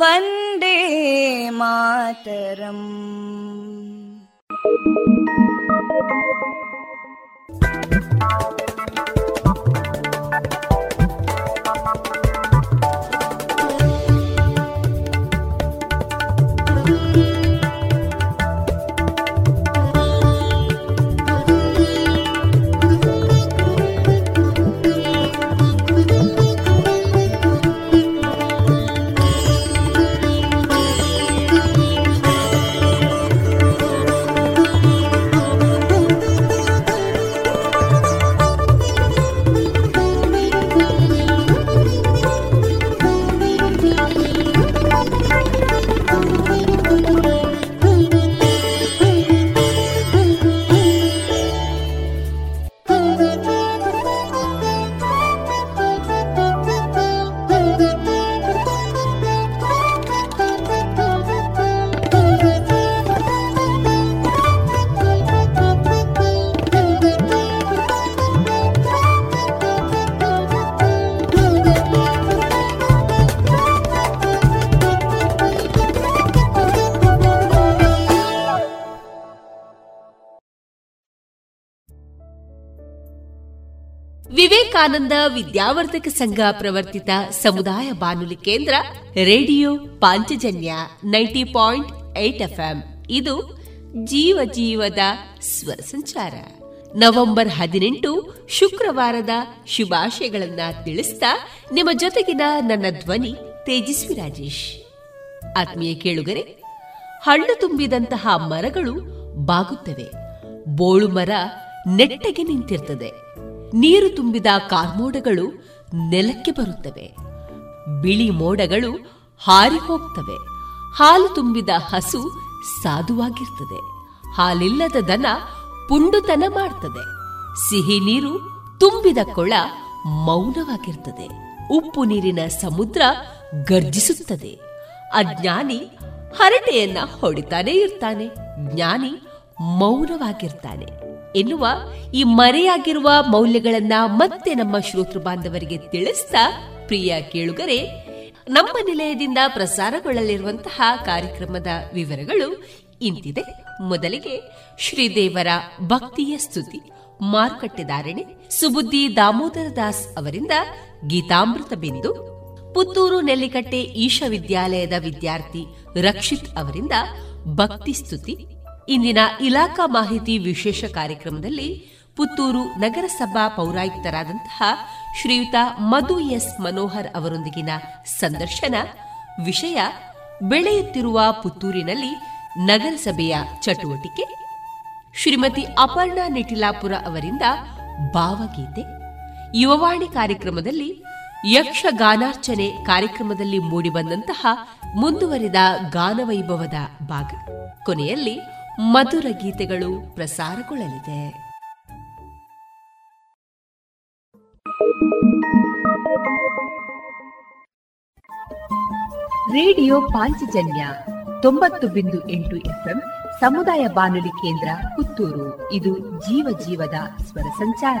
वन्दे मातरम् ವಿವೇಕಾನಂದ ವಿದ್ಯಾವರ್ಧಕ ಸಂಘ ಪ್ರವರ್ತಿತ ಸಮುದಾಯ ಬಾನುಲಿ ಕೇಂದ್ರ radio Panchajanya ninety point eight F ಇದು ಜೀವ ಜೀವದ ಸ್ವರ ಸಂಚಾರ. ನವೆಂಬರ್ ಹದಿನೆಂಟು ಶುಕ್ರವಾರದ ಶುಭಾಶಯಗಳನ್ನ ತಿಳಿಸ್ತಾ ನಿಮ್ಮ ಜೊತೆಗಿನ ನನ್ನ ಧ್ವನಿ ತೇಜಸ್ವಿ ರಾಜೇಶ್. ಆತ್ಮೀಯ ಕೇಳುಗರೆ ಹಣ್ಣು ತುಂಬಿದಂತಹ ಮರಗಳು ಬಾಗುತ್ತವೆ. ಬೋಳು ಮರ ನೆಟ್ಟಗೆ ನಿಂತಿರ್ತದೆ. ನೀರು ತುಂಬಿದ ಕಾರ್ಮೋಡಗಳು ನೆಲಕ್ಕೆ ಬರುತ್ತವೆ. ಬಿಳಿ ಮೋಡಗಳು ಹಾರಿ ಹೋಗ್ತವೆ ಹಾಲು ತುಂಬಿದ ಹಸು ಸಾಧುವಾಗಿರ್ತದೆ. ಹಾಲಿಲ್ಲದ ದನ ಪುಂಡುತನ ಮಾಡ್ತದೆ. ಸಿಹಿ ನೀರು ತುಂಬಿದ ಕೊಳ ಮೌನವಾಗಿರ್ತದೆ. ಉಪ್ಪು ನೀರಿನ ಸಮುದ್ರ ಗರ್ಜಿಸುತ್ತದೆ. ಅಜ್ಞಾನಿ ಹರಟೆಯನ್ನ ಹೊಡಿತಾನೆ ಇರ್ತಾನೆ. ಜ್ಞಾನಿ ಮೌನವಾಗಿರ್ತಾನೆ. ಎನ್ನುವ ಈ ಮರೆಯಾಗಿರುವ ಮೌಲ್ಯಗಳನ್ನ ಮತ್ತೆ ನಮ್ಮ ಶ್ರೋತೃ ಬಾಂಧವರಿಗೆ ತಿಳಿಸ್ತಾ ಪ್ರಿಯ ಕೇಳುಗರೆ, ನಮ್ಮ ನಿಲಯದಿಂದ ಪ್ರಸಾರಗೊಳ್ಳಲಿರುವಂತಹ ಕಾರ್ಯಕ್ರಮದ ವಿವರಗಳು ಇಂತಿದೆ. ಮೊದಲಿಗೆ ಶ್ರೀದೇವರ ಭಕ್ತಿಯ ಸ್ತುತಿ ಮಾರುಕಟ್ಟೆದಾರಣೆ ಸುಬುದ್ದಿ ದಾಮೋದರ ದಾಸ್ ಅವರಿಂದ ಗೀತಾಮೃತ ಬಿಂದು, ಪುತ್ತೂರು ನೆಲ್ಲಿಕಟ್ಟೆ ವಿದ್ಯಾಲಯದ ವಿದ್ಯಾರ್ಥಿ ರಕ್ಷಿತ್ ಅವರಿಂದ ಭಕ್ತಿ ಸ್ತುತಿ ಇಂದಿನ ಇಲಾಖಾ ಮಾಹಿತಿ ವಿಶೇಷ ಕಾರ್ಯಕ್ರಮದಲ್ಲಿ ಪುತ್ತೂರು ನಗರಸಭಾ ಪೌರಾಯುಕ್ತರಾದಂತಹ ಶ್ರೀಯುತ ಮಧು ಎಸ್ ಮನೋಹರ್ ಅವರೊಂದಿಗಿನ ಸಂದರ್ಶನ. ವಿಷಯ, ಬೆಳೆಯುತ್ತಿರುವ ಪುತ್ತೂರಿನಲ್ಲಿ ನಗರಸಭೆಯ ಚಟುವಟಿಕೆ. ಶ್ರೀಮತಿ ಅಪರ್ಣಾ ನಿಟಿಲಾಪುರ ಅವರಿಂದ ಭಾವಗೀತೆ. ಯುವವಾಣಿ ಕಾರ್ಯಕ್ರಮದಲ್ಲಿ ಯಕ್ಷಗಾನಾರ್ಚನೆ ಕಾರ್ಯಕ್ರಮದಲ್ಲಿ ಮೂಡಿಬಂದಂತಹ ಮುಂದುವರಿದ ಗಾನವೈಭವದ ಭಾಗ. ಕೊನೆಯಲ್ಲಿ ಮಧುರ ಗೀತೆಗಳು ಪ್ರಸಾರಗೊಳ್ಳಲಿದೆ. ರೇಡಿಯೋ ಪಾಂಚಜನ್ಯ ತೊಂಬತ್ತು ಬಿಂದು ಎಂಟು ಎಫ್ಎಂ ಸಮುದಾಯ ಬಾನುಲಿ ಕೇಂದ್ರ ಪುತ್ತೂರು. ಇದು ಜೀವ ಜೀವದ ಸ್ವರ ಸಂಚಾರ.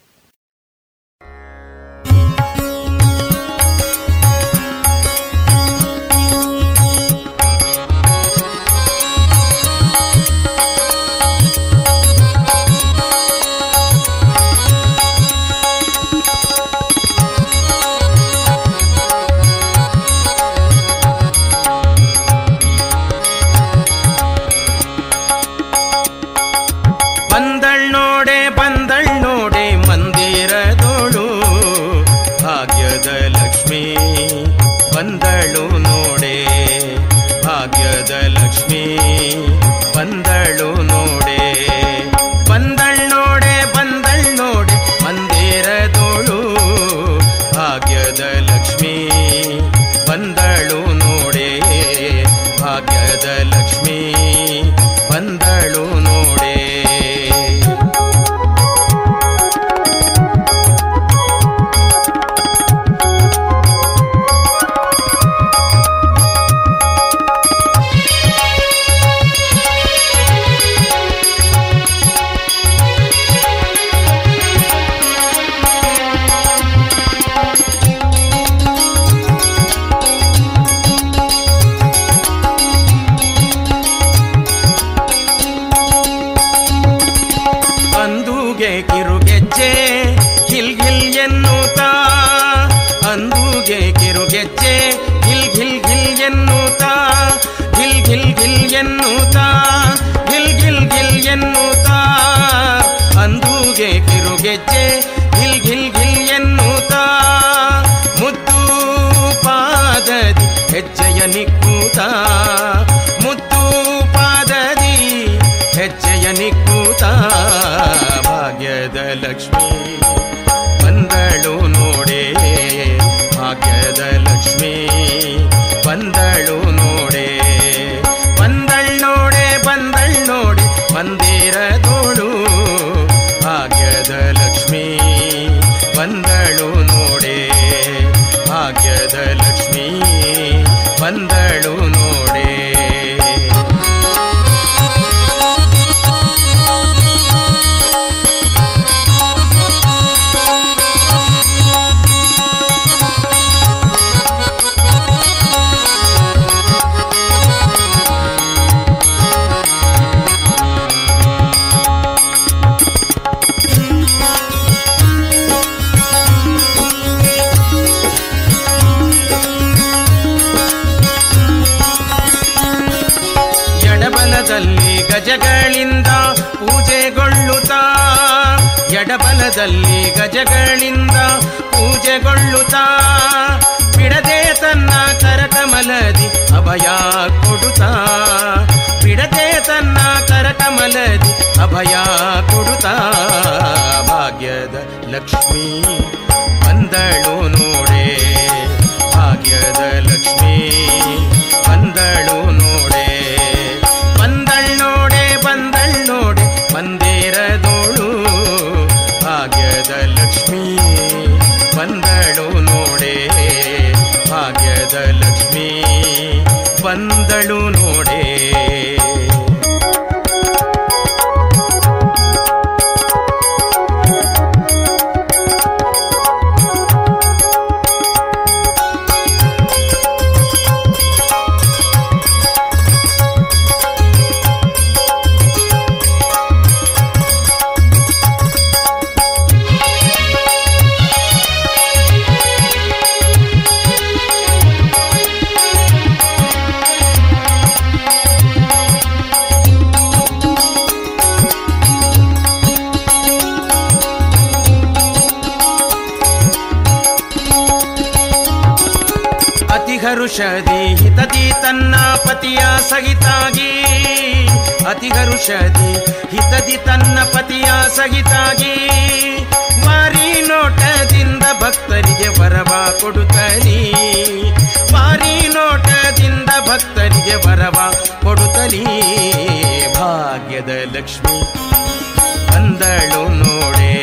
ತನ್ನ ಪತಿಯ ಸಹಿತಾಗಿ ಅತಿಗರುಷದಿ ಹಿತದಿ ತನ್ನ ಪತಿಯ ಸಹಿತಾಗಿ, ಮಾರಿ ನೋಟದಿಂದ ಭಕ್ತರಿಗೆ ವರವ ಕೊಡುತ್ತಲಿ, ಮಾರಿ ನೋಟದಿಂದ ಭಕ್ತರಿಗೆ ವರವ ಕೊಡುತ್ತಲಿ. ಭಾಗ್ಯದ ಲಕ್ಷ್ಮಿ, ಅಂದಳು ನೋಡೇ.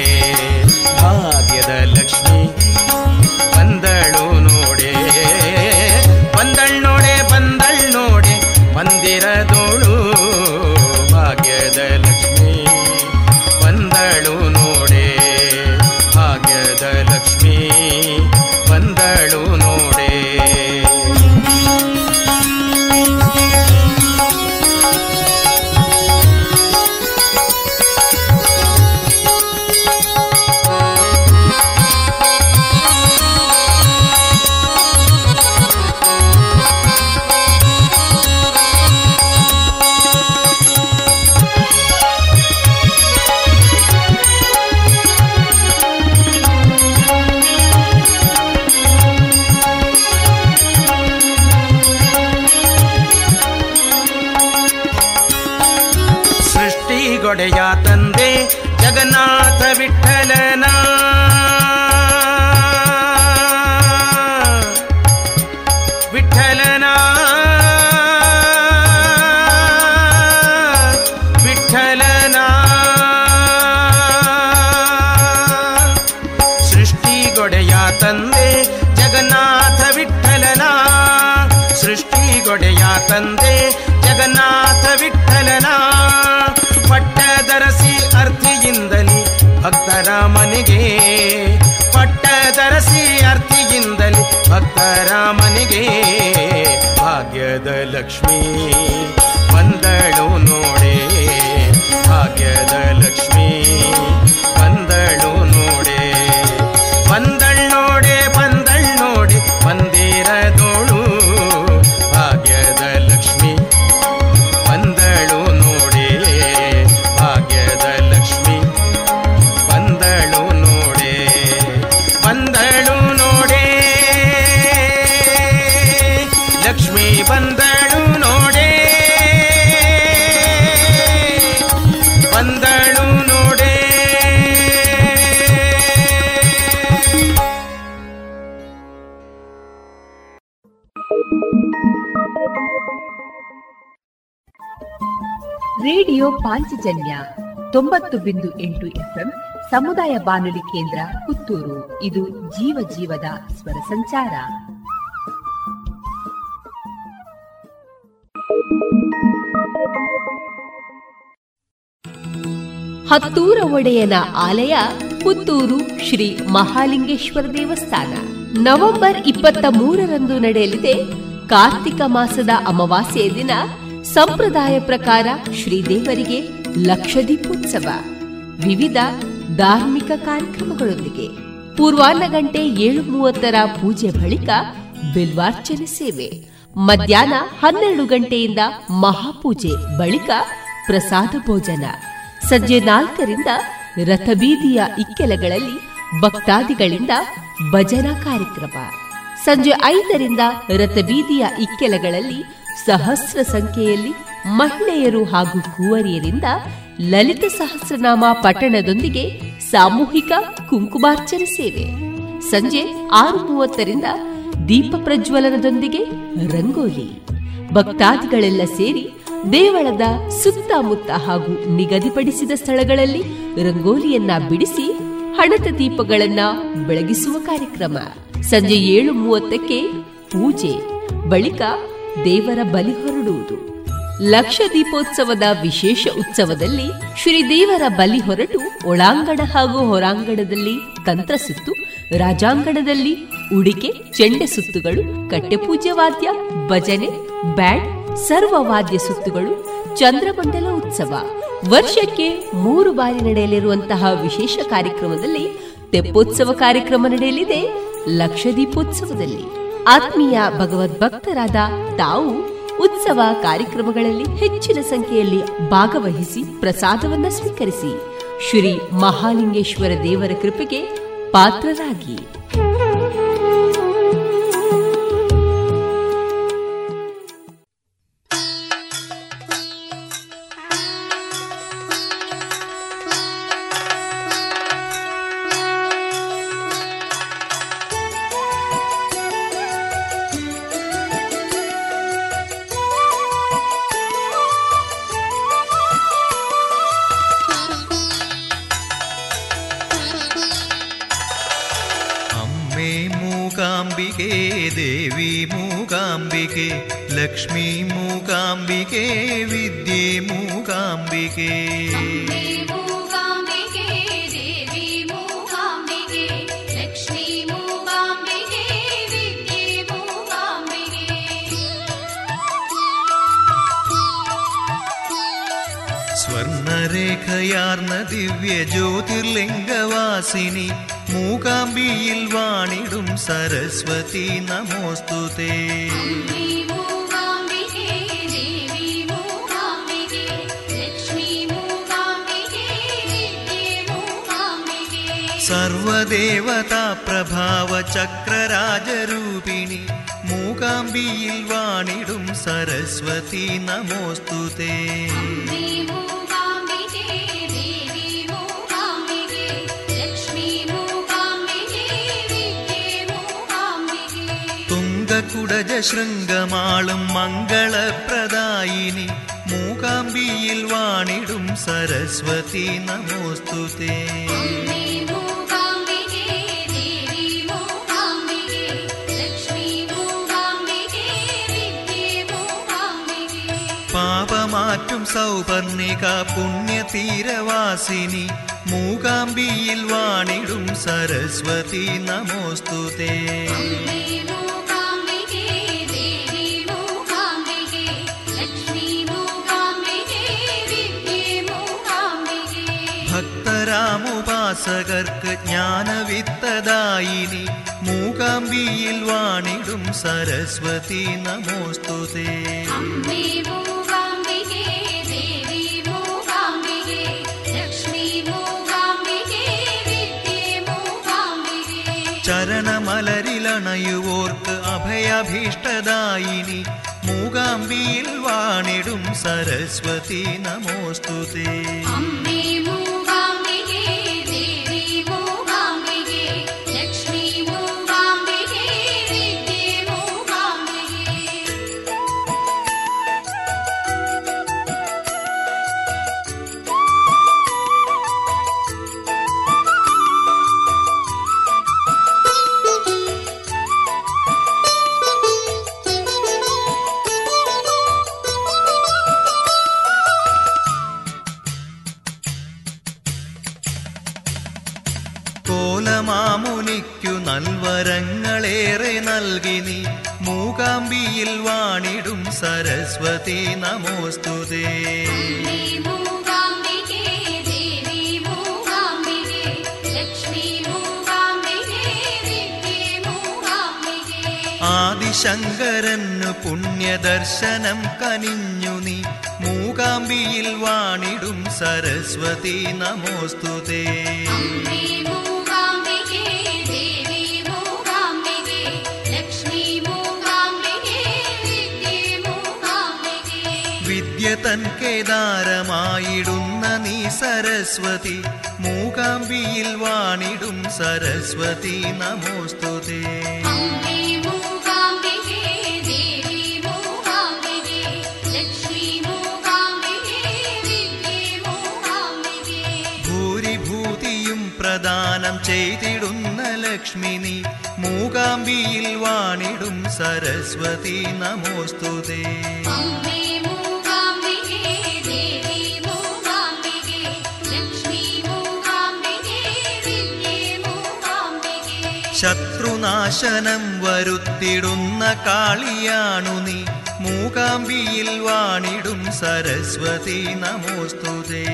ರಾಮನಿಗೆ ಭಾಗ್ಯದ ಲಕ್ಷ್ಮೀ ಬಂದಳು ಪಾಂಚಜನ್ಯ ತೊಂಬತ್ತು ಬಿಂದು ಎಂಟು ಎಫ್ಎಂ ಸಮುದಾಯ ಬಾನುಲಿ ಕೇಂದ್ರ ಪುತ್ತೂರು. ಇದು ಜೀವ ಜೀವದ ಸ್ವರ ಸಂಚಾರ. ಹತ್ತೂರ ಒಡೆಯನ ಆಲಯ ಪುತ್ತೂರು ಶ್ರೀ ಮಹಾಲಿಂಗೇಶ್ವರ ದೇವಸ್ಥಾನ. ನವೆಂಬರ್ ಇಪ್ಪತ್ತ ಮೂರರಂದು ನಡೆಯಲಿದೆ ಕಾರ್ತಿಕ ಮಾಸದ ಅಮಾವಾಸ್ಯೆಯ ದಿನ. ಸಂಪ್ರದಾಯ ಪ್ರಕಾರ ಶ್ರೀದೇವರಿಗೆ ಲಕ್ಷ ದೀಪೋತ್ಸವ ವಿವಿಧ ಧಾರ್ಮಿಕ ಕಾರ್ಯಕ್ರಮಗಳೊಂದಿಗೆ. ಪೂರ್ವಾಹ್ನ ಗಂಟೆ ಏಳು ಮೂವತ್ತರ ಪೂಜೆ ಬಳಿಕ ಬಿಲ್ವಾರ್ಚನೆ ಸೇವೆ, ಮಧ್ಯಾಹ್ನ ಹನ್ನೆರಡು ಗಂಟೆಯಿಂದ ಮಹಾಪೂಜೆ ಬಳಿಕ ಪ್ರಸಾದ ಭೋಜನ. ಸಂಜೆ ನಾಲ್ಕರಿಂದ ರಥಬೀದಿಯ ಇಕ್ಕೆಲಗಳಲ್ಲಿ ಭಕ್ತಾದಿಗಳಿಂದ ಭಜನಾ ಕಾರ್ಯಕ್ರಮ. ಸಂಜೆ ಐದರಿಂದ ರಥಬೀದಿಯ ಇಕ್ಕೆಲಗಳಲ್ಲಿ ಸಹಸ್ರ ಸಂಖ್ಯೆಯಲ್ಲಿ ಮಹಿಳೆಯರು ಹಾಗೂ ಕುವರಿಯರಿಂದ ಲಲಿತ ಸಹಸ್ರನಾಮ ಪಠಣದೊಂದಿಗೆ ಸಾಮೂಹಿಕ ಕುಂಕುಮಾರ್ಚನೆ ಸೇವೆ. ಸಂಜೆ ಆರು ಮೂವತ್ತರಿಂದ ದೀಪ ಪ್ರಜ್ವಲನದೊಂದಿಗೆ ರಂಗೋಲಿ. ಭಕ್ತಾದಿಗಳೆಲ್ಲ ಸೇರಿ ದೇವಳದ ಸುತ್ತಮುತ್ತ ಹಾಗೂ ನಿಗದಿಪಡಿಸಿದ ಸ್ಥಳಗಳಲ್ಲಿ ರಂಗೋಲಿಯನ್ನ ಬಿಡಿಸಿ ಹಣದ ದೀಪಗಳನ್ನ ಬೆಳಗಿಸುವ ಕಾರ್ಯಕ್ರಮ. ಸಂಜೆ ಏಳು ಮೂವತ್ತಕ್ಕೆ ಪೂಜೆ. ಬಳಿಕ ದೇವರ ಬಲಿ ಹೊರಡುವುದು. ಲಕ್ಷ ದೀಪೋತ್ಸವದ ವಿಶೇಷ ಉತ್ಸವದಲ್ಲಿ ಶ್ರೀದೇವರ ಬಲಿ ಹೊರಟು ಒಳಾಂಗಣ ಹಾಗೂ ಹೊರಾಂಗಣದಲ್ಲಿ ತಂತ್ರ ಸುತ್ತು, ರಾಜಾಂಗಣದಲ್ಲಿ ಉಡಿಕೆ, ಚೆಂಡೆ ಸುತ್ತುಗಳು ಕಟ್ಟೆಪೂಜೆ ವಾದ್ಯ, ಭಜನೆ, ಬ್ಯಾಂಡ್ ಸರ್ವವಾದ್ಯ ಸುತ್ತುಗಳು, ಚಂದ್ರಮಂಡಲ ಉತ್ಸವ. ವರ್ಷಕ್ಕೆ ಮೂರು ಬಾರಿ ನಡೆಯಲಿರುವಂತಹ ವಿಶೇಷ ಕಾರ್ಯಕ್ರಮದಲ್ಲಿ ತೆಪ್ಪೋತ್ಸವ ಕಾರ್ಯಕ್ರಮ ನಡೆಯಲಿದೆ ಲಕ್ಷದೀಪೋತ್ಸವದಲ್ಲಿ ಆತ್ಮೀಯ ಭಗವದ್ಭಕ್ತರಾದ ತಾವು ಉತ್ಸವ ಕಾರ್ಯಕ್ರಮಗಳಲ್ಲಿ ಹೆಚ್ಚಿನ ಸಂಖ್ಯೆಯಲ್ಲಿ ಭಾಗವಹಿಸಿ ಪ್ರಸಾದವನ್ನ ಸ್ವೀಕರಿಸಿ ಶ್ರೀ ಮಹಾಲಿಂಗೇಶ್ವರ ದೇವರ ಕೃಪೆಗೆ ಪಾತ್ರರಾಗಿ. ദിവ്യ ജ്യോതിർലിംഗവാസിനി മൂകാംബിയിൽ വാണിടും സരസ്വതി നമോസ്തുതേ സർവദേവതാ പ്രഭാവ ചക്രരാജരൂപിണി മൂകാംബിയിൽ വാണിടും സരസ്വതി നമോസ്തുതേ കുടജ ശൃംഗമാളും മംഗളപ്രദായിനി. മൂകാംബിയിൽ വാണിടും സരസ്വതി നമോസ്തുതേ. പാപമാറ്റും സൗപർണിക പുണ്യതീരവാസിനി. മൂകാംബിയിൽ വാണിടും സരസ്വതി നമോസ്തുതേ. ഭക്തരാമുപാസകർക്ക് ജ്ഞാനവിത്തതായി മൂകാംബിയിൽ വാണിടും സരസ്വതി നമോസ്തുതേ. ചരണമലരിലണയുവോർക്ക് അഭയഭീഷ്ടദായിനി മൂകാംബിയിൽ വാണിടും സരസ്വതി നമോസ്തുതേ. നൽവരങ്ങളേറെ നൽകി നീ. മൂകാംബിയിൽ വാണിടും സരസ്വതി നമോസ്തുതേ. ആദിശങ്കരനു പുണ്യദർശനം കനിഞ്ഞു നീ. മൂകാംബിയിൽ വാണിടും സരസ്വതി നമോസ്തുതേ. തൻ കേദാരമായിടുന്ന നീ സരസ്വതി മൂകാംബിയിൽ വാണിടും സരസ്വതി നമോസ്തുതേ. ദാനം ചെയ്തിടുന്ന ലക്ഷ്മിനി മൂകാംബിയിൽ വാണിടും സരസ്വതി നമോസ്തുതേ. ശത്രുനാശനം വരുത്തിടുന്ന കാളിയാണു നീ. മൂകാംബിയിൽ വാണിടും സരസ്വതി നമോസ്തുതേ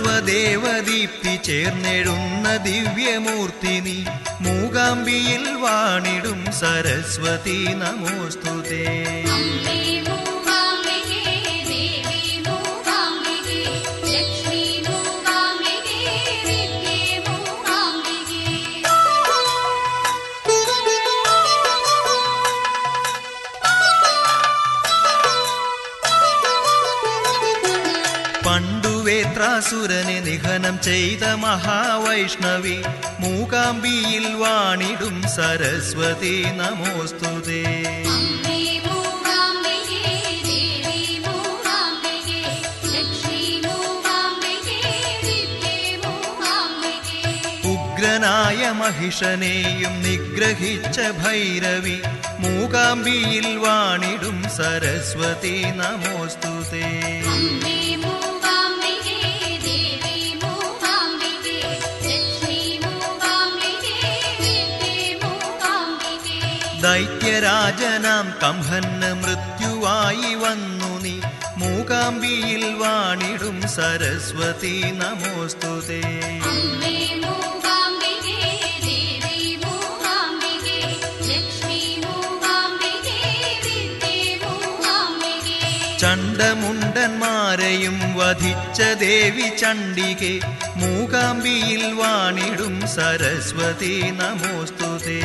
സർവദേവദീപ്തി ചേർന്നെഴുന്ന ദിവ്യമൂർത്തി നീ. മൂകാംബിയിൽ വാണിടും സരസ്വതി നമോസ്തുതേ കേന്ദ്രാസുരനെ നിഹനം ചെയ്ത മഹാവൈഷ്ണവി മൂകാംബിയിൽ വാണിടും സരസ്വതി നമോസ്തുതേ ഉഗ്രനായ മഹിഷനെയും നിഗ്രഹിച്ച ഭൈരവി മൂകാംബിയിൽ വാണിടും സരസ്വതി നമോസ്തുതേ ദൈത്യരാജനാം കംഹന്ന് മൃത്യുവായി വന്നു നീ. മൂകാംബിയിൽ വാണിടും സരസ്വതി നമോസ്തുതേ ചണ്ടമുണ്ടന്മാരെയും വധിച്ച ദേവി ചണ്ഡികെ മൂകാംബിയിൽ വാണിടും സരസ്വതി നമോസ്തുതേ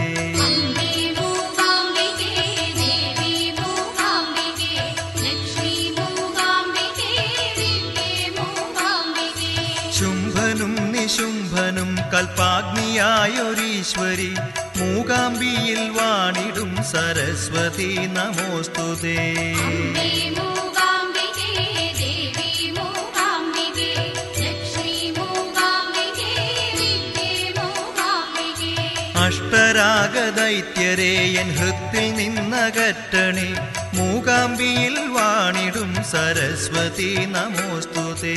കൽപ്പാഗ്നിയായൊരീശ്വരി മൂകാംബിയിൽ വാണിടും സരസ്വതി നമോസ്തുതേ. അഷ്ടരാഗദൈത്യരേയൻ ഹൃത്തിൽ നിന്നകറ്റണി മൂകാംബിയിൽ വാണിടും സരസ്വതി നമോസ്തുതേ.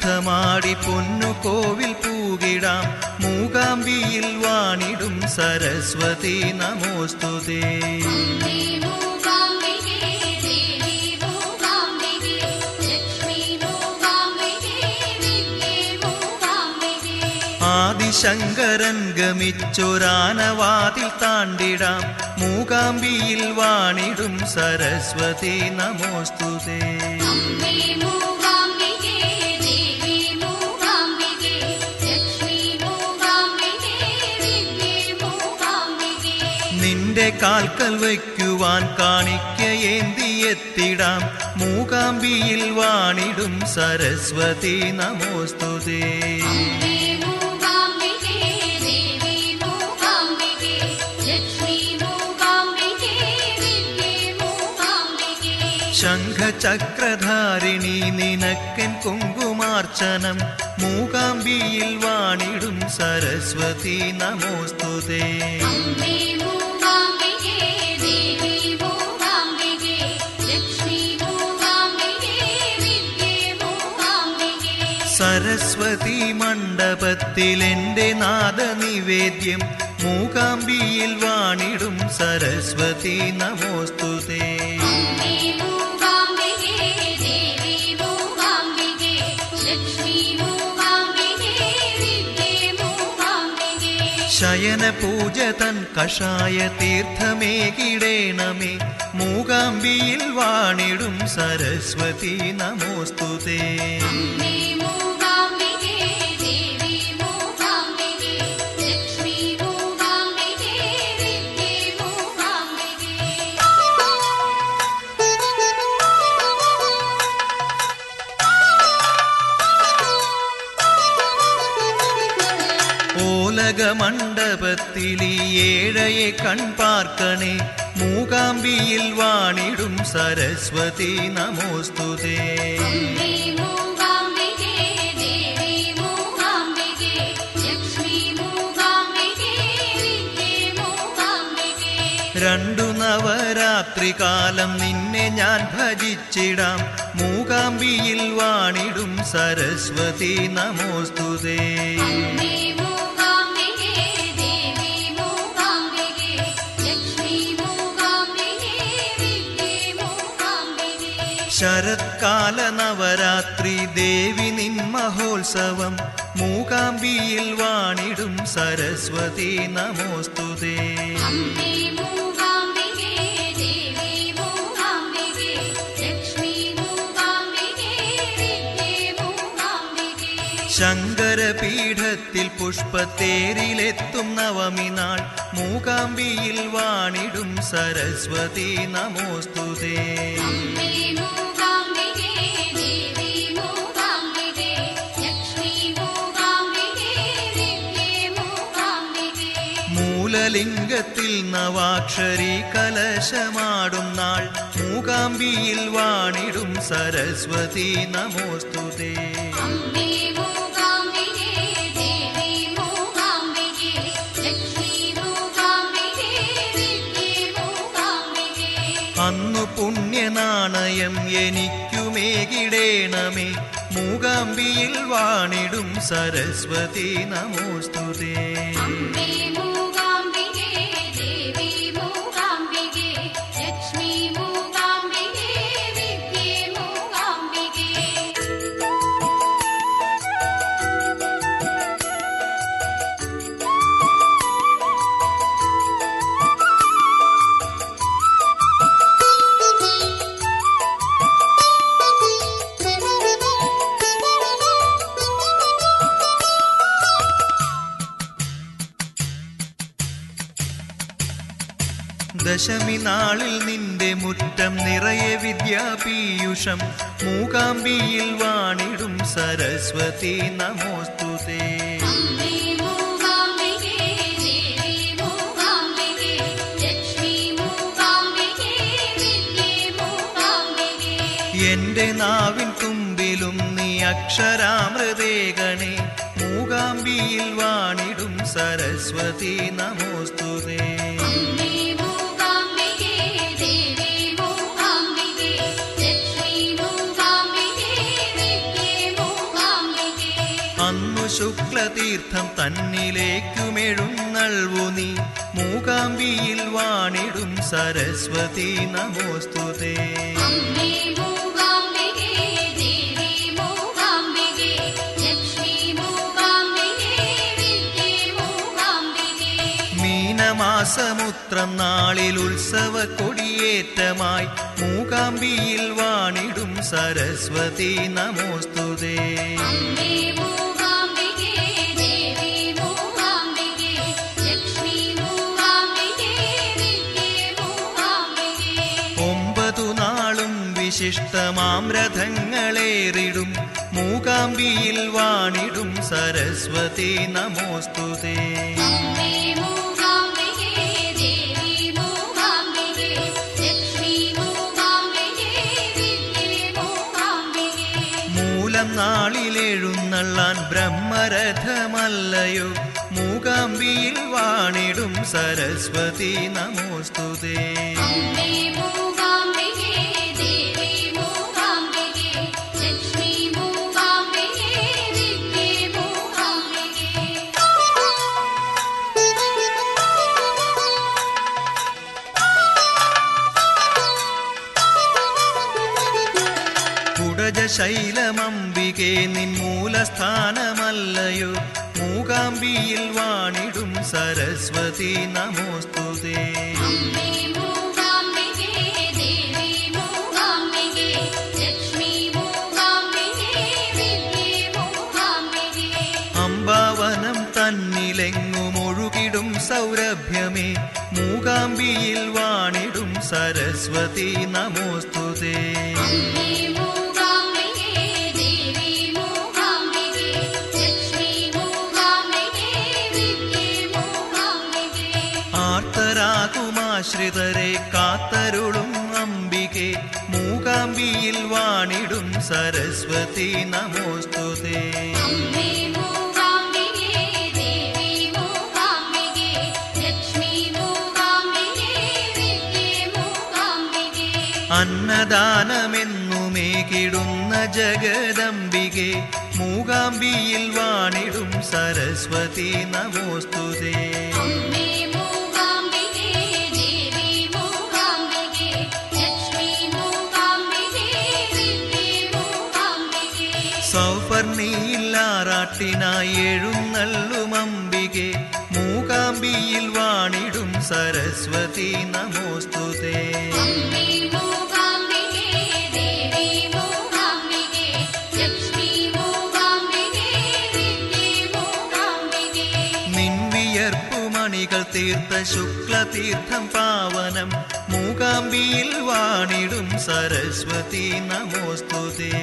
യുദ്ധമാടി പൊന്നു കോവിൽ പൂകിടാം മൂകാംബിയിൽ വാണിടും സരസ്വതി നമോസ്തുതേ. ശങ്കരൻ ഗമിച്ചൊരാനവാതിൽ താണ്ടിടാം. മൂകാംബിയിൽ വാണിടും സരസ്വതി നമോസ്തുതേ. നിന്റെ കാൽക്കൽ വയ്ക്കുവാൻ കാണിക്കയേന്തിയെത്തിടാം. മൂകാംബിയിൽ വാണിടും സരസ്വതി നമോസ്തുതേ. ശംഖചക്രധാരിണി നിനക്കൻ കുങ്കുമാർച്ചനം. മൂകാംബിയിൽ വാണിടും സരസ്വതി നമോസ്തുതേ. സരസ്വതി മണ്ഡപത്തിൽ എന്റെ നാദനിവേദ്യം മൂകാംബിയിൽ വാണിടും സരസ്വതി നമോസ്തുതേ. ശയന പൂജ തൻ കഷായ തീർത്ഥമേകിടേണമേ. മൂകാംബിയിൽ വാണിടും സരസ്വതി നമോസ്തുതേ. ഓലക മണ്ഡപത്തിലീ ഏഴയെ കൺപാർക്കണേ മൂകാംബിയിൽ വാണിടും സരസ്വതി നമോസ്തുതേ. രണ്ടു നവരാത്രി കാലം നിന്നെ ഞാൻ ഭജിച്ചിടാം. മൂകാംബിയിൽ വാണിടും സരസ്വതി നമോസ്തുതേ. ശരത്കാല നവരാത്രി ദേവി നിൻ മഹോത്സവം മൂകാംബിയിൽ വാണിടും സരസ്വതി നമോസ്തുതേ ശങ്കരപീഠത്തിൽ പുഷ്പത്തേരിലെത്തും നവമി നാൾ മൂകാംബിയിൽ വാണിടും സരസ്വതി നമോസ്തുതേ മൂലലിംഗത്തിൽ നവാക്ഷരി കലശമാടും നാൾ. മൂകാംബിയിൽ വാണിടും സരസ്വതി നമോസ്തുതേ അന്നു പുണ്യനാണയം എനിക്കുമേകിടേണമേ. മൂകാംബിയിൽ വാണിടും സരസ്വതി നമോസ്തുതേ ദശമി നാളിൽ നിന്റെ മുറ്റം നിറയെ വിദ്യാപീയുഷം. മൂകാംബിയിൽ വാണിടും സരസ്വതി നമോസ്തുതേ. എന്റെ നാവിൻ തുമ്പിലും നീ അക്ഷരാമൃതേകണേ മൂകാംബിയിൽ വാണിടും സരസ്വതി നമോസ്തുതേ. ശുക്ലതീർത്ഥം തന്നിലേക്കുമെഴുന്നൾവു നീ. മൂകാംബിയിൽ വാണിടും സരസ്വതി നമോസ്തുതേ മാസമുത്രം നാളിൽ ഉത്സവ കൊടിയേറ്റമായി മൂകാംബിയിൽ വാണിടും സരസ്വതി നമോസ്തുതേ വിശിഷ്ടമാം രഥങ്ങളേറിടും മൂകാംബിയിൽ വാണിടും സരസ്വതി നമോസ്തുതേ നാളിലെഴുന്നള്ളാൻ ബ്രഹ്മരഥമല്ലയോ. മൂകാംബിയിൽ വാണിടും സരസ്വതി നമോസ്തുതേ ശൈലമംബികെ നിൻമൂലസ്ഥാനമല്ലയോ മൂകാംബിയിൽ വാണിടും സരസ്വതി നമോസ്തുതേ അമ്പാവനം തന്നിലെങ്ങുമൊഴുകിടും സൗരഭ്യമേ. മൂകാംബിയിൽ വാണിടും സരസ്വതി നമോസ്തുതേ ആശ്രിതരെ കാത്തരുളും അംബികെ. മൂകാംബിയിൽ വാണിടും സരസ്വതി നമോസ്തുതേ. അന്നദാനമെന്നുമേകിടുന്ന ജഗദംബികെ. മൂകാംബിയിൽ വാണിടും സരസ്വതി നമോസ്തുതേ. കാറ്റിനായി എഴുന്നള്ളും അംബികെ മൂകാംബിയിൽ വാണിടും സരസ്വതി നമോസ്തുതേ. മണികൾ തീർത്ത ശുക്ലതീർത്ഥം പാവനം. മൂകാംബിയിൽ വാണിടും സരസ്വതി നമോസ്തുതേ.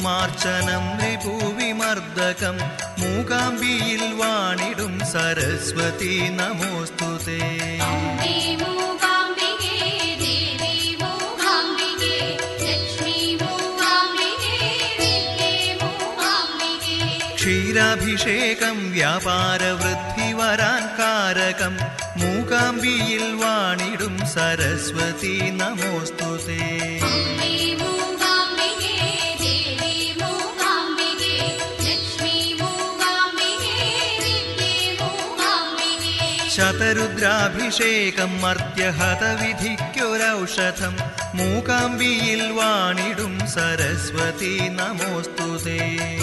കുസുമാർച്ചനം രിഭുവിമർദ്ദകം മൂകാംബിയിൽ വാണിടും സരസ്വതി നമോസ്തുതേ ക്ഷീരാഭിഷേകം വ്യാപാരവൃദ്ധിവരാൻ കാരകം. മൂകാംബിയിൽ വാണിടും സരസ്വതി നമോസ്തുതേ ശതരുദ്രാഭിഷേകം മർത്യഹതവിധിക്കൊരൗഷധം മൂകാംബിയിൽ വാണിടും സരസ്വതി നമോസ്തുതേ.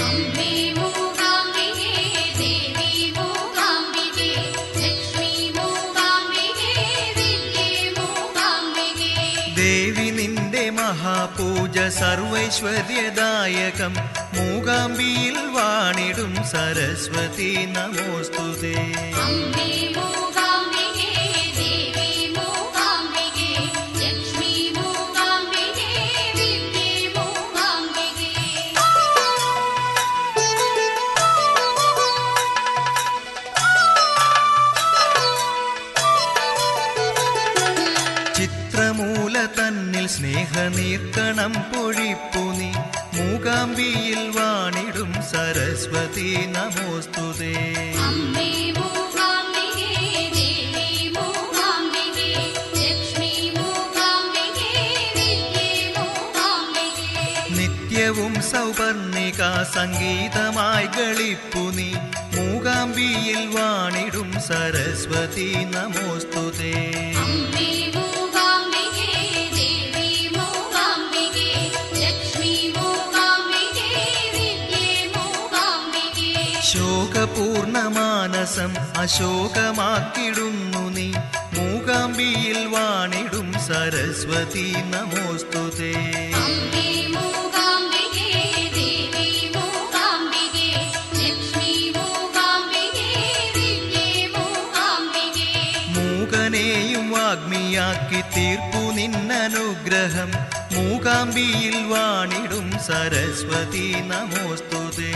മഹാപൂജ സർവൈശ്വര്യദായകം മൂകാംബിയിൽ വാണിടും സരസ്വതി നമോസ്തുതേ സ്നേഹനീർക്കണം പൊഴിപ്പുനി മൂകാംബിയിൽ വാണിടും സരസ്വതി നമോസ്തുതേ നിത്യവും സൗപർണിക സംഗീതമായി കളിപ്പുനി മൂകാംബിയിൽ വാണിടും സരസ്വതി നമോസ്തുതേ പൂർണമാനസം അശോകമാക്കിടുന്നു നീ. മൂകാംബിയിൽ വാണിടും സരസ്വതി നമോസ്തുതേ മൂകനെയും വാഗ്മിയാക്കി തീർപ്പു നിന്നനുഗ്രഹം. മൂകാംബിയിൽ വാണിടും സരസ്വതി നമോസ്തുതേ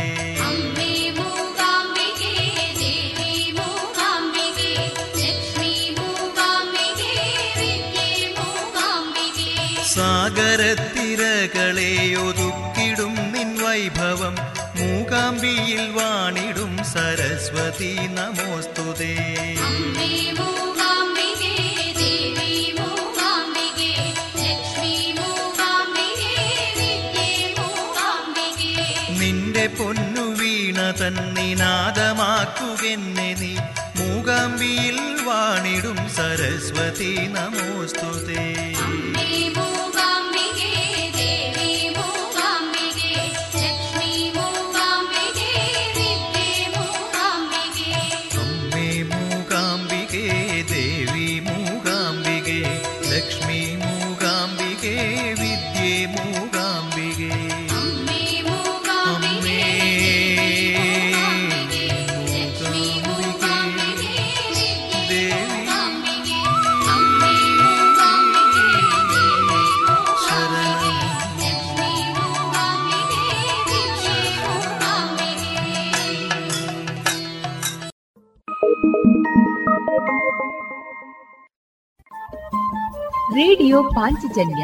സാഗരത്തിരകളെ ഒതുക്കിടും നിൻ വൈഭവം മൂകാംബിയിൽ വാണിടും സരസ്വതി നമോസ്തുതേ. നിന്റെ പൊന്നു വീണ തന്നിനാദമാക്കുകെന്നെ നീ. മൂകാംബിയിൽ വാണിടും സരസ്വതി നമോസ്തുതേ. ಮೂಗಾಂಬಿಗೆ ರೇಡಿಯೋ ಪಾಂಚಜನ್ಯ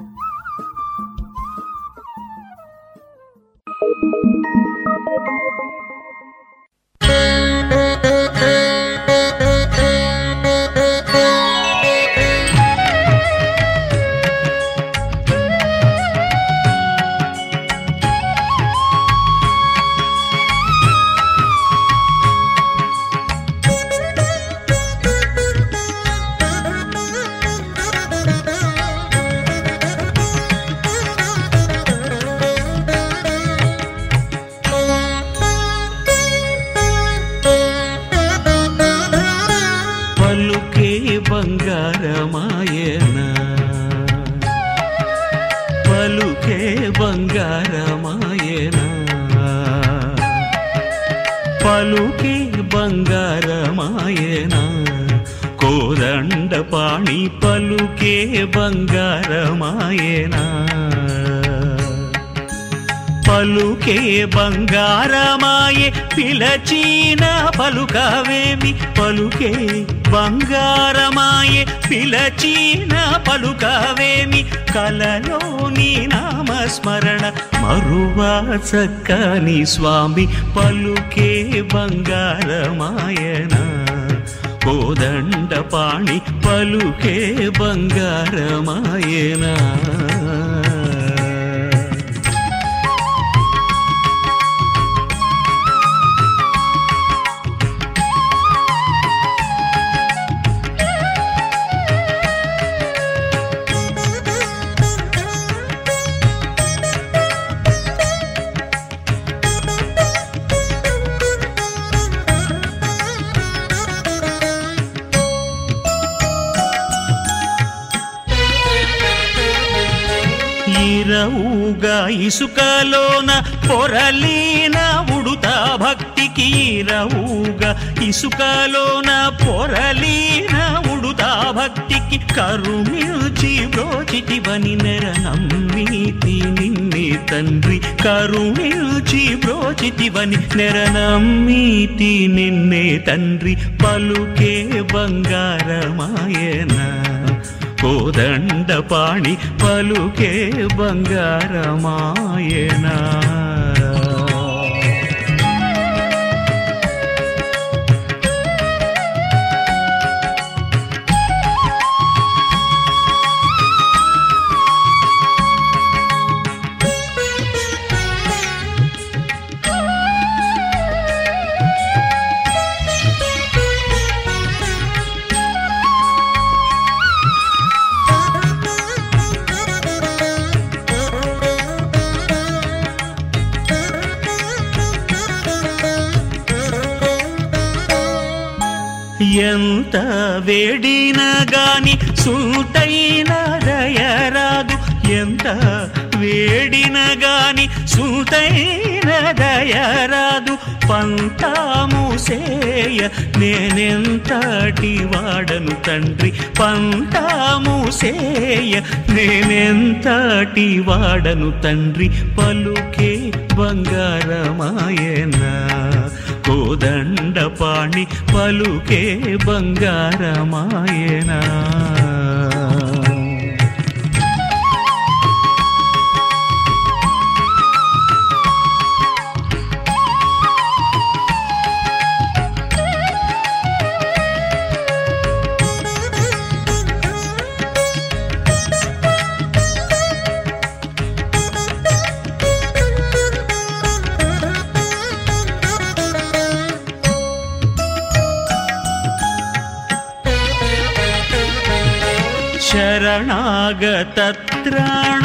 చక్కని స్వామి పలుకే బంగారమాయన. కోదండ పాణి పలుకే బంగారమాయనా. ఇసుకలోన పొరలీన ఉడుతా భక్తికి కరుణిల్చి బ్రోచిటివని నెర నమ్మితి నిన్నే తండ్రి. కరుణిల్చి బ్రోచిటివని నెర నమ్మితి నిన్నే తండ్రి. పలుకే బంగారమాయన కోదండ పాణి పలుకే బంగారమాయనా. సూటైన దయరాదు. ఎంత వేడిన గాని సూటైన దయరాదు. పంతాము సేయ నేనెంతటి వాడను తండ్రి. పంతాము సేయ నేనెంతటి వాడను తండ్రి. పలుకే బంగారమాయనా కోదండ పాణి పలుకే బంగారమాయనా. ಶರಣಾಗತತ್ರಾಣ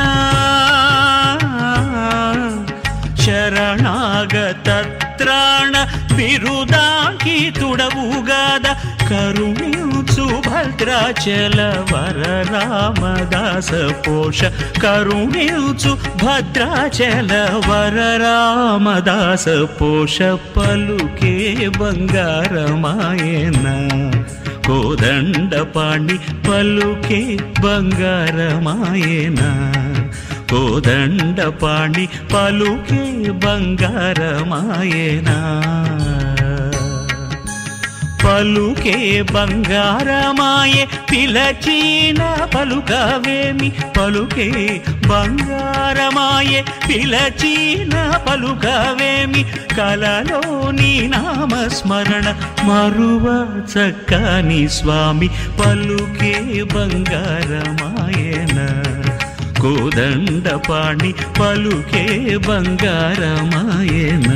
ಶರಣಾಗತತ್ರಾಣ ಬಿರುದಾಕಿ ತುಡವುಗಾದ ಕರುಣಿಸು ಭದ್ರಾಚಲ ವರ ರಾಮದಾಸ ಪೋಷ ಕರುಣಿಸು ಭದ್ರಾಚಲ ವರ ರಾಮದಾಸ ಪೋಷ ಪಲುಕೆ ಬಂಗಾರಮಾಯನ కోదండ పాణి పలుకే బంగారమాయేనా. కోదండ పాణి పలుకే బంగారమాయేనా. పలుకే బంగారమాయే పిలచీన పలుకవేమి పలుకే బంగారమాయే పిలచీన పలుకవేమి కలలో నీ నామస్మరణ మరువ చక్కని స్వామి పలుకే బంగారమాయన. కోదండపాణి పలుకే బంగారమాయన.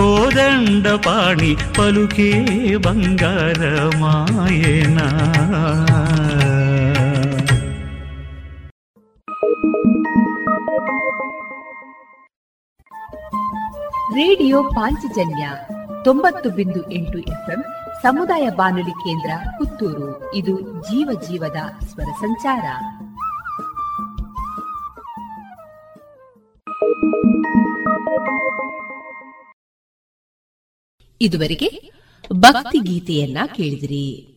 కోదండపాణి పలుకే బంగారమాయనా. ರೇಡಿಯೋ ಪಾಂಚಜನ್ಯ ತೊಂಬತ್ತು ಬಿಂದು ಎಂಟು ಎಫ್ಎಂ ಸಮುದಾಯ ಬಾನುಲಿ ಕೇಂದ್ರ ಪುತ್ತೂರು. ಇದು ಜೀವ ಜೀವದ ಸ್ವರ ಸಂಚಾರ. ಇದುವರೆಗೆ ಭಕ್ತಿ ಗೀತೆಯನ್ನ ಕೇಳಿದಿರಿ.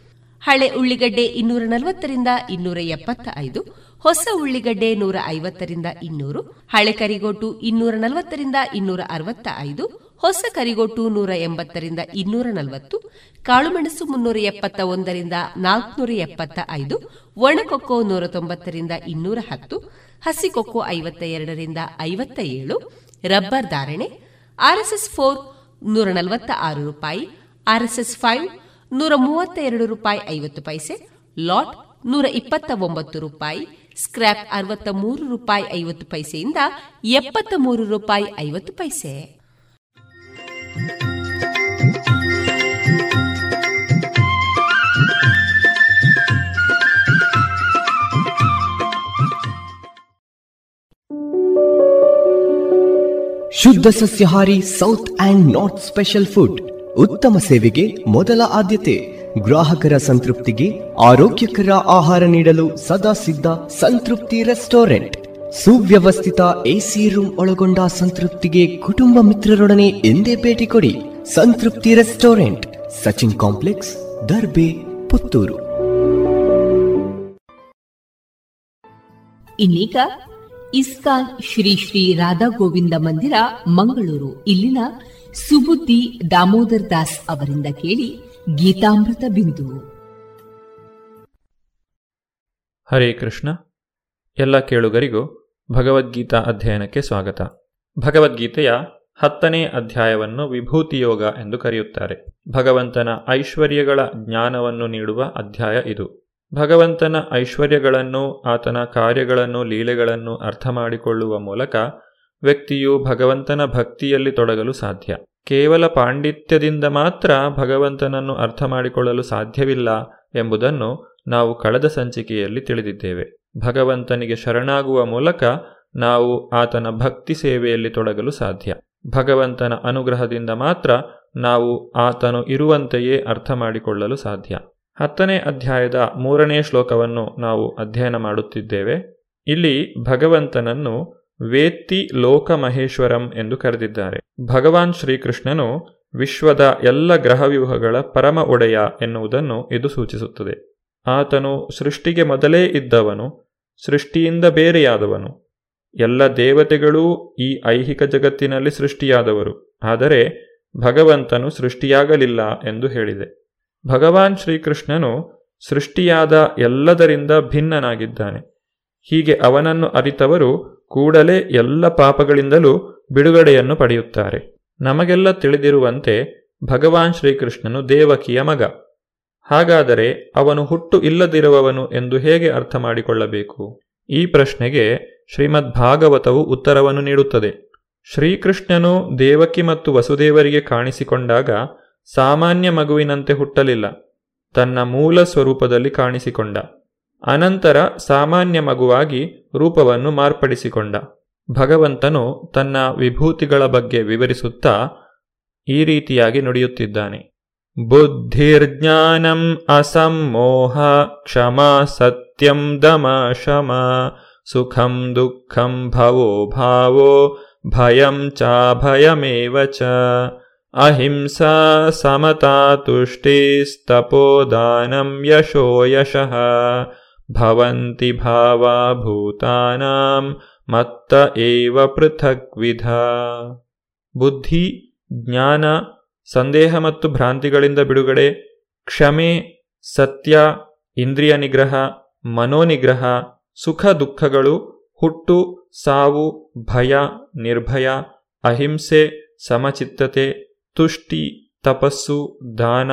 ಹಳೆ ಉಳ್ಳಿಗಡ್ಡೆ ಇನ್ನೂರ ನಲವತ್ತರಿಂದ ಇನ್ನೂರ ಎಪ್ಪತ್ತ ಐದು ಹೊಸ ಉಳ್ಳಿಗಡ್ಡೆ ನೂರ ಐವತ್ತರಿಂದ ಇನ್ನೂರು, ಹಳೆ ಕರಿಗೋಟು ಇನ್ನೂರ ನಲವತ್ತರಿಂದ ಇನ್ನೂರ ಅರವತ್ತ ಐದು ಹೊಸ ಕರಿಗೋಟು ನೂರ ಎಂಬತ್ತರಿಂದ ಇನ್ನೂರ ನಲವತ್ತು ಕಾಳುಮೆಣಸು ಮುನ್ನೂರ ಎಪ್ಪತ್ತ ಒಂದರಿಂದ ನಾಲ್ಕನೂರ ಎಪ್ಪತ್ತ ಐದು ಒಣಕೊಕ್ಕೋ ನೂರ ತೊಂಬತ್ತರಿಂದ ಇನ್ನೂರ ಹತ್ತು, ಹಸಿಕೊಕ್ಕೋ ಐವತ್ತ ಎರಡರಿಂದ ಐವತ್ತ ಏಳು ರಬ್ಬರ್ ಧಾರಣೆ ಆರ್ಎಸ್ಎಸ್ ಫೋರ್ ನೂರ ನಲವತ್ತ ಆರು ರೂಪಾಯಿ ಆರ್ಎಸ್ಎಸ್ ಫೈವ್ ನೂರ ಮೂವತ್ತ ಎರಡು ರೂಪಾಯಿ ಐವತ್ತು ಪೈಸೆ, ಲಾಟ್ ನೂರ ಇಪ್ಪತ್ತ ಒಂಬತ್ತು ರೂಪಾಯಿ ಸ್ಕ್ರಾಪ್ ಅರವತ್ತ ಮೂರು ರೂಪಾಯಿ ಐವತ್ತು ಪೈಸೆಯಿಂದ ಎಪ್ಪತ್ತ ಮೂರು ರೂಪಾಯಿ ಐವತ್ತು ಪೈಸೆ. ಶುದ್ಧ ಸಸ್ಯಹಾರಿ south and north special food ಉತ್ತಮ ಸೇವೆಗೆ ಮೊದಲ ಆದ್ಯತೆ, ಗ್ರಾಹಕರ ಸಂತೃಪ್ತಿಗೆ ಆರೋಗ್ಯಕರ ಆಹಾರ ನೀಡಲು ಸದಾ ಸಿದ್ಧ ಸಂತೃಪ್ತಿ ರೆಸ್ಟೋರೆಂಟ್. ಸುವ್ಯವಸ್ಥಿತ ಎಸಿ ರೂಮ್ ಒಳಗೊಂಡ ಸಂತೃಪ್ತಿಗೆ ಕುಟುಂಬ ಮಿತ್ರರೊಡನೆ ಎಂದೇ ಭೇಟಿ ಕೊಡಿ ಸಂತೃಪ್ತಿ ರೆಸ್ಟೋರೆಂಟ್, ಸಚಿನ್ ಕಾಂಪ್ಲೆಕ್ಸ್, ದರ್ಬೆ, ಪುತ್ತೂರು. ಇನ್ನೀಗ ಇಸ್ಕಾನ್ ಶ್ರೀ ಶ್ರೀ ರಾಧಾ ಗೋವಿಂದ ಮಂದಿರ, ಮಂಗಳೂರು. ಇಲ್ಲಿನ ಸುಬುದ್ದಿ ದಾಮೋದರ್ ದಾಸ್ ಅವರಿಂದ ಕೇಳಿ ಗೀತಾಮೃತ ಬಿಂದು. ಹರೇ ಕೃಷ್ಣ. ಎಲ್ಲ ಕೇಳುಗರಿಗೂ ಭಗವದ್ಗೀತಾ ಅಧ್ಯಯನಕ್ಕೆ ಸ್ವಾಗತ. ಭಗವದ್ಗೀತೆಯ ಹತ್ತನೇ ಅಧ್ಯಾಯವನ್ನು ವಿಭೂತಿಯೋಗ ಎಂದು ಕರೆಯುತ್ತಾರೆ. ಭಗವಂತನ ಐಶ್ವರ್ಯಗಳ ಜ್ಞಾನವನ್ನು ನೀಡುವ ಅಧ್ಯಾಯ ಇದು. ಭಗವಂತನ ಐಶ್ವರ್ಯಗಳನ್ನು, ಆತನ ಕಾರ್ಯಗಳನ್ನು, ಲೀಲೆಗಳನ್ನು ಅರ್ಥ ಮಾಡಿಕೊಳ್ಳುವ ಮೂಲಕ ವ್ಯಕ್ತಿಯು ಭಗವಂತನ ಭಕ್ತಿಯಲ್ಲಿ ತೊಡಗಲು ಸಾಧ್ಯ. ಕೇವಲ ಪಾಂಡಿತ್ಯದಿಂದ ಮಾತ್ರ ಭಗವಂತನನ್ನು ಅರ್ಥ ಮಾಡಿಕೊಳ್ಳಲು ಸಾಧ್ಯವಿಲ್ಲ ಎಂಬುದನ್ನು ನಾವು ಕಳೆದ ಸಂಚಿಕೆಯಲ್ಲಿ ತಿಳಿದಿದ್ದೇವೆ. ಭಗವಂತನಿಗೆ ಶರಣಾಗುವ ಮೂಲಕ ನಾವು ಆತನ ಭಕ್ತಿ ಸೇವೆಯಲ್ಲಿ ತೊಡಗಲು ಸಾಧ್ಯ. ಭಗವಂತನ ಅನುಗ್ರಹದಿಂದ ಮಾತ್ರ ನಾವು ಆತನು ಇರುವಂತೆಯೇ ಅರ್ಥ ಮಾಡಿಕೊಳ್ಳಲು ಸಾಧ್ಯ. ಹತ್ತನೇ ಅಧ್ಯಾಯದ ಮೂರನೇ ಶ್ಲೋಕವನ್ನು ನಾವು ಅಧ್ಯಯನ ಮಾಡುತ್ತಿದ್ದೇವೆ. ಇಲ್ಲಿ ಭಗವಂತನನ್ನು ವೇತ್ತಿ ಲೋಕ ಮಹೇಶ್ವರಂ ಎಂದು ಕರೆದಿದ್ದಾರೆ. ಭಗವಾನ್ ಶ್ರೀಕೃಷ್ಣನು ವಿಶ್ವದ ಎಲ್ಲ ಗ್ರಹವ್ಯೂಹಗಳ ಪರಮ ಒಡೆಯ ಎನ್ನುವುದನ್ನು ಇದು ಸೂಚಿಸುತ್ತದೆ. ಆತನು ಸೃಷ್ಟಿಗೆ ಮೊದಲೇ ಇದ್ದವನು, ಸೃಷ್ಟಿಯಿಂದ ಬೇರೆಯಾದವನು. ಎಲ್ಲ ದೇವತೆಗಳೂ ಈ ಐಹಿಕ ಜಗತ್ತಿನಲ್ಲಿ ಸೃಷ್ಟಿಯಾದವರು. ಆದರೆ ಭಗವಂತನು ಸೃಷ್ಟಿಯಾಗಲಿಲ್ಲ ಎಂದು ಹೇಳಿದೆ. ಭಗವಾನ್ ಶ್ರೀಕೃಷ್ಣನು ಸೃಷ್ಟಿಯಾದ ಎಲ್ಲದರಿಂದ ಭಿನ್ನನಾಗಿದ್ದಾನೆ. ಹೀಗೆ ಅವನನ್ನು ಅರಿತವರು ಕೂಡಲೇ ಎಲ್ಲ ಪಾಪಗಳಿಂದಲೂ ಬಿಡುಗಡೆಯನ್ನು ಪಡೆಯುತ್ತಾರೆ. ನಮಗೆಲ್ಲ ತಿಳಿದಿರುವಂತೆ ಭಗವಾನ್ ಶ್ರೀಕೃಷ್ಣನು ದೇವಕಿಯ ಮಗ. ಹಾಗಾದರೆ ಅವನು ಹುಟ್ಟು ಇಲ್ಲದಿರುವವನು ಎಂದು ಹೇಗೆ ಅರ್ಥ ಮಾಡಿಕೊಳ್ಳಬೇಕು? ಈ ಪ್ರಶ್ನೆಗೆ ಶ್ರೀಮದ್ ಭಾಗವತವು ಉತ್ತರವನ್ನು ನೀಡುತ್ತದೆ. ಶ್ರೀಕೃಷ್ಣನು ದೇವಕಿ ಮತ್ತು ವಸುದೇವರಿಗೆ ಕಾಣಿಸಿಕೊಂಡಾಗ ಸಾಮಾನ್ಯ ಮಗುವಿನಂತೆ ಹುಟ್ಟಲಿಲ್ಲ. ತನ್ನ ಮೂಲ ಸ್ವರೂಪದಲ್ಲಿ ಕಾಣಿಸಿಕೊಂಡ. ಅನಂತರ ಸಾಮಾನ್ಯ ಮಗುವಾಗಿ ರೂಪವನ್ನು ಮಾರ್ಪಡಿಸಿಕೊಂಡ. ಭಗವಂತನು ತನ್ನ ವಿಭೂತಿಗಳ ಬಗ್ಗೆ ವಿವರಿಸುತ್ತಾ ಈ ರೀತಿಯಾಗಿ ನುಡಿಯುತ್ತಿದ್ದಾನೆ. ಬುದ್ಧಿರ್ಜ್ಞಾನಂ ಅಸಮ್ಮೋಹ ಕ್ಷಮಾ ಸತ್ಯಂ ದಮ ಶಮ ಸುಖಂ ದುಃಖಂ ಭವೋ ಭಾವೋ ಭಯಂ ಚಾಭಯಮೇವ ಚ ಅಹಿಂಸಾ ಸಮತಾ ತುಷ್ಟಿಸ್ತಪೋದಾನಂ ಯಶೋ ಯಶಃ ಭವಂತಿ ಭಾವಾ ಭೂತಾನಾಂ ಬುದ್ಧಿ ಜ್ಞಾನ ಸಂದೇಹ ಮತ್ತು ಭ್ರಾಂತಿಗಳಿಂದ ಬಿಡುಗಡೆ, ಕ್ಷಮೆ, ಸತ್ಯ, ಇಂದ್ರಿಯ ನಿಗ್ರಹ, ಮನೋನಿಗ್ರಹ, ಸುಖ ದುಃಖಗಳು, ಹುಟ್ಟು, ಸಾವು, ಭಯ, ನಿರ್ಭಯ, ಅಹಿಂಸೆ, ಸಮಚಿತ್ತತೆ ತುಷ್ಟಿ, ತಪಸ್ಸು, ದಾನ,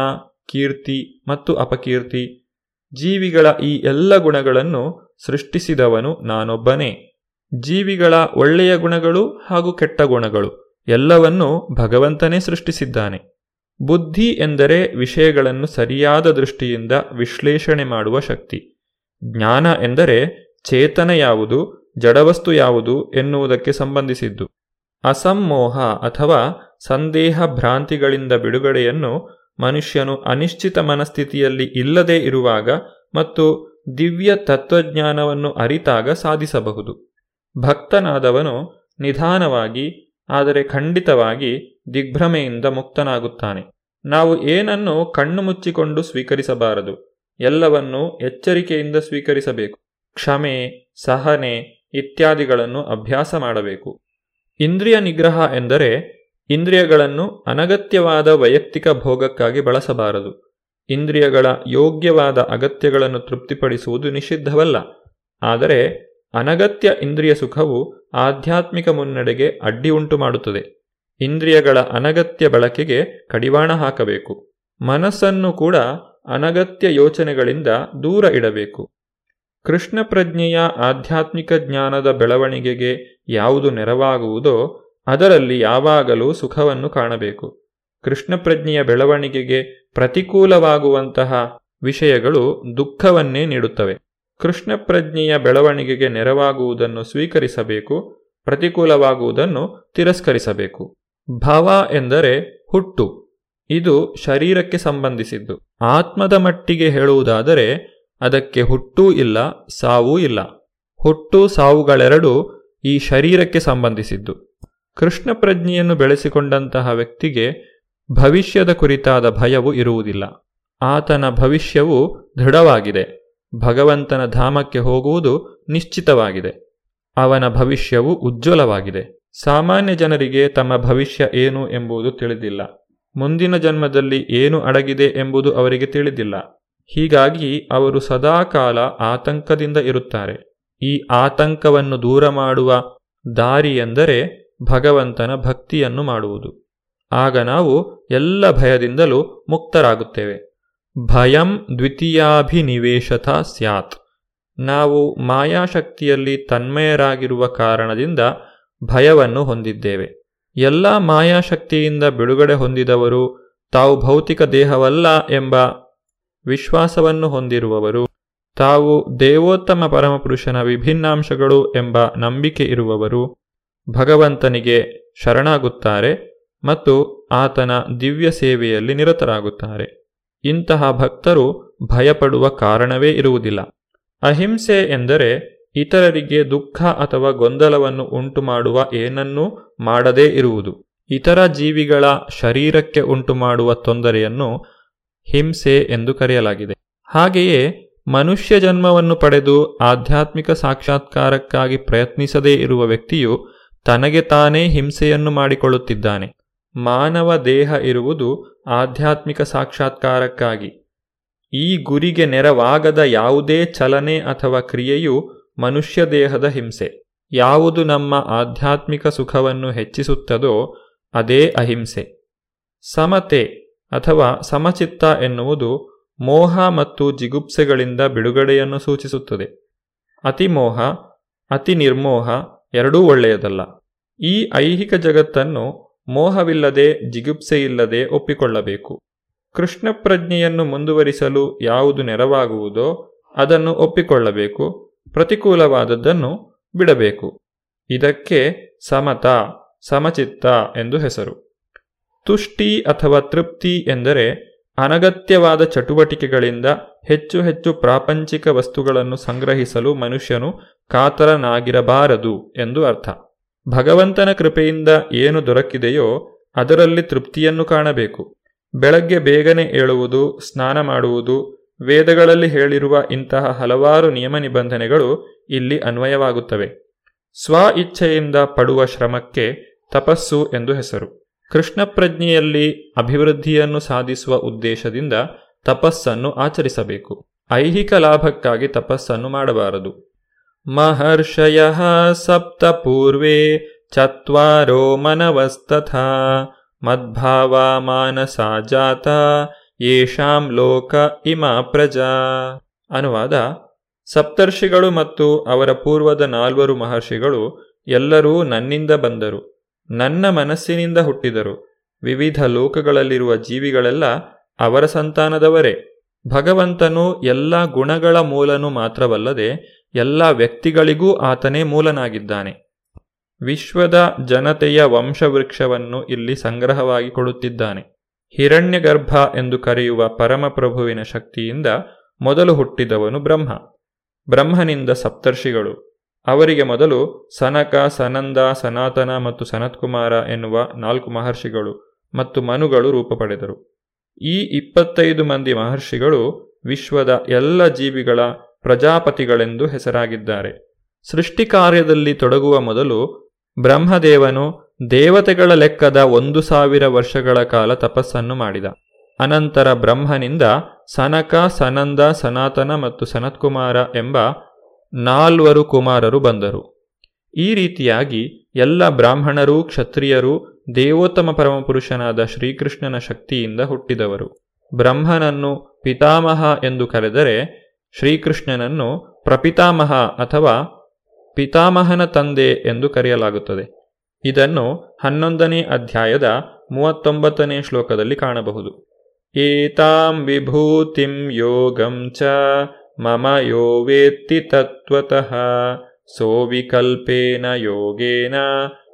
ಕೀರ್ತಿ ಮತ್ತು ಅಪಕೀರ್ತಿ. ಜೀವಿಗಳ ಈ ಎಲ್ಲ ಗುಣಗಳನ್ನು ಸೃಷ್ಟಿಸಿದವನು ನಾನೊಬ್ಬನೇ. ಜೀವಿಗಳ ಒಳ್ಳೆಯ ಗುಣಗಳು ಹಾಗೂ ಕೆಟ್ಟ ಗುಣಗಳು ಎಲ್ಲವನ್ನೂ ಭಗವಂತನೇ ಸೃಷ್ಟಿಸಿದ್ದಾನೆ. ಬುದ್ಧಿ ಎಂದರೆ ವಿಷಯಗಳನ್ನು ಸರಿಯಾದ ದೃಷ್ಟಿಯಿಂದ ವಿಶ್ಲೇಷಣೆ ಮಾಡುವ ಶಕ್ತಿ. ಜ್ಞಾನ ಎಂದರೆ ಚೇತನ ಯಾವುದು, ಜಡವಸ್ತು ಯಾವುದು ಎನ್ನುವುದಕ್ಕೆ ಸಂಬಂಧಿಸಿದ್ದು. ಅಸಮ್ಮೋಹ ಅಥವಾ ಸಂದೇಹ ಭ್ರಾಂತಿಗಳಿಂದ ಬಿಡುಗಡೆಯನ್ನು ಮನುಷ್ಯನು ಅನಿಶ್ಚಿತ ಮನಸ್ಥಿತಿಯಲ್ಲಿ ಇಲ್ಲದೇ ಇರುವಾಗ ಮತ್ತು ದಿವ್ಯ ತತ್ವಜ್ಞಾನವನ್ನು ಅರಿತಾಗ ಸಾಧಿಸಬಹುದು. ಭಕ್ತನಾದವನು ನಿಧಾನವಾಗಿ, ಆದರೆ ಖಂಡಿತವಾಗಿ ದಿಗ್ಭ್ರಮೆಯಿಂದ ಮುಕ್ತನಾಗುತ್ತಾನೆ. ನಾವು ಏನನ್ನು ಕಣ್ಣು ಮುಚ್ಚಿಕೊಂಡು ಸ್ವೀಕರಿಸಬಾರದು? ಎಲ್ಲವನ್ನೂ ಎಚ್ಚರಿಕೆಯಿಂದ ಸ್ವೀಕರಿಸಬೇಕು. ಕ್ಷಮೆ, ಸಹನೆ ಇತ್ಯಾದಿಗಳನ್ನು ಅಭ್ಯಾಸ ಮಾಡಬೇಕು. ಇಂದ್ರಿಯ ನಿಗ್ರಹ ಎಂದರೆ ಇಂದ್ರಿಯಗಳನ್ನು ಅನಗತ್ಯವಾದ ವೈಯಕ್ತಿಕ ಭೋಗಕ್ಕಾಗಿ ಬಳಸಬಾರದು. ಇಂದ್ರಿಯಗಳ ಯೋಗ್ಯವಾದ ಅಗತ್ಯಗಳನ್ನು ತೃಪ್ತಿಪಡಿಸುವುದು ನಿಷಿದ್ಧವಲ್ಲ. ಆದರೆ ಅನಗತ್ಯ ಇಂದ್ರಿಯ ಸುಖವು ಆಧ್ಯಾತ್ಮಿಕ ಮುನ್ನಡೆಗೆ ಅಡ್ಡಿ ಉಂಟು ಮಾಡುತ್ತದೆ. ಇಂದ್ರಿಯಗಳ ಅನಗತ್ಯ ಬಳಕೆಗೆ ಕಡಿವಾಣ ಹಾಕಬೇಕು. ಮನಸ್ಸನ್ನು ಕೂಡ ಅನಗತ್ಯ ಯೋಚನೆಗಳಿಂದ ದೂರ ಇಡಬೇಕು. ಕೃಷ್ಣ ಪ್ರಜ್ಞೆಯ ಆಧ್ಯಾತ್ಮಿಕ ಜ್ಞಾನದ ಬೆಳವಣಿಗೆಗೆ ಯಾವುದು ನೆರವಾಗುವುದೋ ಅದರಲ್ಲಿ ಯಾವಾಗಲೂ ಸುಖವನ್ನು ಕಾಣಬೇಕು. ಕೃಷ್ಣ ಪ್ರಜ್ಞೆಯ ಬೆಳವಣಿಗೆಗೆ ಪ್ರತಿಕೂಲವಾಗುವಂತಹ ವಿಷಯಗಳು ದುಃಖವನ್ನೇ ನೀಡುತ್ತವೆ. ಕೃಷ್ಣ ಪ್ರಜ್ಞೆಯ ಬೆಳವಣಿಗೆಗೆ ನೆರವಾಗುವುದನ್ನು ಸ್ವೀಕರಿಸಬೇಕು, ಪ್ರತಿಕೂಲವಾಗುವುದನ್ನು ತಿರಸ್ಕರಿಸಬೇಕು. ಭವ ಎಂದರೆ ಹುಟ್ಟು. ಇದು ಶರೀರಕ್ಕೆ ಸಂಬಂಧಿಸಿದ್ದು. ಆತ್ಮದ ಮಟ್ಟಿಗೆ ಹೇಳುವುದಾದರೆ ಅದಕ್ಕೆ ಹುಟ್ಟೂ ಇಲ್ಲ, ಸಾವೂ ಇಲ್ಲ. ಹುಟ್ಟು, ಸಾವುಗಳೆರಡೂ ಈ ಶರೀರಕ್ಕೆ ಸಂಬಂಧಿಸಿದ್ದು. ಕೃಷ್ಣ ಪ್ರಜ್ಞೆಯನ್ನು ಬೆಳೆಸಿಕೊಂಡಂತಹ ವ್ಯಕ್ತಿಗೆ ಭವಿಷ್ಯದ ಕುರಿತಾದ ಭಯವು ಇರುವುದಿಲ್ಲ. ಆತನ ಭವಿಷ್ಯವು ದೃಢವಾಗಿದೆ. ಭಗವಂತನ ಧಾಮಕ್ಕೆ ಹೋಗುವುದು ನಿಶ್ಚಿತವಾಗಿದೆ. ಅವನ ಭವಿಷ್ಯವು ಉಜ್ವಲವಾಗಿದೆ. ಸಾಮಾನ್ಯ ಜನರಿಗೆ ತಮ್ಮ ಭವಿಷ್ಯ ಏನು ಎಂಬುದು ತಿಳಿದಿಲ್ಲ. ಮುಂದಿನ ಜನ್ಮದಲ್ಲಿ ಏನು ಅಡಗಿದೆ ಎಂಬುದು ಅವರಿಗೆ ತಿಳಿದಿಲ್ಲ. ಹೀಗಾಗಿ ಅವರು ಸದಾಕಾಲ ಆತಂಕದಿಂದ ಇರುತ್ತಾರೆ. ಈ ಆತಂಕವನ್ನು ದೂರ ಮಾಡುವ ದಾರಿ ಎಂದರೆ ಭಗವಂತನ ಭಕ್ತಿಯನ್ನು ಮಾಡುವುದು. ಆಗ ನಾವು ಎಲ್ಲ ಭಯದಿಂದಲೂ ಮುಕ್ತರಾಗುತ್ತೇವೆ. ಭಯಂ ದ್ವಿತೀಯಾಭಿನಿವೇಶತ ಸ್ಯಾತ್. ನಾವು ಮಾಯಾಶಕ್ತಿಯಲ್ಲಿ ತನ್ಮಯರಾಗಿರುವ ಕಾರಣದಿಂದ ಭಯವನ್ನು ಹೊಂದಿದ್ದೇವೆ. ಎಲ್ಲ ಮಾಯಾಶಕ್ತಿಯಿಂದ ಬಿಡುಗಡೆ ಹೊಂದಿದವರು ತಾವು ಭೌತಿಕ ದೇಹವಲ್ಲ ಎಂಬ ವಿಶ್ವಾಸವನ್ನು ಹೊಂದಿರುವವರು ತಾವು ದೇವೋತ್ತಮ ಪರಮಪುರುಷನ ವಿಭಿನ್ನಾಂಶಗಳು ಎಂಬ ನಂಬಿಕೆ ಇರುವವರು ಭಗವಂತನಿಗೆ ಶರಣಾಗುತ್ತಾರೆ ಮತ್ತು ಆತನ ದಿವ್ಯ ಸೇವೆಯಲ್ಲಿ ನಿರತರಾಗುತ್ತಾರೆ. ಇಂತಹ ಭಕ್ತರು ಭಯಪಡುವ ಕಾರಣವೇ ಇರುವುದಿಲ್ಲ. ಅಹಿಂಸೆ ಎಂದರೆ ಇತರರಿಗೆ ದುಃಖ ಅಥವಾ ಗೊಂದಲವನ್ನು ಉಂಟು ಮಾಡುವ ಏನನ್ನೂ ಮಾಡದೇ ಇರುವುದು. ಇತರ ಜೀವಿಗಳ ಶರೀರಕ್ಕೆ ಉಂಟು ಮಾಡುವ ತೊಂದರೆಯನ್ನು ಹಿಂಸೆ ಎಂದು ಕರೆಯಲಾಗಿದೆ. ಹಾಗೆಯೇ ಮನುಷ್ಯ ಜನ್ಮವನ್ನು ಪಡೆದು ಆಧ್ಯಾತ್ಮಿಕ ಸಾಕ್ಷಾತ್ಕಾರಕ್ಕಾಗಿ ಪ್ರಯತ್ನಿಸದೇ ಇರುವ ವ್ಯಕ್ತಿಯು ತನಗೆ ತಾನೇ ಹಿಂಸೆಯನ್ನು ಮಾಡಿಕೊಳ್ಳುತ್ತಿದ್ದಾನೆ. ಮಾನವ ದೇಹ ಇರುವುದು ಆಧ್ಯಾತ್ಮಿಕ ಸಾಕ್ಷಾತ್ಕಾರಕ್ಕಾಗಿ. ಈ ಗುರಿಗೆ ನೆರವಾಗದ ಯಾವುದೇ ಚಲನೆ ಅಥವಾ ಕ್ರಿಯೆಯು ಮನುಷ್ಯ ದೇಹದ ಹಿಂಸೆ. ಯಾವುದು ನಮ್ಮ ಆಧ್ಯಾತ್ಮಿಕ ಸುಖವನ್ನು ಹೆಚ್ಚಿಸುತ್ತದೋ ಅದೇ ಅಹಿಂಸೆ. ಸಮತೆ ಅಥವಾ ಸಮಚಿತ್ತ ಎನ್ನುವುದು ಮೋಹ ಮತ್ತು ಜಿಗುಪ್ಸೆಗಳಿಂದ ಬಿಡುಗಡೆಯನ್ನು ಸೂಚಿಸುತ್ತದೆ. ಅತಿಮೋಹ ಅತಿ ನಿರ್ಮೋಹ ಎರಡೂ ಒಳ್ಳೆಯದಲ್ಲ. ಈ ಐಹಿಕ ಜಗತ್ತನ್ನು ಮೋಹವಿಲ್ಲದೆ, ಜಿಗುಪ್ಸೆಯಿಲ್ಲದೆ ಒಪ್ಪಿಕೊಳ್ಳಬೇಕು. ಕೃಷ್ಣ ಪ್ರಜ್ಞೆಯನ್ನು ಮುಂದುವರಿಸಲು ಯಾವುದು ನೆರವಾಗುವುದೋ ಅದನ್ನು ಒಪ್ಪಿಕೊಳ್ಳಬೇಕು, ಪ್ರತಿಕೂಲವಾದದ್ದನ್ನು ಬಿಡಬೇಕು. ಇದಕ್ಕೆ ಸಮತ, ಸಮಚಿತ್ತ ಎಂದು ಹೆಸರು. ತುಷ್ಟಿ ಅಥವಾ ತೃಪ್ತಿ ಎಂದರೆ ಅನಗತ್ಯವಾದ ಚಟುವಟಿಕೆಗಳಿಂದ ಹೆಚ್ಚು ಹೆಚ್ಚು ಪ್ರಾಪಂಚಿಕ ವಸ್ತುಗಳನ್ನು ಸಂಗ್ರಹಿಸಲು ಮನುಷ್ಯನು ಕಾತರನಾಗಿರಬಾರದು ಎಂದು ಅರ್ಥ. ಭಗವಂತನ ಕೃಪೆಯಿಂದ ಏನು ದೊರಕಿದೆಯೋ ಅದರಲ್ಲಿ ತೃಪ್ತಿಯನ್ನು ಕಾಣಬೇಕು. ಬೆಳಗ್ಗೆ ಬೇಗನೆ ಏಳುವುದು, ಸ್ನಾನ ಮಾಡುವುದು, ವೇದಗಳಲ್ಲಿ ಹೇಳಿರುವ ಇಂತಹ ಹಲವಾರು ನಿಯಮ ನಿಬಂಧನೆಗಳು ಇಲ್ಲಿ ಅನ್ವಯವಾಗುತ್ತವೆ. ಸ್ವ ಇಚ್ಛೆಯಿಂದ ಪಡುವ ಶ್ರಮಕ್ಕೆ ತಪಸ್ಸು ಎಂದು ಹೆಸರು. ಕೃಷ್ಣ ಪ್ರಜ್ಞೆಯಲ್ಲಿ ಅಭಿವೃದ್ಧಿಯನ್ನು ಸಾಧಿಸುವ ಉದ್ದೇಶದಿಂದ ತಪಸ್ಸನ್ನು ಆಚರಿಸಬೇಕು. ಐಹಿಕ ಲಾಭಕ್ಕಾಗಿ ತಪಸ್ಸನ್ನು ಮಾಡಬಾರದು. ಮಹರ್ಷಯ ಸಪ್ತ ಪೂರ್ವೇ ಚತ್ವಾರೋ ಮನವಸ್ತಥಾ ಮದ್ಭಾವ ಮಾನಸಾ ಜಾತ ಯೇಷಾಂ ಲೋಕ ಇಮ ಪ್ರಜಾ. ಅನುವಾದ. ಸಪ್ತರ್ಷಿಗಳು ಮತ್ತು ಅವರ ಪೂರ್ವದ ನಾಲ್ವರು ಮಹರ್ಷಿಗಳು ಎಲ್ಲರೂ ನನ್ನಿಂದ ಬಂದರು. ನನ್ನ ಮನಸ್ಸಿನಿಂದ ಹುಟ್ಟಿದರು. ವಿವಿಧ ಲೋಕಗಳಲ್ಲಿರುವ ಜೀವಿಗಳೆಲ್ಲ ಅವರ ಸಂತಾನದವರೇ. ಭಗವಂತನು ಎಲ್ಲ ಗುಣಗಳ ಮೂಲನು ಮಾತ್ರವಲ್ಲದೆ ಎಲ್ಲ ವ್ಯಕ್ತಿಗಳಿಗೂ ಆತನೇ ಮೂಲನಾಗಿದ್ದಾನೆ. ವಿಶ್ವದ ಜನತೆಯ ವಂಶವೃಕ್ಷವನ್ನು ಇಲ್ಲಿ ಸಂಗ್ರಹವಾಗಿ ಕೊಡುತ್ತಿದ್ದಾನೆ. ಹಿರಣ್ಯಗರ್ಭ ಎಂದು ಕರೆಯುವ ಪರಮಪ್ರಭುವಿನ ಶಕ್ತಿಯಿಂದ ಮೊದಲು ಹುಟ್ಟಿದವನು ಬ್ರಹ್ಮ. ಬ್ರಹ್ಮನಿಂದ ಸಪ್ತರ್ಷಿಗಳು. ಅವರಿಗೆ ಮೊದಲು ಸನಕ, ಸನಂದ, ಸನಾತನ ಮತ್ತು ಸನತ್ಕುಮಾರ ಎನ್ನುವ ನಾಲ್ಕು ಮಹರ್ಷಿಗಳು ಮತ್ತು ಮನುಗಳು ರೂಪ ಪಡೆದರು. ಈ ಇಪ್ಪತ್ತೈದು ಮಂದಿ ಮಹರ್ಷಿಗಳು ವಿಶ್ವದ ಎಲ್ಲ ಜೀವಿಗಳ ಪ್ರಜಾಪತಿಗಳೆಂದು ಹೆಸರಾಗಿದ್ದಾರೆ. ಸೃಷ್ಟಿ ಕಾರ್ಯದಲ್ಲಿ ತೊಡಗುವ ಮೊದಲು ಬ್ರಹ್ಮದೇವನು ದೇವತೆಗಳ ಲೆಕ್ಕದ ಒಂದು ಸಾವಿರ ವರ್ಷಗಳ ಕಾಲ ತಪಸ್ಸನ್ನು ಮಾಡಿದ. ಅನಂತರ ಬ್ರಹ್ಮನಿಂದ ಸನಕ, ಸನಂದ, ಸನಾತನ ಮತ್ತು ಸನತ್ಕುಮಾರ ಎಂಬ ನಾಲ್ವರು ಕುಮಾರರು ಬಂದರು. ಈ ರೀತಿಯಾಗಿ ಎಲ್ಲ ಬ್ರಾಹ್ಮಣರೂ, ಕ್ಷತ್ರಿಯರು, ದೇವೋತ್ತಮ ಪರಮಪುರುಷನಾದ ಶ್ರೀಕೃಷ್ಣನ ಶಕ್ತಿಯಿಂದ ಹುಟ್ಟಿದವರು. ಬ್ರಹ್ಮನನ್ನು ಪಿತಾಮಹ ಎಂದು ಕರೆದರೆ ಶ್ರೀಕೃಷ್ಣನನ್ನು ಪ್ರಪಿತಾಮಹ ಅಥವಾ ಪಿತಾಮಹನ ತಂದೆ ಎಂದು ಕರೆಯಲಾಗುತ್ತದೆ. ಇದನ್ನು ಹನ್ನೊಂದನೇ ಅಧ್ಯಾಯದ ಮೂವತ್ತೊಂಬತ್ತನೇ ಶ್ಲೋಕದಲ್ಲಿ ಕಾಣಬಹುದು. ಏತಾಂ ವಿಭೂತಿಂ ಯೋಗಂ ಚ ಮಮ ಯೋ ವೇತ್ತಿ ತತ್ವತಃ ಸೋವಿಕಲ್ಪೇನ ಯೋಗೇನ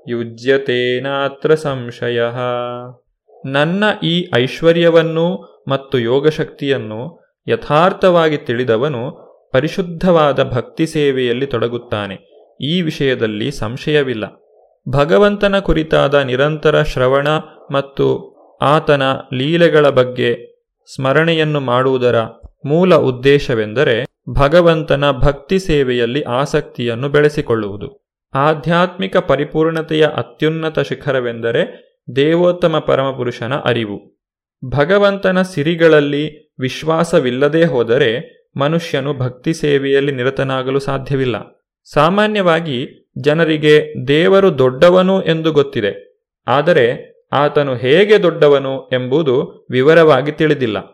ಯುಜ್ಯತೇನಾತ್ರ ಸಂಶಯ ನನ್ನ ಈ ಐಶ್ವರ್ಯವನ್ನು ಮತ್ತು ಯೋಗಶಕ್ತಿಯನ್ನು ಯಥಾರ್ಥವಾಗಿ ತಿಳಿದವನು ಪರಿಶುದ್ಧವಾದ ಭಕ್ತಿ ಸೇವೆಯಲ್ಲಿ ತೊಡಗುತ್ತಾನೆ. ಈ ವಿಷಯದಲ್ಲಿ ಸಂಶಯವಿಲ್ಲ. ಭಗವಂತನ ಕುರಿತಾದ ನಿರಂತರ ಶ್ರವಣ ಮತ್ತು ಆತನ ಲೀಲೆಗಳ ಬಗ್ಗೆ ಸ್ಮರಣೆಯನ್ನು ಮಾಡುವುದರ ಮೂಲ ಉದ್ದೇಶವೆಂದರೆ ಭಗವಂತನ ಭಕ್ತಿ ಸೇವೆಯಲ್ಲಿ ಆಸಕ್ತಿಯನ್ನು ಬೆಳೆಸಿಕೊಳ್ಳುವುದು. ಆಧ್ಯಾತ್ಮಿಕ ಪರಿಪೂರ್ಣತೆಯ ಅತ್ಯುನ್ನತ ಶಿಖರವೆಂದರೆ ದೇವೋತ್ತಮ ಪರಮಪುರುಷನ ಅರಿವು. ಭಗವಂತನ ಸಿರಿಗಳಲ್ಲಿ ವಿಶ್ವಾಸವಿಲ್ಲದೆ ಹೋದರೆ ಮನುಷ್ಯನು ಭಕ್ತಿ ಸೇವೆಯಲ್ಲಿ ನಿರತನಾಗಲು ಸಾಧ್ಯವಿಲ್ಲ. ಸಾಮಾನ್ಯವಾಗಿ ಜನರಿಗೆ ದೇವರು ದೊಡ್ಡವನು ಎಂದು ಗೊತ್ತಿದೆ. ಆದರೆ ಆತನು ಹೇಗೆ ದೊಡ್ಡವನು ಎಂಬುದು ವಿವರವಾಗಿ ತಿಳಿದಿಲ್ಲ.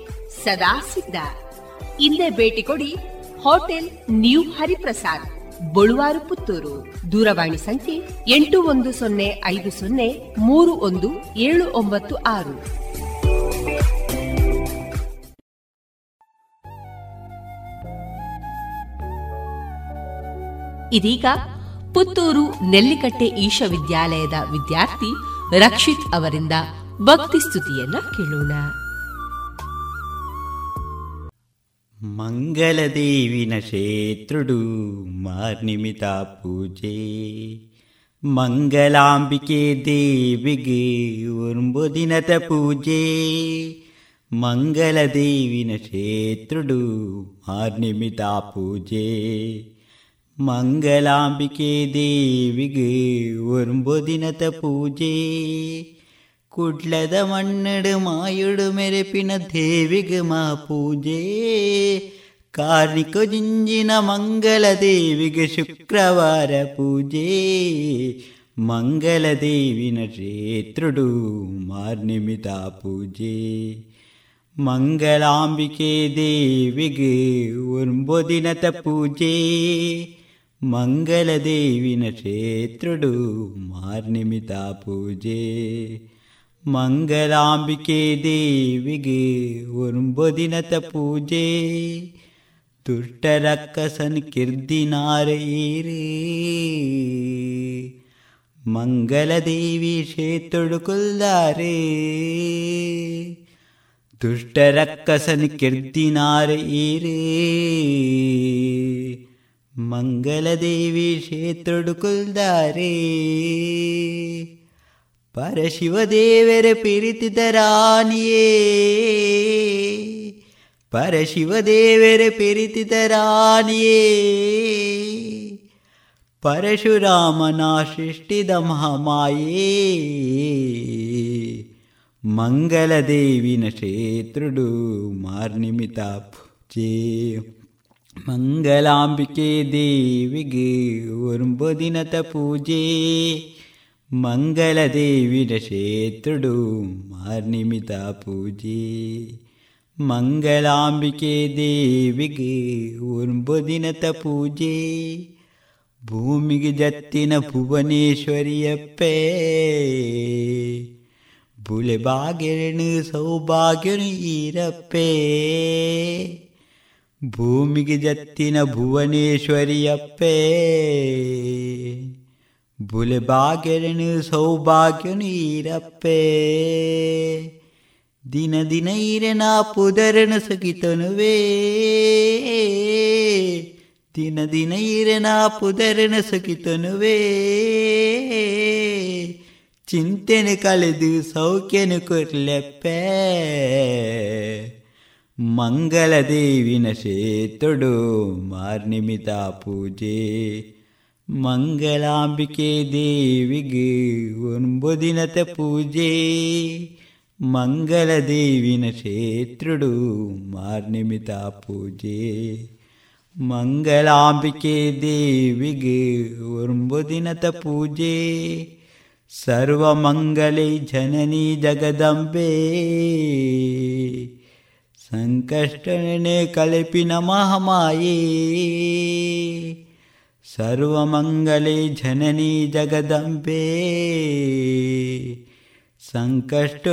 ಸದಾ ಸಿದ್ಧ. ಇಂದೇ ಭೇಟಿ ಕೊಡಿ ಹೋಟೆಲ್ ನ್ಯೂ ಹರಿಪ್ರಸಾದ್, ಬಳುವಾರು ಪುತ್ತೂರು. ದೂರವಾಣಿ ಸಂಖ್ಯೆ ಎಂಟು ಒಂದು ಸೊನ್ನೆ ಐದು ಸೊನ್ನೆ ಮೂರು ಒಂದು ಏಳು ಒಂಬತ್ತು ಆರು. ಇದೀಗ ಪುತ್ತೂರು ನೆಲ್ಲಿಕಟ್ಟೆ ಈಶ ವಿದ್ಯಾಲಯದ ವಿದ್ಯಾರ್ಥಿ ರಕ್ಷಿತ್ ಅವರಿಂದ ಭಕ್ತಿ ಸ್ತುತಿಯನ್ನ ಕೇಳೋಣ. ಮಂಗಲದೇವಿನ ಕ್ಷೇತ್ರುಡು ಮಾರ್ನಿಮಿತ ಪೂಜೆ ಮಂಗಲಾಂಬಿಕೆ ದೇವಿಗೆ ಒಂಬುದಿನದ ಪೂಜೆ ಮಂಗಲದೇವಿನ ಕ್ಷೇತ್ರುಡು ಮಾರ್ನಿಮಿತ ಪೂಜೆ ಮಂಗಲಾಂಬಿಕೆ ದೇವಿಗೆ ಒಂಬುದಿನದ ಪೂಜೆ ಕುಡ್ಲದ ಮಣ್ಣಡು ಮಾಯುಡು ಮೆರೆಪಿನ ದೇವಿಗೆ ಮಾ ಪೂಜೆ ಕಾರ್ಣಿಕ ಜಿಂಜಿನ ಮಂಗಲ ದೇವಿಗೆ ಶುಕ್ರವಾರ ಪೂಜೆ ಮಂಗಲ ದೇವಿನ ಕ್ಷೇತ್ರುಡು ಮಾರ್ನಿಮಿತ ಪೂಜೆ ಮಂಗಲಾಂಬಿಕೆ ದೇವಿಗೆ ಒಂಬೊದಿನತ ಪೂಜೆ ಮಂಗಲ ದೇವಿನ ಕ್ಷೇತ್ರುಡು ಮಾರ್ನಿಮಿತ ಪೂಜೆ ಮಂಗಲಾಂಬಿಕೆ ದೇವಿಗೆ ಒಂಬೊದಿನತ ಪೂಜೆ. ತುಷ್ಟರಕ್ಕಸನ್ ಕಿರ್ದಿನಾರೇರೇ ಮಂಗಲದೇವಿ ಕ್ಷೇತ್ರೊಡುಕೊಲ್ಲಾರೇ ದುಷ್ಟರಕ್ಕಸನ್ ಕಿರ್ದಿನಾರೇರೇ ಮಂಗಲದೇವಿ ಕ್ಷೇತ್ರೊಡುಕೊಲ್ದಾರೇ ಪರಶಿವದೇವರ ಪಿರಿತಿದ ರಾಣಿಯೇ ಪರಶಿವದೇವರ ಪಿರಿತಿದ ರಾಣಿಯೇ ಪರಶುರಾಮನ ಸೃಷ್ಟಿದ ಮಹಾಮಾಯೇ. ಮಂಗಲದೇವಿನ ಕ್ಷೇತ್ರುಡು ಮಾರ್ನಿಮಿತ ಪೂಜೆ. ಮಂಗಲಾಂಬಿಕೆ ದೇವಿಗೆ ಒಂಬದಿನತ ಪೂಜೆ. ಮಂಗಲದೇವಿನ ಕ್ಷೇತ್ರುಡು ಮಾರ್ನಿಮಿತ ಪೂಜೆ. ಮಂಗಲಾಂಬಿಕೆ ದೇವಿಗೆ ಒಂಬದಿನತ ಪೂಜೆ. ಭೂಮಿಗೆ ಜತ್ತಿನ ಭುವನೇಶ್ವರಿಯಪ್ಪೇ. ಬುಲೆ ಬಾಗೆಣು ಸೌಭಾಗ್ಯನು ಈರಪ್ಪೇ. ಭೂಮಿಗೆ ಜತ್ತಿನ ಭುವನೇಶ್ವರಿಯಪ್ಪೇ ಬುಲೆ ಬಾಗೆಣು ಸೌಭಾಗ್ಯನು ನೀರಪ್ಪೇ. ದಿನ ದಿನ ಈರನ ಪುದರನ ಸುಗಿತನುವೇ. ದಿನ ದಿನ ಈರನ ಪುದರನ ಸುಗಿತನುವೇ. ಚಿಂತೆನೆ ಕಳೆದು ಸೌಖ್ಯನು ಕೊರ್ಲೆಪ್ಪ. ಮಂಗಳದೇವಿನ ದೇವಿನ ಸೇತೊಡು ಮಾರ್ನಿಮಿತ ಪೂಜೆ. मङ्गलाम्बिके देविगम्बुदिनतपूजे मङ्गलदेवी क्षेत्रुडु मार्निमिता पूजे मङ्गलाम्बिके देविगम्बुदिनतपूजे सर्वमङ्गलै जननि जगदम्बे संकष्टे कलपि न महामाये सर्वमङ्गले जननी जगदम्बे। सङ्कष्ट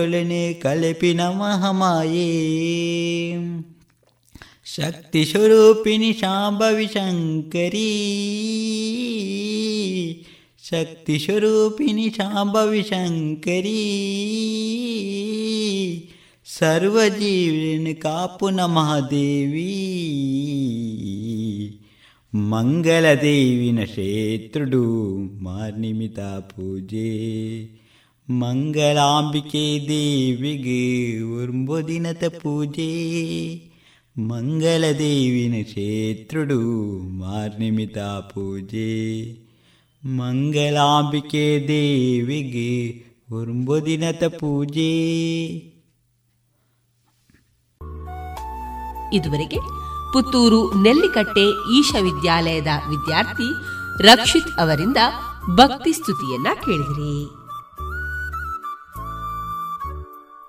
कलपि नमः माये। शक्तिस्वरूपिणि शाम्भविशङ्करी। शक्तिस्वरूपिणि शाम्भविशङ्करी। सर्वजीविन् कापु न महादेवी ಶಂಕರಿ ಕ್ಷೇತ್ರಡು ಮಾರ್ನಿಮಿತ ಪೂಜೆ. ಮಂಗಳಾಂಬಿಕೆ ದೇವಿಗೆ ಒಂಬುದಿನತ ಪೂಜೆ. ಮಂಗಲ ಕ್ಷೇತ್ರಡು ಮಾರ್ನಿಮಿತ ಪೂಜೆ. ಮಂಗಳಾಂಬಿಕೆ ದೇವಿಗೆ ಒಂಬುದಿನತ ಪೂಜೆ. ಇದುವರೆಗೆ ಪುತ್ತೂರು ನೆಲ್ಲಿಕಟ್ಟೆ ಈಶ ವಿದ್ಯಾಲಯದ ವಿದ್ಯಾರ್ಥಿ ರಕ್ಷಿತ್ ಅವರಿಂದ ಭಕ್ತಿ ಸ್ತುತಿಯನ್ನ ಕೇಳಿದಿರಿ.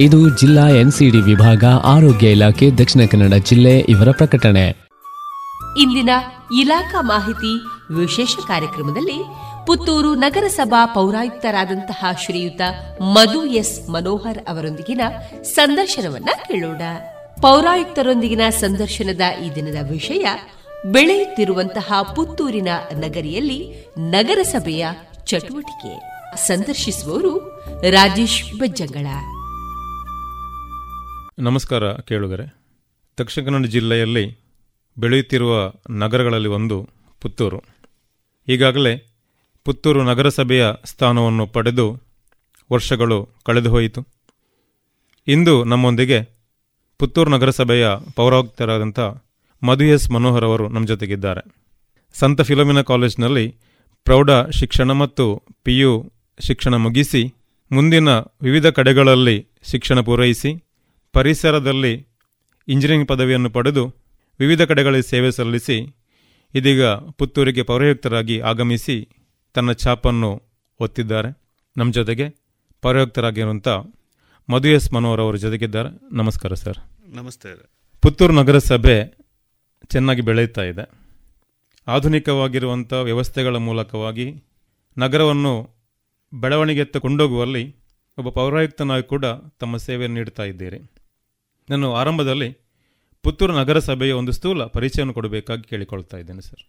ಇದು ಜಿಲ್ಲಾ ಎನ್ಸಿಡಿ ವಿಭಾಗ ಆರೋಗ್ಯ ಇಲಾಖೆ ದಕ್ಷಿಣ ಕನ್ನಡ ಜಿಲ್ಲೆ ಇವರ ಪ್ರಕಟಣೆ. ಇಂದಿನ ಇಲಾಖಾ ಮಾಹಿತಿ ವಿಶೇಷ ಕಾರ್ಯಕ್ರಮದಲ್ಲಿ ಪುತ್ತೂರು ನಗರಸಭಾ ಪೌರಾಯುಕ್ತರಾದಂತಹ ಶ್ರೀಯುತ ಮಧು ಎಸ್ ಮನೋಹರ್ ಅವರೊಂದಿಗಿನ ಸಂದರ್ಶನವನ್ನ ಕೇಳೋಣ. ಪೌರಾಯುಕ್ತರೊಂದಿಗಿನ ಸಂದರ್ಶನದ ಈ ದಿನದ ವಿಷಯ ಬೆಳೆಯುತ್ತಿರುವಂತಹ ಪುತ್ತೂರಿನ ನಗರಿಯಲ್ಲಿ ನಗರಸಭೆಯ ಚಟುವಟಿಕೆ. ಸಂದರ್ಶಿಸುವವರು ರಾಜೇಶ್ ಬಜ್ಜಂಗಳ. ನಮಸ್ಕಾರ ಕೇಳುಗರೆ. ದಕ್ಷಿಣ ಕನ್ನಡ ಜಿಲ್ಲೆಯಲ್ಲಿ ಬೆಳೆಯುತ್ತಿರುವ ನಗರಗಳಲ್ಲಿ ಒಂದು ಪುತ್ತೂರು. ಈಗಾಗಲೇ ಪುತ್ತೂರು ನಗರಸಭೆಯ ಸ್ಥಾನವನ್ನು ಪಡೆದು ವರ್ಷಗಳು ಕಳೆದು ಹೋಯಿತು ಇಂದು ನಮ್ಮೊಂದಿಗೆ ಪುತ್ತೂರು ನಗರಸಭೆಯ ಪೌರಾಯುಕ್ತರಾದಂಥ ಮಧು ಎಸ್ ಮನೋಹರ್ ಅವರು ನಮ್ಮ ಜೊತೆಗಿದ್ದಾರೆ. ಸಂತ ಫಿಲೋಮಿನಾ ಕಾಲೇಜ್ನಲ್ಲಿ ಪ್ರೌಢ ಶಿಕ್ಷಣ ಮತ್ತು ಪಿ ಯು ಶಿಕ್ಷಣ ಮುಗಿಸಿ ಮುಂದಿನ ವಿವಿಧ ಕಡೆಗಳಲ್ಲಿ ಶಿಕ್ಷಣ ಪೂರೈಸಿ ಪರಿಸರದಲ್ಲಿ ಇಂಜಿನಿಯರಿಂಗ್ ಪದವಿಯನ್ನು ಪಡೆದು ವಿವಿಧ ಕಡೆಗಳಲ್ಲಿ ಸೇವೆ ಸಲ್ಲಿಸಿ ಇದೀಗ ಪುತ್ತೂರಿಗೆ ಪೌರಾಯುಕ್ತರಾಗಿ ಆಗಮಿಸಿ ತನ್ನ ಛಾಪನ್ನು ಒತ್ತಿದ್ದಾರೆ. ನಮ್ಮ ಜೊತೆಗೆ ಪೌರಯುಕ್ತರಾಗಿರುವಂಥ ಮಧು ಎಸ್ ಮನೋಹರ್ ಅವರ ಜೊತೆಗಿದ್ದಾರೆ. ನಮಸ್ಕಾರ ಸರ್. ನಮಸ್ತೆ. ಪುತ್ತೂರು ನಗರಸಭೆ ಚೆನ್ನಾಗಿ ಬೆಳೆಯುತ್ತಾ ಇದೆ. ಆಧುನಿಕವಾಗಿರುವಂಥ ವ್ಯವಸ್ಥೆಗಳ ಮೂಲಕವಾಗಿ ನಗರವನ್ನು ಬೆಳವಣಿಗೆತ್ತ ಕೊಂಡೋಗುವಲ್ಲಿ ಒಬ್ಬ ಪೌರಾಯುಕ್ತನಾಗಿ ಕೂಡ ತಮ್ಮ ಸೇವೆಯನ್ನು ನೀಡುತ್ತಾ ಇದ್ದೀರಿ ನಾನು ಆರಂಭದಲ್ಲಿ ಪುತ್ತೂರು ನಗರಸಭೆಯ ಒಂದು ಸ್ಥೂಲ ಪರಿಚಯವನ್ನು ಕೊಡಬೇಕಾಗಿ ಕೇಳಿಕೊಳ್ತಾ ಇದ್ದೇನೆ, ಸರ್.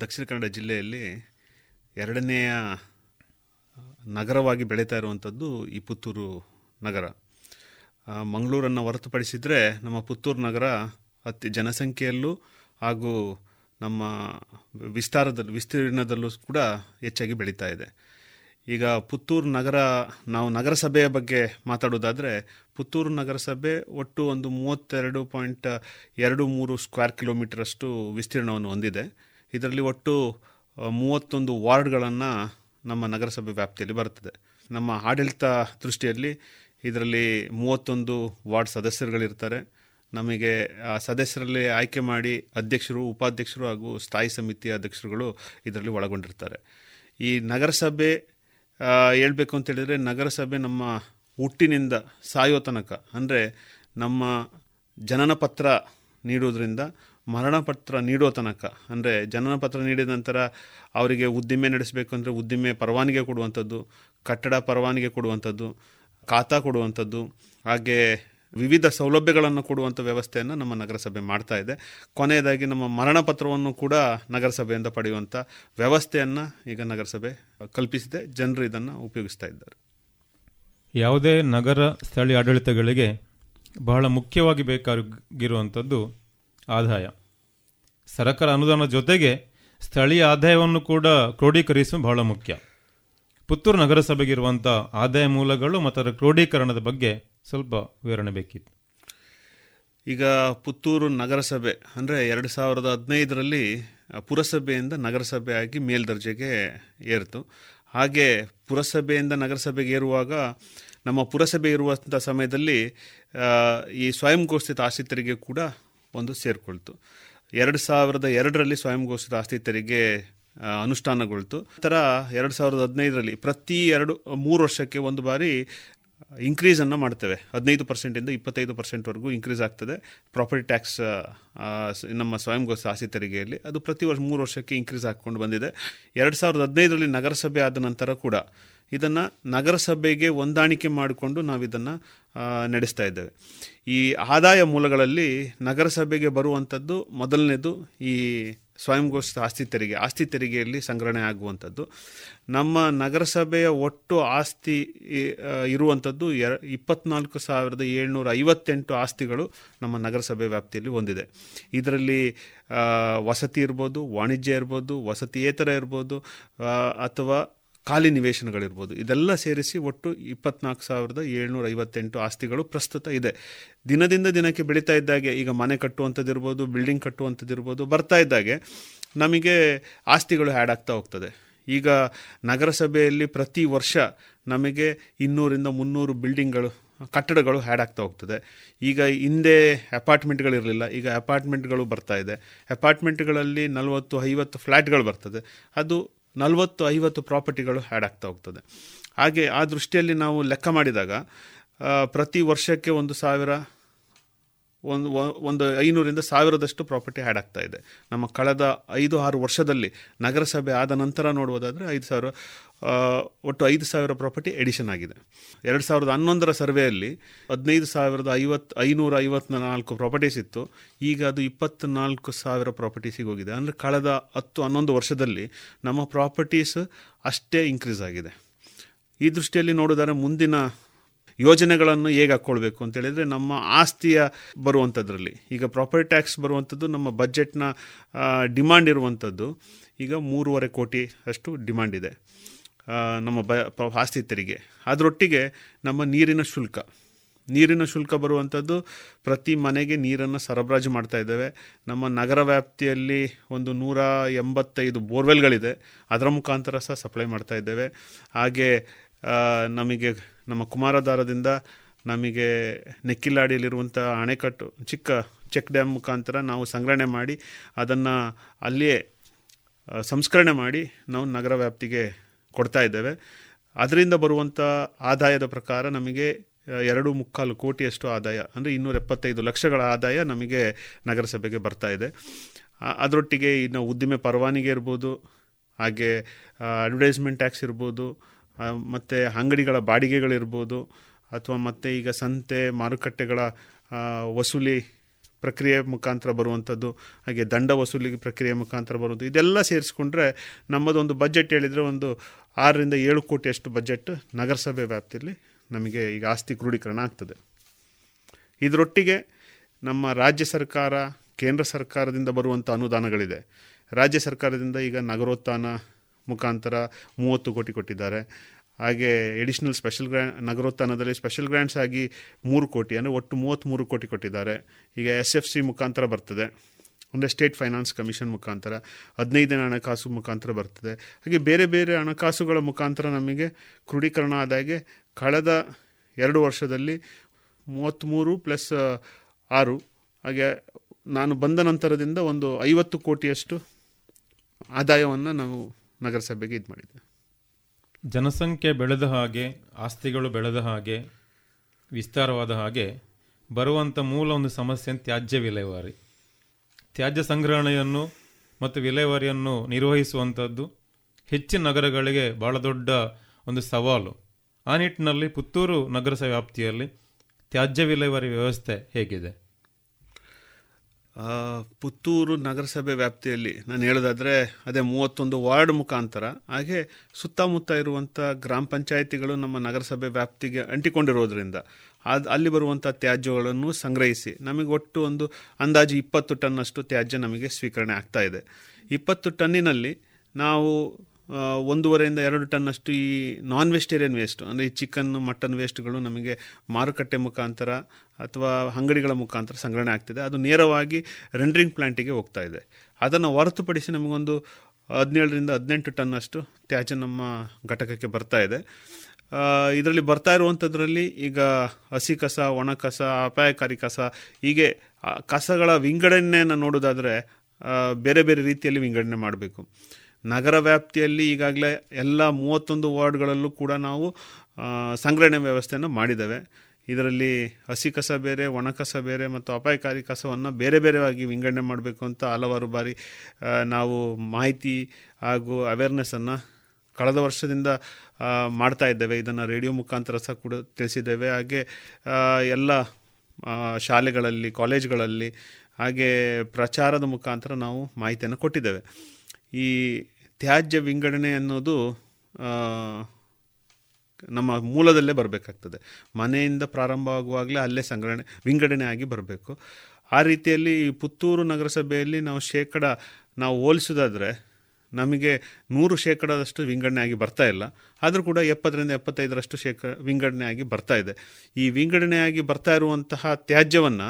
ದಕ್ಷಿಣ ಕನ್ನಡ ಜಿಲ್ಲೆಯಲ್ಲಿ ಎರಡನೆಯ ನಗರವಾಗಿ ಬೆಳೀತಾ ಇರುವಂಥದ್ದು ಈ ಪುತ್ತೂರು ನಗರ. ಮಂಗಳೂರನ್ನು ಹೊರತುಪಡಿಸಿದರೆ ನಮ್ಮ ಪುತ್ತೂರು ನಗರ ಅತಿ ಜನಸಂಖ್ಯೆಯಲ್ಲೂ ಹಾಗೂ ನಮ್ಮ ವಿಸ್ತಾರದಲ್ಲಿ ವಿಸ್ತೀರ್ಣದಲ್ಲೂ ಕೂಡ ಹೆಚ್ಚಾಗಿ ಬೆಳೀತಾ ಇದೆ. ಈಗ ಪುತ್ತೂರು ನಗರ, ನಾವು ನಗರಸಭೆಯ ಬಗ್ಗೆ ಮಾತಾಡೋದಾದರೆ, ಪುತ್ತೂರು ನಗರಸಭೆ ಒಟ್ಟು ಒಂದು ಮೂವತ್ತೆರಡು ಪಾಯಿಂಟ್ ಎರಡು ಮೂರು ಸ್ಕ್ವೇರ್ ಕಿಲೋಮೀಟರಷ್ಟು ವಿಸ್ತೀರ್ಣವನ್ನು ಹೊಂದಿದೆ. ಇದರಲ್ಲಿ ಒಟ್ಟು ಮೂವತ್ತೊಂದು ವಾರ್ಡ್ಗಳನ್ನು ನಮ್ಮ ನಗರಸಭೆ ವ್ಯಾಪ್ತಿಯಲ್ಲಿ ಬರ್ತದೆ ನಮ್ಮ ಆಡಳಿತ ದೃಷ್ಟಿಯಲ್ಲಿ ಇದರಲ್ಲಿ ಮೂವತ್ತೊಂದು ವಾರ್ಡ್ ಸದಸ್ಯರುಗಳಿರ್ತಾರೆ. ನಮಗೆ, ಆ, ಸದಸ್ಯರಲ್ಲಿ ಆಯ್ಕೆ ಮಾಡಿ ಅಧ್ಯಕ್ಷರು, ಉಪಾಧ್ಯಕ್ಷರು ಹಾಗೂ ಸ್ಥಾಯಿ ಸಮಿತಿಯ ಅಧ್ಯಕ್ಷರುಗಳು ಇದರಲ್ಲಿ ಒಳಗೊಂಡಿರ್ತಾರೆ. ಈ ನಗರಸಭೆ ಹೇಳ್ಬೇಕು ಅಂತ ಹೇಳಿದರೆ ನಗರಸಭೆ ನಮ್ಮ ಹುಟ್ಟಿನಿಂದ ಸಾಯೋ ತನಕ, ಅಂದರೆ ನಮ್ಮ ಜನನ ಪತ್ರ ನೀಡೋದ್ರಿಂದ ಮರಣ ಪತ್ರ ನೀಡೋ ತನಕ, ಅಂದರೆ ಜನನ ಪತ್ರ ನೀಡಿದ ನಂತರ ಅವರಿಗೆ ಉದ್ದಿಮೆ ನಡೆಸಬೇಕು ಅಂದರೆ ಉದ್ದಿಮೆ ಪರವಾನಗಿ ಕೊಡುವಂಥದ್ದು, ಕಟ್ಟಡ ಪರವಾನಗಿ ಕೊಡುವಂಥದ್ದು, ಖಾತಾ ಕೊಡುವಂಥದ್ದು, ಹಾಗೆ ವಿವಿಧ ಸೌಲಭ್ಯಗಳನ್ನು ಕೊಡುವಂಥ ವ್ಯವಸ್ಥೆಯನ್ನು ನಮ್ಮ ನಗರಸಭೆ ಮಾಡ್ತಾ ಇದೆ. ಕೊನೆಯದಾಗಿ ನಮ್ಮ ಮರಣ ಪತ್ರವನ್ನು ಕೂಡ ನಗರಸಭೆಯಿಂದ ಪಡೆಯುವಂಥ ವ್ಯವಸ್ಥೆಯನ್ನು ಈಗ ನಗರಸಭೆ ಕಲ್ಪಿಸಿದೆ. ಜನರು ಇದನ್ನು ಉಪಯೋಗಿಸ್ತಾ ಇದ್ದಾರೆ. ಯಾವುದೇ ನಗರ ಸ್ಥಳೀಯ ಆಡಳಿತಗಳಿಗೆ ಬಹಳ ಮುಖ್ಯವಾಗಿ ಬೇಕಾಗಿರುವಂಥದ್ದು ಆದಾಯ. ಸರಕಾರ ಅನುದಾನದ ಜೊತೆಗೆ ಸ್ಥಳೀಯ ಆದಾಯವನ್ನು ಕೂಡ ಕ್ರೋಢೀಕರಿಸುವ ಬಹಳ ಮುಖ್ಯ. ಪುತ್ತೂರು ನಗರಸಭೆಗಿರುವಂಥ ಆದಾಯ ಮೂಲಗಳು ಮತ್ತು ಅದರ ಕ್ರೋಢೀಕರಣದ ಬಗ್ಗೆ ಸ್ವಲ್ಪ ವಿವರಣೆ ಬೇಕಿತ್ತು. ಈಗ ಪುತ್ತೂರು ನಗರಸಭೆ, ಅಂದರೆ ಎರಡು ಸಾವಿರದ ಹದಿನೈದರಲ್ಲಿ ಪುರಸಭೆಯಿಂದ ನಗರಸಭೆ ಆಗಿ ಮೇಲ್ದರ್ಜೆಗೆ ಏರಿತು. ಹಾಗೆ ಪುರಸಭೆಯಿಂದ ನಗರಸಭೆಗೆ ಏರುವಾಗ ನಮ್ಮ ಪುರಸಭೆ ಇರುವಂಥ ಸಮಯದಲ್ಲಿ ಈ ಸ್ವಯಂ ಘೋಷಿತ ಆಸ್ತಿ ತೆರಿಗೆ ಕೂಡ ಒಂದು ಸೇರಿಕೊಳ್ತು. ಎರಡು ಸಾವಿರದ ಎರಡರಲ್ಲಿ ಸ್ವಯಂ ಘೋಷಿತ ಆಸ್ತಿ ತೆರಿಗೆ ಅನುಷ್ಠಾನಗೊಳ್ತು. ನಂತರ ಎರಡು ಸಾವಿರದ ಹದಿನೈದರಲ್ಲಿ ಪ್ರತಿ ಎರಡು, ಮೂರು ವರ್ಷಕ್ಕೆ ಒಂದು ಬಾರಿ ಇನ್ಕ್ರೀಸನ್ನು ಮಾಡ್ತೇವೆ. ಹದಿನೈದು ಪರ್ಸೆಂಟಿಂದ ಇಪ್ಪತ್ತೈದು ಪರ್ಸೆಂಟ್ವರೆಗೂ ಇನ್ಕ್ರೀಸ್ ಆಗ್ತದೆ. ಪ್ರಾಪರ್ಟಿ ಟ್ಯಾಕ್ಸ್ ನಮ್ಮ ಸ್ವಯಂ ಆಸ್ತಿ ತೆರಿಗೆಯಲ್ಲಿ ಅದು ಪ್ರತಿ ವರ್ಷ ಮೂರು ವರ್ಷಕ್ಕೆ ಇನ್ಕ್ರೀಸ್ ಹಾಕ್ಕೊಂಡು ಬಂದಿದೆ. ಎರಡು ಸಾವಿರದ ಹದಿನೈದರಲ್ಲಿ ನಗರಸಭೆ ಆದ ನಂತರ ಕೂಡ ಇದನ್ನು ನಗರಸಭೆಗೆ ಹೊಂದಾಣಿಕೆ ಮಾಡಿಕೊಂಡು ನಾವು ಇದನ್ನು ನಡೆಸ್ತಾ ಇದ್ದೇವೆ. ಈ ಆದಾಯ ಮೂಲಗಳಲ್ಲಿ ನಗರಸಭೆಗೆ ಬರುವಂಥದ್ದು ಮೊದಲನೇದು ಈ ಸ್ವಯಂ ಘೋಷಿತ ಆಸ್ತಿ ತೆರಿಗೆ, ಆಸ್ತಿ ತೆರಿಗೆಯಲ್ಲಿ ಸಂಗ್ರಹಣೆ ಆಗುವಂಥದ್ದು. ನಮ್ಮ ನಗರಸಭೆಯ ಒಟ್ಟು ಆಸ್ತಿ ಇರುವಂಥದ್ದು ಎರ, ಇಪ್ಪತ್ನಾಲ್ಕು ಸಾವಿರದ ಏಳ್ನೂರ ಐವತ್ತೆಂಟು ಆಸ್ತಿಗಳು ನಮ್ಮ ನಗರಸಭೆ ವ್ಯಾಪ್ತಿಯಲ್ಲಿ ಹೊಂದಿದೆ. ಇದರಲ್ಲಿ ವಸತಿ ಇರ್ಬೋದು, ವಾಣಿಜ್ಯ ಇರ್ಬೋದು ವಸತಿಯೇತರ ಇರ್ಬೋದು ಅಥವಾ ಖಾಲಿ ನಿವೇಶನಗಳಿರ್ಬೋದು. ಇದೆಲ್ಲ ಸೇರಿಸಿ ಒಟ್ಟು ಇಪ್ಪತ್ನಾಲ್ಕು ಸಾವಿರದ ಏಳ್ನೂರ ಐವತ್ತೆಂಟು ಆಸ್ತಿಗಳು ಪ್ರಸ್ತುತ ಇದೆ. ದಿನದಿಂದ ದಿನಕ್ಕೆ ಬೆಳೀತಾ ಇದ್ದಾಗೆ ಈಗ ಮನೆ ಕಟ್ಟುವಂಥದ್ದಿರ್ಬೋದು, ಬಿಲ್ಡಿಂಗ್ ಕಟ್ಟುವಂಥದ್ದಿರ್ಬೋದು ಬರ್ತಾ ಇದ್ದಾಗೆ ನಮಗೆ ಆಸ್ತಿಗಳು ಹ್ಯಾಡ್ ಆಗ್ತಾ ಹೋಗ್ತದೆ. ಈಗ ನಗರಸಭೆಯಲ್ಲಿ ಪ್ರತಿ ವರ್ಷ ನಮಗೆ ಇನ್ನೂರಿಂದ ಮುನ್ನೂರು ಬಿಲ್ಡಿಂಗ್ಗಳು, ಕಟ್ಟಡಗಳು ಹ್ಯಾಡ್ ಆಗ್ತಾ ಹೋಗ್ತದೆ. ಈಗ ಹಿಂದೆ ಅಪಾರ್ಟ್ಮೆಂಟ್ಗಳಿರಲಿಲ್ಲ. ಈಗ ಅಪಾರ್ಟ್ಮೆಂಟ್ಗಳು ಬರ್ತಾ ಇದೆ. ಅಪಾರ್ಟ್ಮೆಂಟ್ಗಳಲ್ಲಿ ನಲವತ್ತು, ಐವತ್ತು ಫ್ಲ್ಯಾಟ್ಗಳು ಬರ್ತದೆ. ಅದು ನಲವತ್ತು, ಐವತ್ತು ಪ್ರಾಪರ್ಟಿಗಳು ಆ್ಯಡ್ ಆಗ್ತಾ ಹೋಗ್ತದೆ. ಹಾಗೆ ಆ ದೃಷ್ಟಿಯಲ್ಲಿ ನಾವು ಲೆಕ್ಕ ಮಾಡಿದಾಗ ಪ್ರತಿ ವರ್ಷಕ್ಕೆ ಒಂದು ಸಾವಿರ ಒಂದು ಒಂದು ಐನೂರಿಂದ ಸಾವಿರದಷ್ಟು ಪ್ರಾಪರ್ಟಿ ಆ್ಯಡ್ ಆಗ್ತಾ ಇದೆ. ನಮ್ಮ ಕಳೆದ ಐದು, ಆರು ವರ್ಷದಲ್ಲಿ ನಗರಸಭೆ ಆದ ನಂತರ ನೋಡುವುದಾದರೆ ಐದು ಸಾವಿರ ಒಟ್ಟು ಐದು ಸಾವಿರ ಪ್ರಾಪರ್ಟಿ ಎಡಿಷನ್ ಆಗಿದೆ. ಎರಡು ಸಾವಿರದ ಹನ್ನೊಂದರ ಸರ್ವೆಯಲ್ಲಿ ಹದಿನೈದು ಸಾವಿರದ ಐವತ್ತು ಐನೂರ ಐವತ್ನಾಲ್ಕು ಪ್ರಾಪರ್ಟೀಸ್ ಇತ್ತು. ಈಗ ಅದು ಇಪ್ಪತ್ತ್ನಾಲ್ಕು ಸಾವಿರ ಪ್ರಾಪರ್ಟೀಸಿಗೆ ಹೋಗಿದೆ ಅಂದರೆ ಕಳೆದ ಹತ್ತು, ಹನ್ನೊಂದು ವರ್ಷದಲ್ಲಿ ನಮ್ಮ ಪ್ರಾಪರ್ಟೀಸ್ ಅಷ್ಟೇ ಇನ್ಕ್ರೀಸ್ ಆಗಿದೆ. ಈ ದೃಷ್ಟಿಯಲ್ಲಿ ನೋಡಿದರೆ ಮುಂದಿನ ಯೋಜನೆಗಳನ್ನು ಹೇಗೆ ಹಾಕ್ಕೊಳ್ಬೇಕು ಅಂತ ಹೇಳಿದರೆ ನಮ್ಮ ಆಸ್ತಿಯ ಬರುವಂಥದ್ರಲ್ಲಿ. ಈಗ ಪ್ರಾಪರ್ಟಿ ಟ್ಯಾಕ್ಸ್ ಬರುವಂಥದ್ದು ನಮ್ಮ ಬಜೆಟ್ನ ಡಿಮ್ಯಾಂಡ್ ಇರುವಂಥದ್ದು ಈಗ ಮೂರುವರೆ ಕೋಟಿ ಅಷ್ಟು ಡಿಮಾಂಡ್ ಇದೆ. ನಮ್ಮ ಬ ಆಸ್ತಿ ತೆರಿಗೆ ಅದರೊಟ್ಟಿಗೆ ನಮ್ಮ ನೀರಿನ ಶುಲ್ಕ. ನೀರಿನ ಶುಲ್ಕ ಬರುವಂಥದ್ದು ಪ್ರತಿ ಮನೆಗೆ ನೀರನ್ನು ಸರಬರಾಜು ಮಾಡ್ತಾ ಇದ್ದೇವೆ. ನಮ್ಮ ನಗರ ವ್ಯಾಪ್ತಿಯಲ್ಲಿ ಒಂದು ನೂರ ಎಂಬತ್ತೈದು ಬೋರ್ವೆಲ್ಗಳಿದೆ. ಅದರ ಮುಖಾಂತರ ಸಹ ಸಪ್ಲೈ ಮಾಡ್ತಾ ಇದ್ದೇವೆ. ಹಾಗೆ ನಮಗೆ ನಮ್ಮ ಕುಮಾರಧಾರದಿಂದ ನಮಗೆ ನೆಕ್ಕಿಲಾಡಿಯಲ್ಲಿರುವಂಥ ಅಣೆಕಟ್ಟು ಚಿಕ್ಕ ಚೆಕ್ ಡ್ಯಾಮ್ ಮುಖಾಂತರ ನಾವು ಸಂಗ್ರಹಣೆ ಮಾಡಿ, ಅದನ್ನು ಅಲ್ಲಿಯೇ ಸಂಸ್ಕರಣೆ ಮಾಡಿ ನಾವು ನಗರ ವ್ಯಾಪ್ತಿಗೆ ಕೊಡ್ತಾ ಇದ್ದೇವೆ. ಅದರಿಂದ ಬರುವಂಥ ಆದಾಯದ ಪ್ರಕಾರ ನಮಗೆ ಎರಡು ಮುಕ್ಕಾಲು ಕೋಟಿಯಷ್ಟು ಆದಾಯ, ಅಂದರೆ ಇನ್ನೂರ ಎಪ್ಪತ್ತೈದು ಲಕ್ಷಗಳ ಆದಾಯ ನಮಗೆ ನಗರಸಭೆಗೆ ಬರ್ತಾ ಇದೆ. ಅದರೊಟ್ಟಿಗೆ ಇನ್ನು ಉದ್ದಿಮೆ ಪರವಾನಿಗೆ ಇರ್ಬೋದು, ಹಾಗೆ ಅಡ್ವರ್ಟೈಸ್ಮೆಂಟ್ ಟ್ಯಾಕ್ಸ್ ಇರ್ಬೋದು ಮತ್ತು ಅಂಗಡಿಗಳ ಬಾಡಿಗೆಗಳಿರ್ಬೋದು, ಅಥವಾ ಮತ್ತು ಈಗ ಸಂತೆ ಮಾರುಕಟ್ಟೆಗಳ ವಸೂಲಿ ಪ್ರಕ್ರಿಯೆ ಮುಖಾಂತರ ಬರುವಂಥದ್ದು, ಹಾಗೆ ದಂಡ ವಸೂಲಿ ಪ್ರಕ್ರಿಯೆ ಮುಖಾಂತರ ಬರುವುದು ಇದೆಲ್ಲ ಸೇರಿಸ್ಕೊಂಡ್ರೆ ನಮ್ಮದೊಂದು ಬಜೆಟ್ ಹೇಳಿದರೆ ಒಂದು ಆರರಿಂದ ಏಳು ಕೋಟಿಯಷ್ಟು ಬಜೆಟ್ ನಗರಸಭೆ ವ್ಯಾಪ್ತಿಯಲ್ಲಿ ನಮಗೆ ಈಗ ಆಸ್ತಿ ಕ್ರೋಢೀಕರಣ ಆಗ್ತದೆ. ಇದರೊಟ್ಟಿಗೆ ನಮ್ಮ ರಾಜ್ಯ ಸರ್ಕಾರ, ಕೇಂದ್ರ ಸರ್ಕಾರದಿಂದ ಬರುವಂಥ ಅನುದಾನಗಳಿದೆ. ರಾಜ್ಯ ಸರ್ಕಾರದಿಂದ ಈಗ ನಗರೋತ್ಥಾನ ಮುಖಾಂತರ ಮೂವತ್ತು ಕೋಟಿ ಕೊಟ್ಟಿದ್ದಾರೆ. ಹಾಗೆ ಎಡಿಷನಲ್ ಸ್ಪೆಷಲ್ ಗ್ರ್ಯಾ ನಗರೋತ್ಥಾನದಲ್ಲಿ ಸ್ಪೆಷಲ್ ಗ್ರ್ಯಾಂಡ್ಸ್ ಆಗಿ ಮೂರು ಕೋಟಿ, ಅಂದರೆ ಒಟ್ಟು ಮೂವತ್ತ್ಮೂರು ಕೋಟಿ ಕೊಟ್ಟಿದ್ದಾರೆ. ಈಗ ಎಸ್ ಎಫ್ ಸಿ ಮುಖಾಂತರ ಬರ್ತದೆ. ಅಂದರೆ ಸ್ಟೇಟ್ ಫೈನಾನ್ಸ್ ಕಮಿಷನ್ ಮುಖಾಂತರ ಹದಿನೈದನೇ ಹಣಕಾಸು ಮುಖಾಂತರ ಬರ್ತದೆ. ಹಾಗೆ ಬೇರೆ ಬೇರೆ ಹಣಕಾಸುಗಳ ಮುಖಾಂತರ ನಮಗೆ ಕ್ರೋಢೀಕರಣ ಆದಾಗೆ ಕಳೆದ ಎರಡು ವರ್ಷದಲ್ಲಿ ಮೂವತ್ತ್ಮೂರು ಪ್ಲಸ್ ಆರು. ಹಾಗೆ ನಾನು ಬಂದ ನಂತರದಿಂದ ಒಂದು ಐವತ್ತು ಕೋಟಿಯಷ್ಟು ಆದಾಯವನ್ನು ನಾವು ನಗರಸಭೆಗೆ ಇದು ಮಾಡಿದೆ ಜನಸಂಖ್ಯೆ ಬೆಳೆದ ಹಾಗೆ, ಆಸ್ತಿಗಳು ಬೆಳೆದ ಹಾಗೆ, ವಿಸ್ತಾರವಾದ ಹಾಗೆ ಬರುವಂಥ ಮೂಲ ಒಂದು ಸಮಸ್ಯೆ ತ್ಯಾಜ್ಯ ವಿಲೇವಾರಿ. ತ್ಯಾಜ್ಯ ಸಂಗ್ರಹಣೆಯನ್ನು ಮತ್ತು ವಿಲೇವಾರಿಯನ್ನು ನಿರ್ವಹಿಸುವಂಥದ್ದು ಹೆಚ್ಚಿನ ನಗರಗಳಿಗೆ ಭಾಳ ದೊಡ್ಡ ಒಂದು ಸವಾಲು. ಆ ನಿಟ್ಟಿನಲ್ಲಿ ಪುತ್ತೂರು ನಗರಸಭೆ ವ್ಯಾಪ್ತಿಯಲ್ಲಿ ತ್ಯಾಜ್ಯ ವಿಲೇವಾರಿ ವ್ಯವಸ್ಥೆ ಹೇಗಿದೆ? ಪುತ್ತೂರು ನಗರಸಭೆ ವ್ಯಾಪ್ತಿಯಲ್ಲಿ ನಾನು ಹೇಳೋದಾದರೆ ಅದೇ ಮೂವತ್ತೊಂದು ವಾರ್ಡ್ ಮುಖಾಂತರ, ಹಾಗೆ ಸುತ್ತಮುತ್ತ ಇರುವಂಥ ಗ್ರಾಮ ಪಂಚಾಯಿತಿಗಳು ನಮ್ಮ ನಗರಸಭೆ ವ್ಯಾಪ್ತಿಗೆ ಅಂಟಿಕೊಂಡಿರೋದ್ರಿಂದ ಅದು ಅಲ್ಲಿ ಬರುವಂಥ ತ್ಯಾಜ್ಯಗಳನ್ನು ಸಂಗ್ರಹಿಸಿ ನಮಗೆ ಒಟ್ಟು ಒಂದು ಅಂದಾಜು ಇಪ್ಪತ್ತು ಟನ್ನಷ್ಟು ತ್ಯಾಜ್ಯ ನಮಗೆ ಸ್ವೀಕರಣೆ ಆಗ್ತಾ ಇದೆ. ಇಪ್ಪತ್ತು ಟನ್ನಿನಲ್ಲಿ ನಾವು ಒಂದೂವರೆಯಿಂದ ಎರಡು ಟನ್ನಷ್ಟು ಈ ನಾನ್ ವೆಜಿಟೇರಿಯನ್ ವೇಸ್ಟ್ ಅಂದರೆ ಈ ಚಿಕನ್ ಮಟನ್ ವೇಸ್ಟ್ಗಳು ನಮಗೆ ಮಾರುಕಟ್ಟೆ ಮುಖಾಂತರ ಅಥವಾ ಅಂಗಡಿಗಳ ಮುಖಾಂತರ ಸಂಗ್ರಹಣೆ ಆಗ್ತಿದೆ. ಅದು ನೇರವಾಗಿ ರೆಂಡ್ರಿಂಗ್ ಪ್ಲಾಂಟಿಗೆ ಹೋಗ್ತಾ ಇದೆ. ಅದನ್ನು ಹೊರತುಪಡಿಸಿ ನಮಗೊಂದು ಹದಿನೇಳರಿಂದ ಹದಿನೆಂಟು ಟನ್ನಷ್ಟು ತ್ಯಾಜ್ಯ ನಮ್ಮ ಘಟಕಕ್ಕೆ ಬರ್ತಾ ಇದೆ. ಇದರಲ್ಲಿ ಬರ್ತಾ ಇರುವಂಥದ್ರಲ್ಲಿ ಈಗ ಹಸಿ ಕಸ, ಒಣ ಕಸ, ಅಪಾಯಕಾರಿ ಕಸ, ಹೀಗೆ ಕಸಗಳ ವಿಂಗಡಣೆಯನ್ನು ನೋಡೋದಾದರೆ ಬೇರೆ ಬೇರೆ ರೀತಿಯಲ್ಲಿ ವಿಂಗಡಣೆ ಮಾಡಬೇಕು. ನಗರ ವ್ಯಾಪ್ತಿಯಲ್ಲಿ ಈಗಾಗಲೇ ಎಲ್ಲ ಮೂವತ್ತೊಂದು ವಾರ್ಡ್ಗಳಲ್ಲೂ ಕೂಡ ನಾವು ಸಂಗ್ರಹಣೆ ವ್ಯವಸ್ಥೆಯನ್ನು ಮಾಡಿದ್ದೇವೆ. ಇದರಲ್ಲಿ ಹಸಿ ಕಸ ಬೇರೆ, ಒಣ ಕಸ ಬೇರೆ ಮತ್ತು ಅಪಾಯಕಾರಿ ಕಸವನ್ನು ಬೇರೆ ಬೇರೆಯಾಗಿ ವಿಂಗಡಣೆ ಮಾಡಬೇಕು ಅಂತ ಹಲವಾರು ಬಾರಿ ನಾವು ಮಾಹಿತಿ ಹಾಗೂ ಅವೇರ್ನೆಸ್ಸನ್ನು ಕಳೆದ ವರ್ಷದಿಂದ ಮಾಡ್ತಾ ಇದ್ದೇವೆ. ಇದನ್ನು ರೇಡಿಯೋ ಮುಖಾಂತರ ಸಹ ಕೂಡ ತಿಳಿಸಿದ್ದೇವೆ. ಹಾಗೆ ಎಲ್ಲ ಶಾಲೆಗಳಲ್ಲಿ, ಕಾಲೇಜ್ಗಳಲ್ಲಿ ಹಾಗೆ ಪ್ರಚಾರದ ಮುಖಾಂತರ ನಾವು ಮಾಹಿತಿಯನ್ನು ಕೊಟ್ಟಿದ್ದೇವೆ. ಈ ತ್ಯಾಜ್ಯ ವಿಂಗಡಣೆ ಅನ್ನೋದು ನಮ್ಮ ಮೂಲದಲ್ಲೇ ಬರಬೇಕಾಗ್ತದೆ. ಮನೆಯಿಂದ ಪ್ರಾರಂಭವಾಗುವಾಗಲೇ ಅಲ್ಲೇ ಸಂಗ್ರಹಣೆ, ವಿಂಗಡಣೆ ಆಗಿ ಬರಬೇಕು. ಆ ರೀತಿಯಲ್ಲಿ ಈ ಪುತ್ತೂರು ನಗರಸಭೆಯಲ್ಲಿ ನಾವು ಶೇಕಡ, ನಾವು ಹೋಲಿಸೋದಾದರೆ ನಮಗೆ ನೂರು ಶೇಕಡದಷ್ಟು ವಿಂಗಡಣೆ ಆಗಿ ಬರ್ತಾ ಇಲ್ಲ. ಆದರೂ ಕೂಡ ಎಪ್ಪತ್ತರಿಂದ ಎಪ್ಪತ್ತೈದರಷ್ಟು ಶೇಕ, ವಿಂಗಡಣೆ ಆಗಿ ಬರ್ತಾ ಇದೆ. ಈ ವಿಂಗಡಣೆ ಆಗಿ ಬರ್ತಾ ಇರುವಂತಹ ತ್ಯಾಜ್ಯವನ್ನು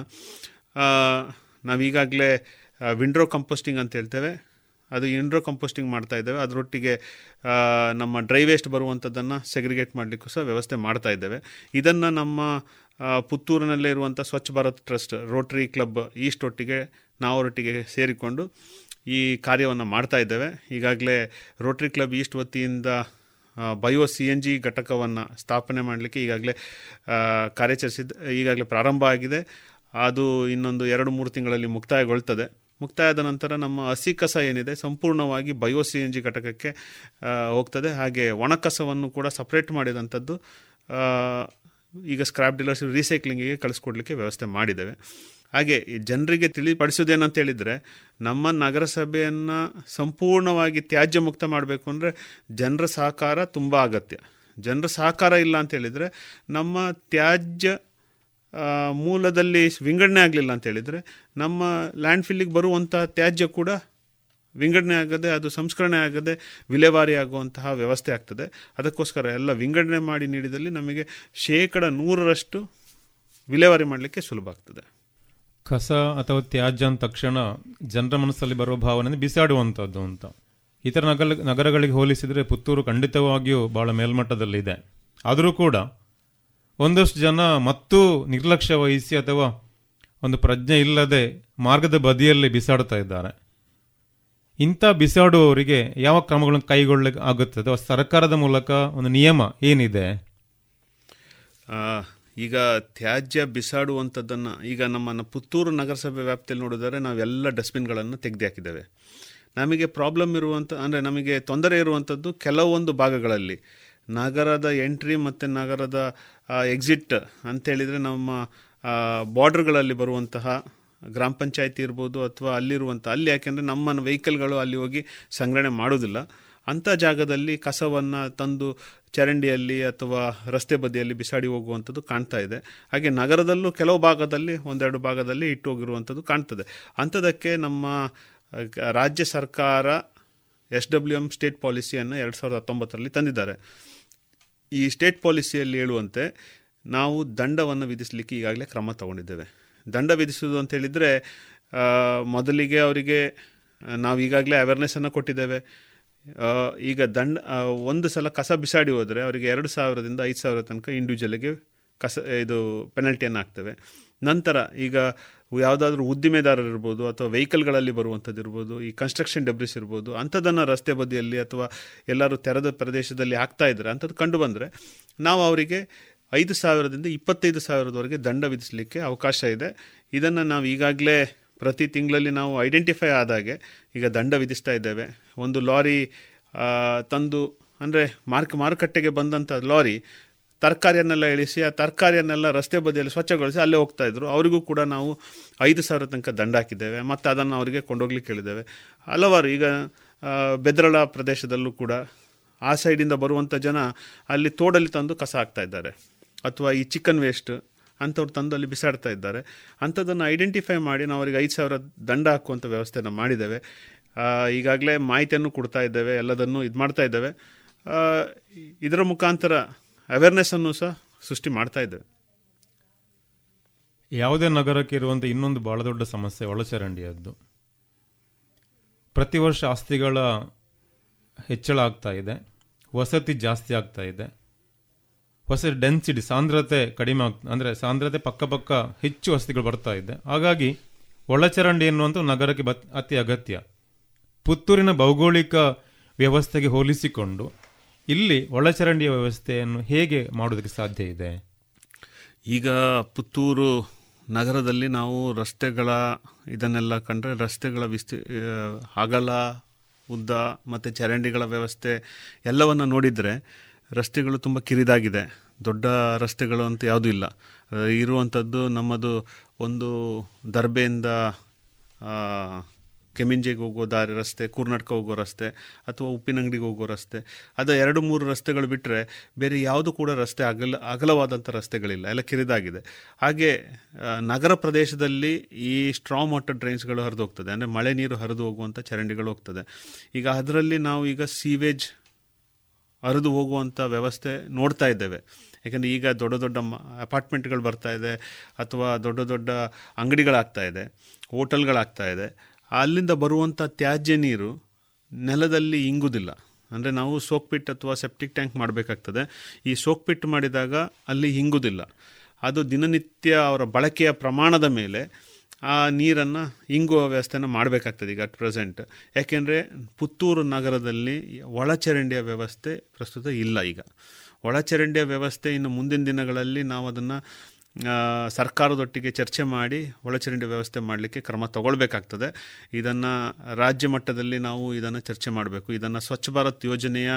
ನಾವೀಗಾಗಲೇ ವಿಂಡ್ರೋ ಕಂಪೋಸ್ಟಿಂಗ್ ಅಂತ ಹೇಳ್ತೇವೆ. ಅದು ಇಂಡ್ರೋ ಕಂಪೋಸ್ಟಿಂಗ್ ಮಾಡ್ತಾ ಇದ್ದೇವೆ. ಅದರೊಟ್ಟಿಗೆ ನಮ್ಮ ಡ್ರೈ ವೇಸ್ಟ್ ಬರುವಂಥದ್ದನ್ನು ಸೆಗ್ರಿಗೇಟ್ ಮಾಡಲಿಕ್ಕೂ ಸಹ ವ್ಯವಸ್ಥೆ ಮಾಡ್ತಾ ಇದ್ದೇವೆ. ಇದನ್ನು ನಮ್ಮ ಪುತ್ತೂರಿನಲ್ಲೇ ಇರುವಂಥ Swachh Bharat trust Rotary club east ಒಟ್ಟಿಗೆ ನಾವರೊಟ್ಟಿಗೆ ಸೇರಿಕೊಂಡು ಈ ಕಾರ್ಯವನ್ನು ಮಾಡ್ತಾ ಇದ್ದೇವೆ. ಈಗಾಗಲೇ ರೋಟ್ರಿ ಕ್ಲಬ್ ಈಸ್ಟ್ ವತಿಯಿಂದ ಬಯೋ ಸಿ ಎನ್ ಜಿ ಘಟಕವನ್ನು ಸ್ಥಾಪನೆ ಮಾಡಲಿಕ್ಕೆ ಈಗಾಗಲೇ ಕಾರ್ಯಾಚರಿಸಿದ ಈಗಾಗಲೇ ಪ್ರಾರಂಭ ಆಗಿದೆ. ಅದು ಇನ್ನೊಂದು ಎರಡು ಮೂರು ತಿಂಗಳಲ್ಲಿ ಮುಕ್ತಾಯಗೊಳ್ತದೆ. ಮುಕ್ತಾಯದ ನಂತರ ನಮ್ಮ ಹಸಿ ಕಸ ಏನಿದೆ, ಸಂಪೂರ್ಣವಾಗಿ ಬಯೋ ಸಿ ಎನ್ ಜಿ ಘಟಕಕ್ಕೆ ಹೋಗ್ತದೆ. ಹಾಗೆ ಒಣ ಕಸವನ್ನು ಕೂಡ ಸಪ್ರೇಟ್ ಮಾಡಿದಂಥದ್ದು ಈಗ ಸ್ಕ್ರಾಪ್ ಡೀಲರ್ಸ್ ರೀಸೈಕ್ಲಿಂಗಿಗೆ ಕಳಿಸ್ಕೊಡ್ಲಿಕ್ಕೆ ವ್ಯವಸ್ಥೆ ಮಾಡಿದ್ದೇವೆ. ಹಾಗೆ ಜನರಿಗೆ ತಿಳಿಪಡಿಸೋದೇನಂತ ಹೇಳಿದರೆ, ನಮ್ಮ ನಗರಸಭೆಯನ್ನು ಸಂಪೂರ್ಣವಾಗಿ ತ್ಯಾಜ್ಯ ಮುಕ್ತ ಮಾಡಬೇಕು ಅಂದರೆ ಜನರ ಸಹಕಾರ ತುಂಬ ಅಗತ್ಯ. ಜನರ ಸಹಕಾರ ಇಲ್ಲ ಅಂತ ಹೇಳಿದರೆ, ನಮ್ಮ ತ್ಯಾಜ್ಯ ಮೂಲದಲ್ಲಿ ವಿಂಗಡಣೆ ಆಗಲಿಲ್ಲ ಅಂತ ಹೇಳಿದರೆ ನಮ್ಮ ಲ್ಯಾಂಡ್ ಫಿಲ್ಲಿಗೆ ಬರುವಂಥ ತ್ಯಾಜ್ಯ ಕೂಡ ವಿಂಗಡಣೆ ಆಗದೆ, ಅದು ಸಂಸ್ಕರಣೆ ಆಗದೆ ವಿಲೇವಾರಿ ಆಗುವಂತಹ ವ್ಯವಸ್ಥೆ ಆಗ್ತದೆ. ಅದಕ್ಕೋಸ್ಕರ ಎಲ್ಲ ವಿಂಗಡಣೆ ಮಾಡಿ ನೀಡಿದಲ್ಲಿ ನಮಗೆ ಶೇಕಡ ನೂರರಷ್ಟು ವಿಲೇವಾರಿ ಮಾಡಲಿಕ್ಕೆ ಸುಲಭ ಆಗ್ತದೆ. ಕಸ ಅಥವಾ ತ್ಯಾಜ್ಯ ಅಂದ ತಕ್ಷಣ ಜನರ ಮನಸ್ಸಲ್ಲಿ ಬರುವ ಭಾವನೆ ಬಿಸಾಡುವಂಥದ್ದು ಅಂತ. ಇತರ ನಗರ ನಗರಗಳಿಗೆ ಹೋಲಿಸಿದರೆ ಪುತ್ತೂರು ಖಂಡಿತವಾಗಿಯೂ ಭಾಳ ಮೇಲ್ಮಟ್ಟದಲ್ಲಿದೆ. ಆದರೂ ಕೂಡ ಒಂದಷ್ಟು ಜನ ಮತ್ತೂ ನಿರ್ಲಕ್ಷ್ಯ ವಹಿಸಿ ಅಥವಾ ಒಂದು ಪ್ರಜ್ಞೆ ಇಲ್ಲದೆ ಮಾರ್ಗದ ಬದಿಯಲ್ಲಿ ಬಿಸಾಡುತ್ತಾ ಇದ್ದಾರೆ. ಇಂಥ ಬಿಸಾಡುವವರಿಗೆ ಯಾವ ಕ್ರಮಗಳನ್ನು ಕೈಗೊಳ್ಳಲಿಕ್ಕೆ ಆಗುತ್ತೆ ಅಥವಾ ಸರ್ಕಾರದ ಮೂಲಕ ಒಂದು ನಿಯಮ ಏನಿದೆ? ಈಗ ತ್ಯಾಜ್ಯ ಬಿಸಾಡುವಂಥದ್ದನ್ನು ಈಗ ನಮ್ಮ ಪುತ್ತೂರು ನಗರಸಭೆ ವ್ಯಾಪ್ತಿಯಲ್ಲಿ ನೋಡಿದರೆ ನಾವೆಲ್ಲ ಡಸ್ಟ್ಬಿನ್ಗಳನ್ನು ತೆಗೆದು ಹಾಕಿದ್ದೇವೆ ನಮಗೆ ಪ್ರಾಬ್ಲಮ್ ಇರುವಂಥ, ಅಂದರೆ ನಮಗೆ ತೊಂದರೆ ಇರುವಂಥದ್ದು ಕೆಲವೊಂದು ಭಾಗಗಳಲ್ಲಿ. ನಗರದ ಎಂಟ್ರಿ ಮತ್ತು ನಗರದ ಎಕ್ಸಿಟ್ ಅಂತೇಳಿದರೆ ನಮ್ಮ ಬಾರ್ಡ್ರ್ಗಳಲ್ಲಿ ಬರುವಂತಹ ಗ್ರಾಮ ಪಂಚಾಯತಿ ಇರ್ಬೋದು ಅಥವಾ ಅಲ್ಲಿರುವಂಥ ಅಲ್ಲಿ ಯಾಕೆಂದರೆ ನಮ್ಮ ವೆಹಿಕಲ್ಗಳು ಅಲ್ಲಿ ಹೋಗಿ ಸಂಗ್ರಹಣೆ ಮಾಡೋದಿಲ್ಲ. ಅಂಥ ಜಾಗದಲ್ಲಿ ಕಸವನ್ನು ತಂದು ಚರಂಡಿಯಲ್ಲಿ ಅಥವಾ ರಸ್ತೆ ಬದಿಯಲ್ಲಿ ಬಿಸಾಡಿ ಹೋಗುವಂಥದ್ದು ಕಾಣ್ತಾ ಇದೆ. ಹಾಗೆ ನಗರದಲ್ಲೂ ಕೆಲವು ಭಾಗದಲ್ಲಿ, ಒಂದೆರಡು ಭಾಗದಲ್ಲಿ ಇಟ್ಟು ಹೋಗಿರುವಂಥದ್ದು ಕಾಣ್ತದೆ. ಅಂಥದಕ್ಕೆ ನಮ್ಮ ರಾಜ್ಯ ಸರ್ಕಾರ ಎಸ್ ಡಬ್ಲ್ಯೂ ಎಂ ಸ್ಟೇಟ್ ಪಾಲಿಸಿಯನ್ನು ಎರಡು ಸಾವಿರದ ಹತ್ತೊಂಬತ್ತರಲ್ಲಿ ತಂದಿದ್ದಾರೆ. ಈ ಸ್ಟೇಟ್ ಪಾಲಿಸಿಯಲ್ಲಿ ಹೇಳುವಂತೆ ನಾವು ದಂಡವನ್ನು ವಿಧಿಸಲಿಕ್ಕೆ ಈಗಾಗಲೇ ಕ್ರಮ ತಗೊಂಡಿದ್ದೇವೆ. ದಂಡ ವಿಧಿಸುವುದು ಅಂತ ಹೇಳಿದರೆ ಮೊದಲಿಗೆ ಅವರಿಗೆ, ನಾವು ಈಗಾಗಲೇ ಅವೇರ್ನೆಸ್ಸನ್ನು ಕೊಟ್ಟಿದ್ದೇವೆ. ಈಗ ದಂಡ ಒಂದು ಸಲ ಕಸ ಬಿಸಾಡಿ ಹೋದರೆ ಅವರಿಗೆ ಎರಡು ಸಾವಿರದಿಂದ ಐದು ಸಾವಿರ ತನಕ ಇಂಡಿವಿಜುವಲ್ಗೆ ಕಸ, ಇದು ಪೆನಲ್ಟಿಯನ್ನು ಹಾಕ್ತೇವೆ. ನಂತರ ಈಗ ಯಾವುದಾದ್ರೂ ಉದ್ದಿಮೆದಾರರು ಇರ್ಬೋದು ಅಥವಾ ವೆಹಿಕಲ್ಗಳಲ್ಲಿ ಬರುವಂಥದ್ದು ಇರ್ಬೋದು, ಈ ಕನ್ಸ್ಟ್ರಕ್ಷನ್ ಡೆಬ್ರಿಸ್ ಇರ್ಬೋದು, ಅಂಥದ್ದನ್ನು ರಸ್ತೆ ಬದಿಯಲ್ಲಿ ಅಥವಾ ಎಲ್ಲರೂ ತೆರೆದ ಪ್ರದೇಶದಲ್ಲಿ ಹಾಕ್ತಾ ಇದ್ದಾರೆ ಅಂಥದ್ದು ಕಂಡು ಬಂದರೆ ನಾವು ಅವರಿಗೆ ಐದು ಸಾವಿರದಿಂದ ಇಪ್ಪತ್ತೈದು ಸಾವಿರದವರೆಗೆ ದಂಡ ವಿಧಿಸಲಿಕ್ಕೆ ಅವಕಾಶ ಇದೆ. ಇದನ್ನು ನಾವು ಈಗಾಗಲೇ ಪ್ರತಿ ತಿಂಗಳಲ್ಲಿ ನಾವು ಐಡೆಂಟಿಫೈ ಆದಾಗೆ ಈಗ ದಂಡ ವಿಧಿಸ್ತಾ ಇದ್ದೇವೆ. ಒಂದು ಲಾರಿ ತಂದು ಅಂದರೆ ಮಾರ್ಕ್ ಮಾರುಕಟ್ಟೆಗೆ ಬಂದಂಥ ಲಾರಿ ತರಕಾರಿಯನ್ನೆಲ್ಲ ಇಳಿಸಿ, ಆ ತರಕಾರಿಯನ್ನೆಲ್ಲ ರಸ್ತೆ ಬದಿಯಲ್ಲಿ ಸ್ವಚ್ಛಗೊಳಿಸಿ ಅಲ್ಲೇ ಹೋಗ್ತಾ ಇದ್ರು. ಅವರಿಗೂ ಕೂಡ ನಾವು ಐದು ಸಾವಿರ ತನಕ ದಂಡ ಹಾಕಿದ್ದೇವೆ. ಮತ್ತು ಅದನ್ನು ಅವರಿಗೆ ಕೊಂಡೋಗ್ಲಿಕ್ಕೆ ಹೇಳಿದ್ದೇವೆ. ಹಲವಾರು ಈಗ ಬೆದ್ರಳ ಪ್ರದೇಶದಲ್ಲೂ ಕೂಡ ಆ ಸೈಡಿಂದ ಬರುವಂಥ ಜನ ಅಲ್ಲಿ ತೋಡಲ್ಲಿ ತಂದು ಕಸ ಹಾಕ್ತಾ ಇದ್ದಾರೆ. ಅಥವಾ ಈ ಚಿಕನ್ ವೇಸ್ಟ್ ಅಂಥವ್ರು ತಂದು ಅಲ್ಲಿ ಬಿಸಾಡ್ತಾ ಇದ್ದಾರೆ. ಅಂಥದ್ದನ್ನು ಐಡೆಂಟಿಫೈ ಮಾಡಿ ನಾವು ಅವರಿಗೆ ಐದು ಸಾವಿರ ದಂಡ ಹಾಕುವಂಥ ವ್ಯವಸ್ಥೆಯನ್ನು ಮಾಡಿದ್ದೇವೆ. ಈಗಾಗಲೇ ಮಾಹಿತಿಯನ್ನು ಕೊಡ್ತಾ ಇದ್ದೇವೆ. ಎಲ್ಲದನ್ನು ಇದು ಮಾಡ್ತಾ ಇದ್ದೇವೆ ಇದರ ಮುಖಾಂತರ ಅವೇರ್ನೆಸ್ಸನ್ನು ಸಹ ಸೃಷ್ಟಿ ಮಾಡ್ತಾ ಇದ್ದೇವೆ. ಯಾವುದೇ ನಗರಕ್ಕೆ ಇರುವಂಥ ಇನ್ನೊಂದು ಭಾಳ ದೊಡ್ಡ ಸಮಸ್ಯೆ ಒಳಚರಂಡಿಯದ್ದು. ಪ್ರತಿ ವರ್ಷ ಆಸ್ತಿಗಳ ಹೆಚ್ಚಳ ಆಗ್ತಾ ಇದೆ. ವಸತಿ ಜಾಸ್ತಿ ಆಗ್ತಾ ಇದೆ. ವಸತಿ ಡೆನ್ಸಿಟಿ ಸಾಂದ್ರತೆ ಕಡಿಮೆ ಆಗ್ತಾ, ಅಂದರೆ ಸಾಂದ್ರತೆ ಪಕ್ಕ ಪಕ್ಕ ಹೆಚ್ಚು ವಸತಿಗಳು ಬರ್ತಾ ಇದೆ. ಹಾಗಾಗಿ ಒಳಚರಂಡಿ ಎನ್ನುವಂಥ ನಗರಕ್ಕೆ ಬತ್ ಅತಿ ಅಗತ್ಯ. ಪುತ್ತೂರಿನ ಭೌಗೋಳಿಕ ವ್ಯವಸ್ಥೆಗೆ ಹೋಲಿಸಿಕೊಂಡು ಇಲ್ಲಿ ಒಳಚರಂಡಿಯ ವ್ಯವಸ್ಥೆಯನ್ನು ಹೇಗೆ ಮಾಡೋದಕ್ಕೆ ಸಾಧ್ಯ ಇದೆ? ಈಗ ಪುತ್ತೂರು ನಗರದಲ್ಲಿ ನಾವು ರಸ್ತೆಗಳ ಇದನ್ನೆಲ್ಲ ಕಂಡ್ರೆ ರಸ್ತೆಗಳ ವಿಸ್ತಿ ಅಗಲ ಉದ್ದ ಮತ್ತು ಚರಂಡಿಗಳ ವ್ಯವಸ್ಥೆ ಎಲ್ಲವನ್ನು ನೋಡಿದರೆ ರಸ್ತೆಗಳು ತುಂಬ ಕಿರಿದಾಗಿದೆ. ದೊಡ್ಡ ರಸ್ತೆಗಳು ಅಂತ ಯಾವುದೂ ಇಲ್ಲ. ಇರುವಂಥದ್ದು ನಮ್ಮದು ಒಂದು ದರ್ಬೆಯಿಂದ ಕೆಮಿಂಜೆಗೆ ಹೋಗೋ ದಾರಿ ರಸ್ತೆ ಕೂರ್ನಾಟಕ ಹೋಗೋ ರಸ್ತೆ ಅಥವಾ ಉಪ್ಪಿನಂಗಡಿಗೆ ಹೋಗೋ ರಸ್ತೆ. ಅದು ಎರಡು ಮೂರು ರಸ್ತೆಗಳು ಬಿಟ್ಟರೆ ಬೇರೆ ಯಾವುದು ಕೂಡ ರಸ್ತೆ ಅಗಲ ಅಗಲವಾದಂಥ ರಸ್ತೆಗಳಿಲ್ಲ. ಎಲ್ಲ ಕಿರಿದಾಗಿದೆ. ಹಾಗೆ ನಗರ ಪ್ರದೇಶದಲ್ಲಿ ಈ ಸ್ಟ್ರಾಂಗ್ ವಾಟರ್ ಡ್ರೈನ್ಸ್ಗಳು ಹರಿದು ಹೋಗ್ತದೆ ಅಂದರೆ ಮಳೆ ನೀರು ಹರಿದು ಹೋಗುವಂಥ ಚರಂಡಿಗಳು ಹೋಗ್ತದೆ. ಈಗ ಅದರಲ್ಲಿ ನಾವು ಈಗ ಸೀವೇಜ್ ಹರಿದು ಹೋಗುವಂಥ ವ್ಯವಸ್ಥೆ ನೋಡ್ತಾ ಇದ್ದೇವೆ. ಯಾಕಂದರೆ ಈಗ ದೊಡ್ಡ ದೊಡ್ಡ ಅಪಾರ್ಟ್ಮೆಂಟ್ಗಳು ಬರ್ತಾ ಇದೆ ಅಥವಾ ದೊಡ್ಡ ದೊಡ್ಡ ಅಂಗಡಿಗಳಾಗ್ತಾ ಇದೆ, ಹೋಟೆಲ್ಗಳಾಗ್ತಾ ಇದೆ. ಅಲ್ಲಿಂದ ಬರುವಂಥ ತ್ಯಾಜ್ಯ ನೀರು ನೆಲದಲ್ಲಿ ಇಂಗುವುದಿಲ್ಲ ಅಂದರೆ ನಾವು ಸೋಕ್ ಪಿಟ್ ಅಥವಾ ಸೆಪ್ಟಿಕ್ ಟ್ಯಾಂಕ್ ಮಾಡಬೇಕಾಗ್ತದೆ. ಈ ಸೋಕ್ ಪಿಟ್ ಮಾಡಿದಾಗ ಅಲ್ಲಿ ಹಿಂಗುವುದಿಲ್ಲ ಅದು ದಿನನಿತ್ಯ ಅವರ ಬಳಕೆಯ ಪ್ರಮಾಣದ ಮೇಲೆ ಆ ನೀರನ್ನು ಇಂಗುವ ವ್ಯವಸ್ಥೆನ ಮಾಡಬೇಕಾಗ್ತದೆ ಈಗ ಅಟ್ ಪ್ರೆಸೆಂಟ್ ಯಾಕೆಂದರೆ ಪುತ್ತೂರು ನಗರದಲ್ಲಿ ಒಳಚರಂಡಿಯ ವ್ಯವಸ್ಥೆ ಪ್ರಸ್ತುತ ಇಲ್ಲ ಈಗ. ಒಳಚರಂಡಿಯ ವ್ಯವಸ್ಥೆ ಇನ್ನು ಮುಂದಿನ ದಿನಗಳಲ್ಲಿ ನಾವು ಅದನ್ನು ಸರ್ಕಾರದೊಟ್ಟಿಗೆ ಚರ್ಚೆ ಮಾಡಿ ಒಳಚರಂಡಿ ವ್ಯವಸ್ಥೆ ಮಾಡಲಿಕ್ಕೆ ಕ್ರಮ ತಗೊಳ್ಬೇಕಾಗ್ತದೆ. ಇದನ್ನು ರಾಜ್ಯ ಮಟ್ಟದಲ್ಲಿ ನಾವು ಇದನ್ನು ಚರ್ಚೆ ಮಾಡಬೇಕು. ಇದನ್ನು ಸ್ವಚ್ಛ ಭಾರತ್ ಯೋಜನೆಯ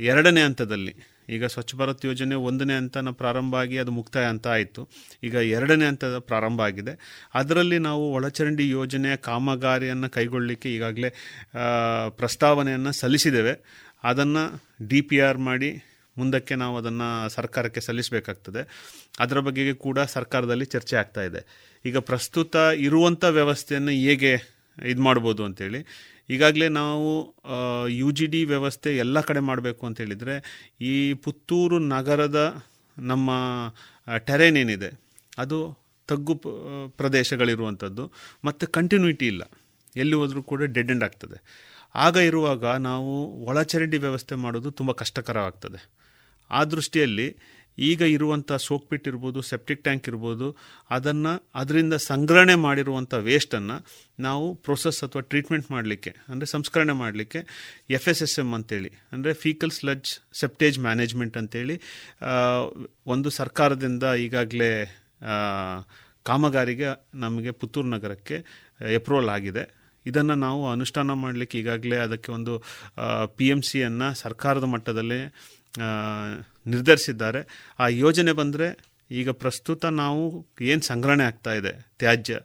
ಎರಡನೇ ಹಂತದಲ್ಲಿ. ಈಗ ಸ್ವಚ್ಛ ಭಾರತ್ ಯೋಜನೆ ಒಂದನೇ ಹಂತನ ಪ್ರಾರಂಭ ಆಗಿ ಅದು ಮುಕ್ತಾಯ ಅಂತ ಆಯಿತು. ಈಗ ಎರಡನೇ ಹಂತದ ಪ್ರಾರಂಭ ಆಗಿದೆ. ಅದರಲ್ಲಿ ನಾವು ಒಳಚರಂಡಿ ಯೋಜನೆಯ ಕಾಮಗಾರಿಯನ್ನು ಕೈಗೊಳ್ಳಲಿಕ್ಕೆ ಈಗಾಗಲೇ ಪ್ರಸ್ತಾವನೆಯನ್ನು ಸಲ್ಲಿಸಿದ್ದೇವೆ. ಅದನ್ನು ಡಿ ಪಿ ಆರ್ ಮಾಡಿ ಮುಂದಕ್ಕೆ ನಾವು ಅದನ್ನು ಸರ್ಕಾರಕ್ಕೆ ಸಲ್ಲಿಸಬೇಕಾಗ್ತದೆ. ಅದರ ಬಗ್ಗೆ ಕೂಡ ಸರ್ಕಾರದಲ್ಲಿ ಚರ್ಚೆ ಆಗ್ತಾ ಇದೆ. ಈಗ ಪ್ರಸ್ತುತ ಇರುವಂಥ ವ್ಯವಸ್ಥೆಯನ್ನು ಹೇಗೆ ಇದು ಮಾಡ್ಬೋದು ಅಂತೇಳಿ. ಈಗಾಗಲೇ ನಾವು ಯು ಜಿ ಡಿ ವ್ಯವಸ್ಥೆ ಎಲ್ಲ ಕಡೆ ಮಾಡಬೇಕು ಅಂತ ಹೇಳಿದರೆ, ಈ ಪುತ್ತೂರು ನಗರದ ನಮ್ಮ ಟೆರೇನ್ ಏನಿದೆ, ಅದು ತಗ್ಗು ಪ್ರದೇಶಗಳಿರುವಂಥದ್ದು ಮತ್ತು ಕಂಟಿನ್ಯೂಟಿ ಇಲ್ಲ. ಎಲ್ಲಿ ಹೋದರೂ ಕೂಡ ಡೆಡ್ ಎಂಡ್ ಆಗ್ತದೆ. ಆಗ ಇರುವಾಗ ನಾವು ಒಳಚರಂಡಿ ವ್ಯವಸ್ಥೆ ಮಾಡೋದು ತುಂಬ ಕಷ್ಟಕರವಾಗ್ತದೆ. ಆ ದೃಷ್ಟಿಯಲ್ಲಿ ಈಗ ಇರುವಂಥ ಸೋಕ್ಪಿಟ್ ಇರ್ಬೋದು, ಸೆಪ್ಟಿಕ್ ಟ್ಯಾಂಕ್ ಇರ್ಬೋದು, ಅದನ್ನು ಅದರಿಂದ ಸಂಗ್ರಹಣೆ ಮಾಡಿರುವಂಥ ವೇಸ್ಟನ್ನು ನಾವು ಪ್ರೊಸೆಸ್ ಅಥವಾ ಟ್ರೀಟ್ಮೆಂಟ್ ಮಾಡಲಿಕ್ಕೆ, ಅಂದರೆ ಸಂಸ್ಕರಣೆ ಮಾಡಲಿಕ್ಕೆ ಎಫ್ ಎಸ್ ಎಸ್ ಎಂ ಅಂತೇಳಿ, ಅಂದರೆ ಫೀಕಲ್ ಸ್ಲಜ್ ಸೆಪ್ಟೇಜ್ ಮ್ಯಾನೇಜ್ಮೆಂಟ್ ಅಂತೇಳಿ ಒಂದು ಸರ್ಕಾರದಿಂದ ಈಗಾಗಲೇ ಕಾಮಗಾರಿಗೆ ನಮಗೆ ಪುತ್ತೂರು ನಗರಕ್ಕೆ ಎಪ್ರೂವಲ್ ಆಗಿದೆ. ಇದನ್ನು ನಾವು ಅನುಷ್ಠಾನ ಮಾಡಲಿಕ್ಕೆ ಈಗಾಗಲೇ ಅದಕ್ಕೆ ಒಂದು ಪಿ ಎಂ ಸಿಯನ್ನು ಸರ್ಕಾರದ ಮಟ್ಟದಲ್ಲೇ ನಿರ್ಧರಿಸಿದ್ದಾರೆ. ಆ ಯೋಜನೆ ಬಂದರೆ ಈಗ ಪ್ರಸ್ತುತ ನಾವು ಏನು ಸಂಗ್ರಹಣೆ ಆಗ್ತಾ ಇದೆ ತ್ಯಾಜ್ಯ,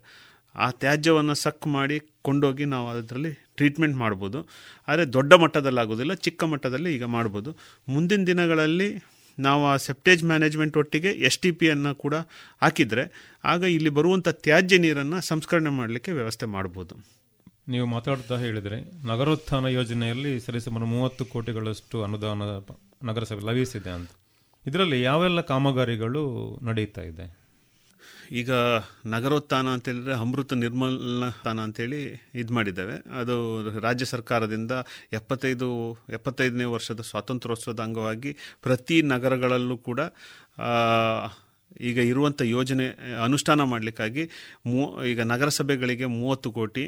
ಆ ತ್ಯಾಜ್ಯವನ್ನು ಸಕ್ ಮಾಡಿ ಕೊಂಡೋಗಿ ನಾವು ಅದರಲ್ಲಿ ಟ್ರೀಟ್ಮೆಂಟ್ ಮಾಡ್ಬೋದು. ಆದರೆ ದೊಡ್ಡ ಮಟ್ಟದಲ್ಲಿ ಆಗೋದಿಲ್ಲ ಚಿಕ್ಕ ಮಟ್ಟದಲ್ಲಿ ಈಗ ಮಾಡ್ಬೋದು. ಮುಂದಿನ ದಿನಗಳಲ್ಲಿ ನಾವು ಆ ಸೆಪ್ಟೇಜ್ ಮ್ಯಾನೇಜ್ಮೆಂಟ್ ಒಟ್ಟಿಗೆ ಎಸ್ ಟಿ ಪಿಯನ್ನು ಕೂಡ ಹಾಕಿದರೆ, ಆಗ ಇಲ್ಲಿ ಬರುವಂಥ ತ್ಯಾಜ್ಯ ನೀರನ್ನು ಸಂಸ್ಕರಣೆ ಮಾಡಲಿಕ್ಕೆ ವ್ಯವಸ್ಥೆ ಮಾಡ್ಬೋದು. ನೀವು ಮಾತಾಡ್ತಾ ಹೇಳಿದರೆ, ನಗರೋತ್ಥಾನ ಯೋಜನೆಯಲ್ಲಿ ಸರಿಸುಮಾರು ಮೂವತ್ತು ಕೋಟಿಗಳಷ್ಟು ಅನುದಾನ ನಗರಸಭೆ ಲಭಿಸಿದೆ ಅಂತ. ಇದರಲ್ಲಿ ಯಾವೆಲ್ಲ ಕಾಮಗಾರಿಗಳು ನಡೆಯುತ್ತಾ ಇದೆ? ಈಗ ನಗರೋತ್ಥಾನ ಅಂತ ಹೇಳಿದ್ರೆ ಅಮೃತ ಸ್ಥಾನ ಅಂತೇಳಿ ಇದು ಮಾಡಿದ್ದೇವೆ. ಅದು ರಾಜ್ಯ ಸರ್ಕಾರದಿಂದ ಎಪ್ಪತ್ತೈದು, ಎಪ್ಪತ್ತೈದನೇ ವರ್ಷದ ಸ್ವಾತಂತ್ರ್ಯೋತ್ಸವದ ಅಂಗವಾಗಿ ಪ್ರತಿ ನಗರಗಳಲ್ಲೂ ಕೂಡ ಈಗ ಇರುವಂಥ ಯೋಜನೆ ಅನುಷ್ಠಾನ ಮಾಡಲಿಕ್ಕಾಗಿ ಮೂ, ಈಗ ನಗರಸಭೆಗಳಿಗೆ ಮೂವತ್ತು ಕೋಟಿ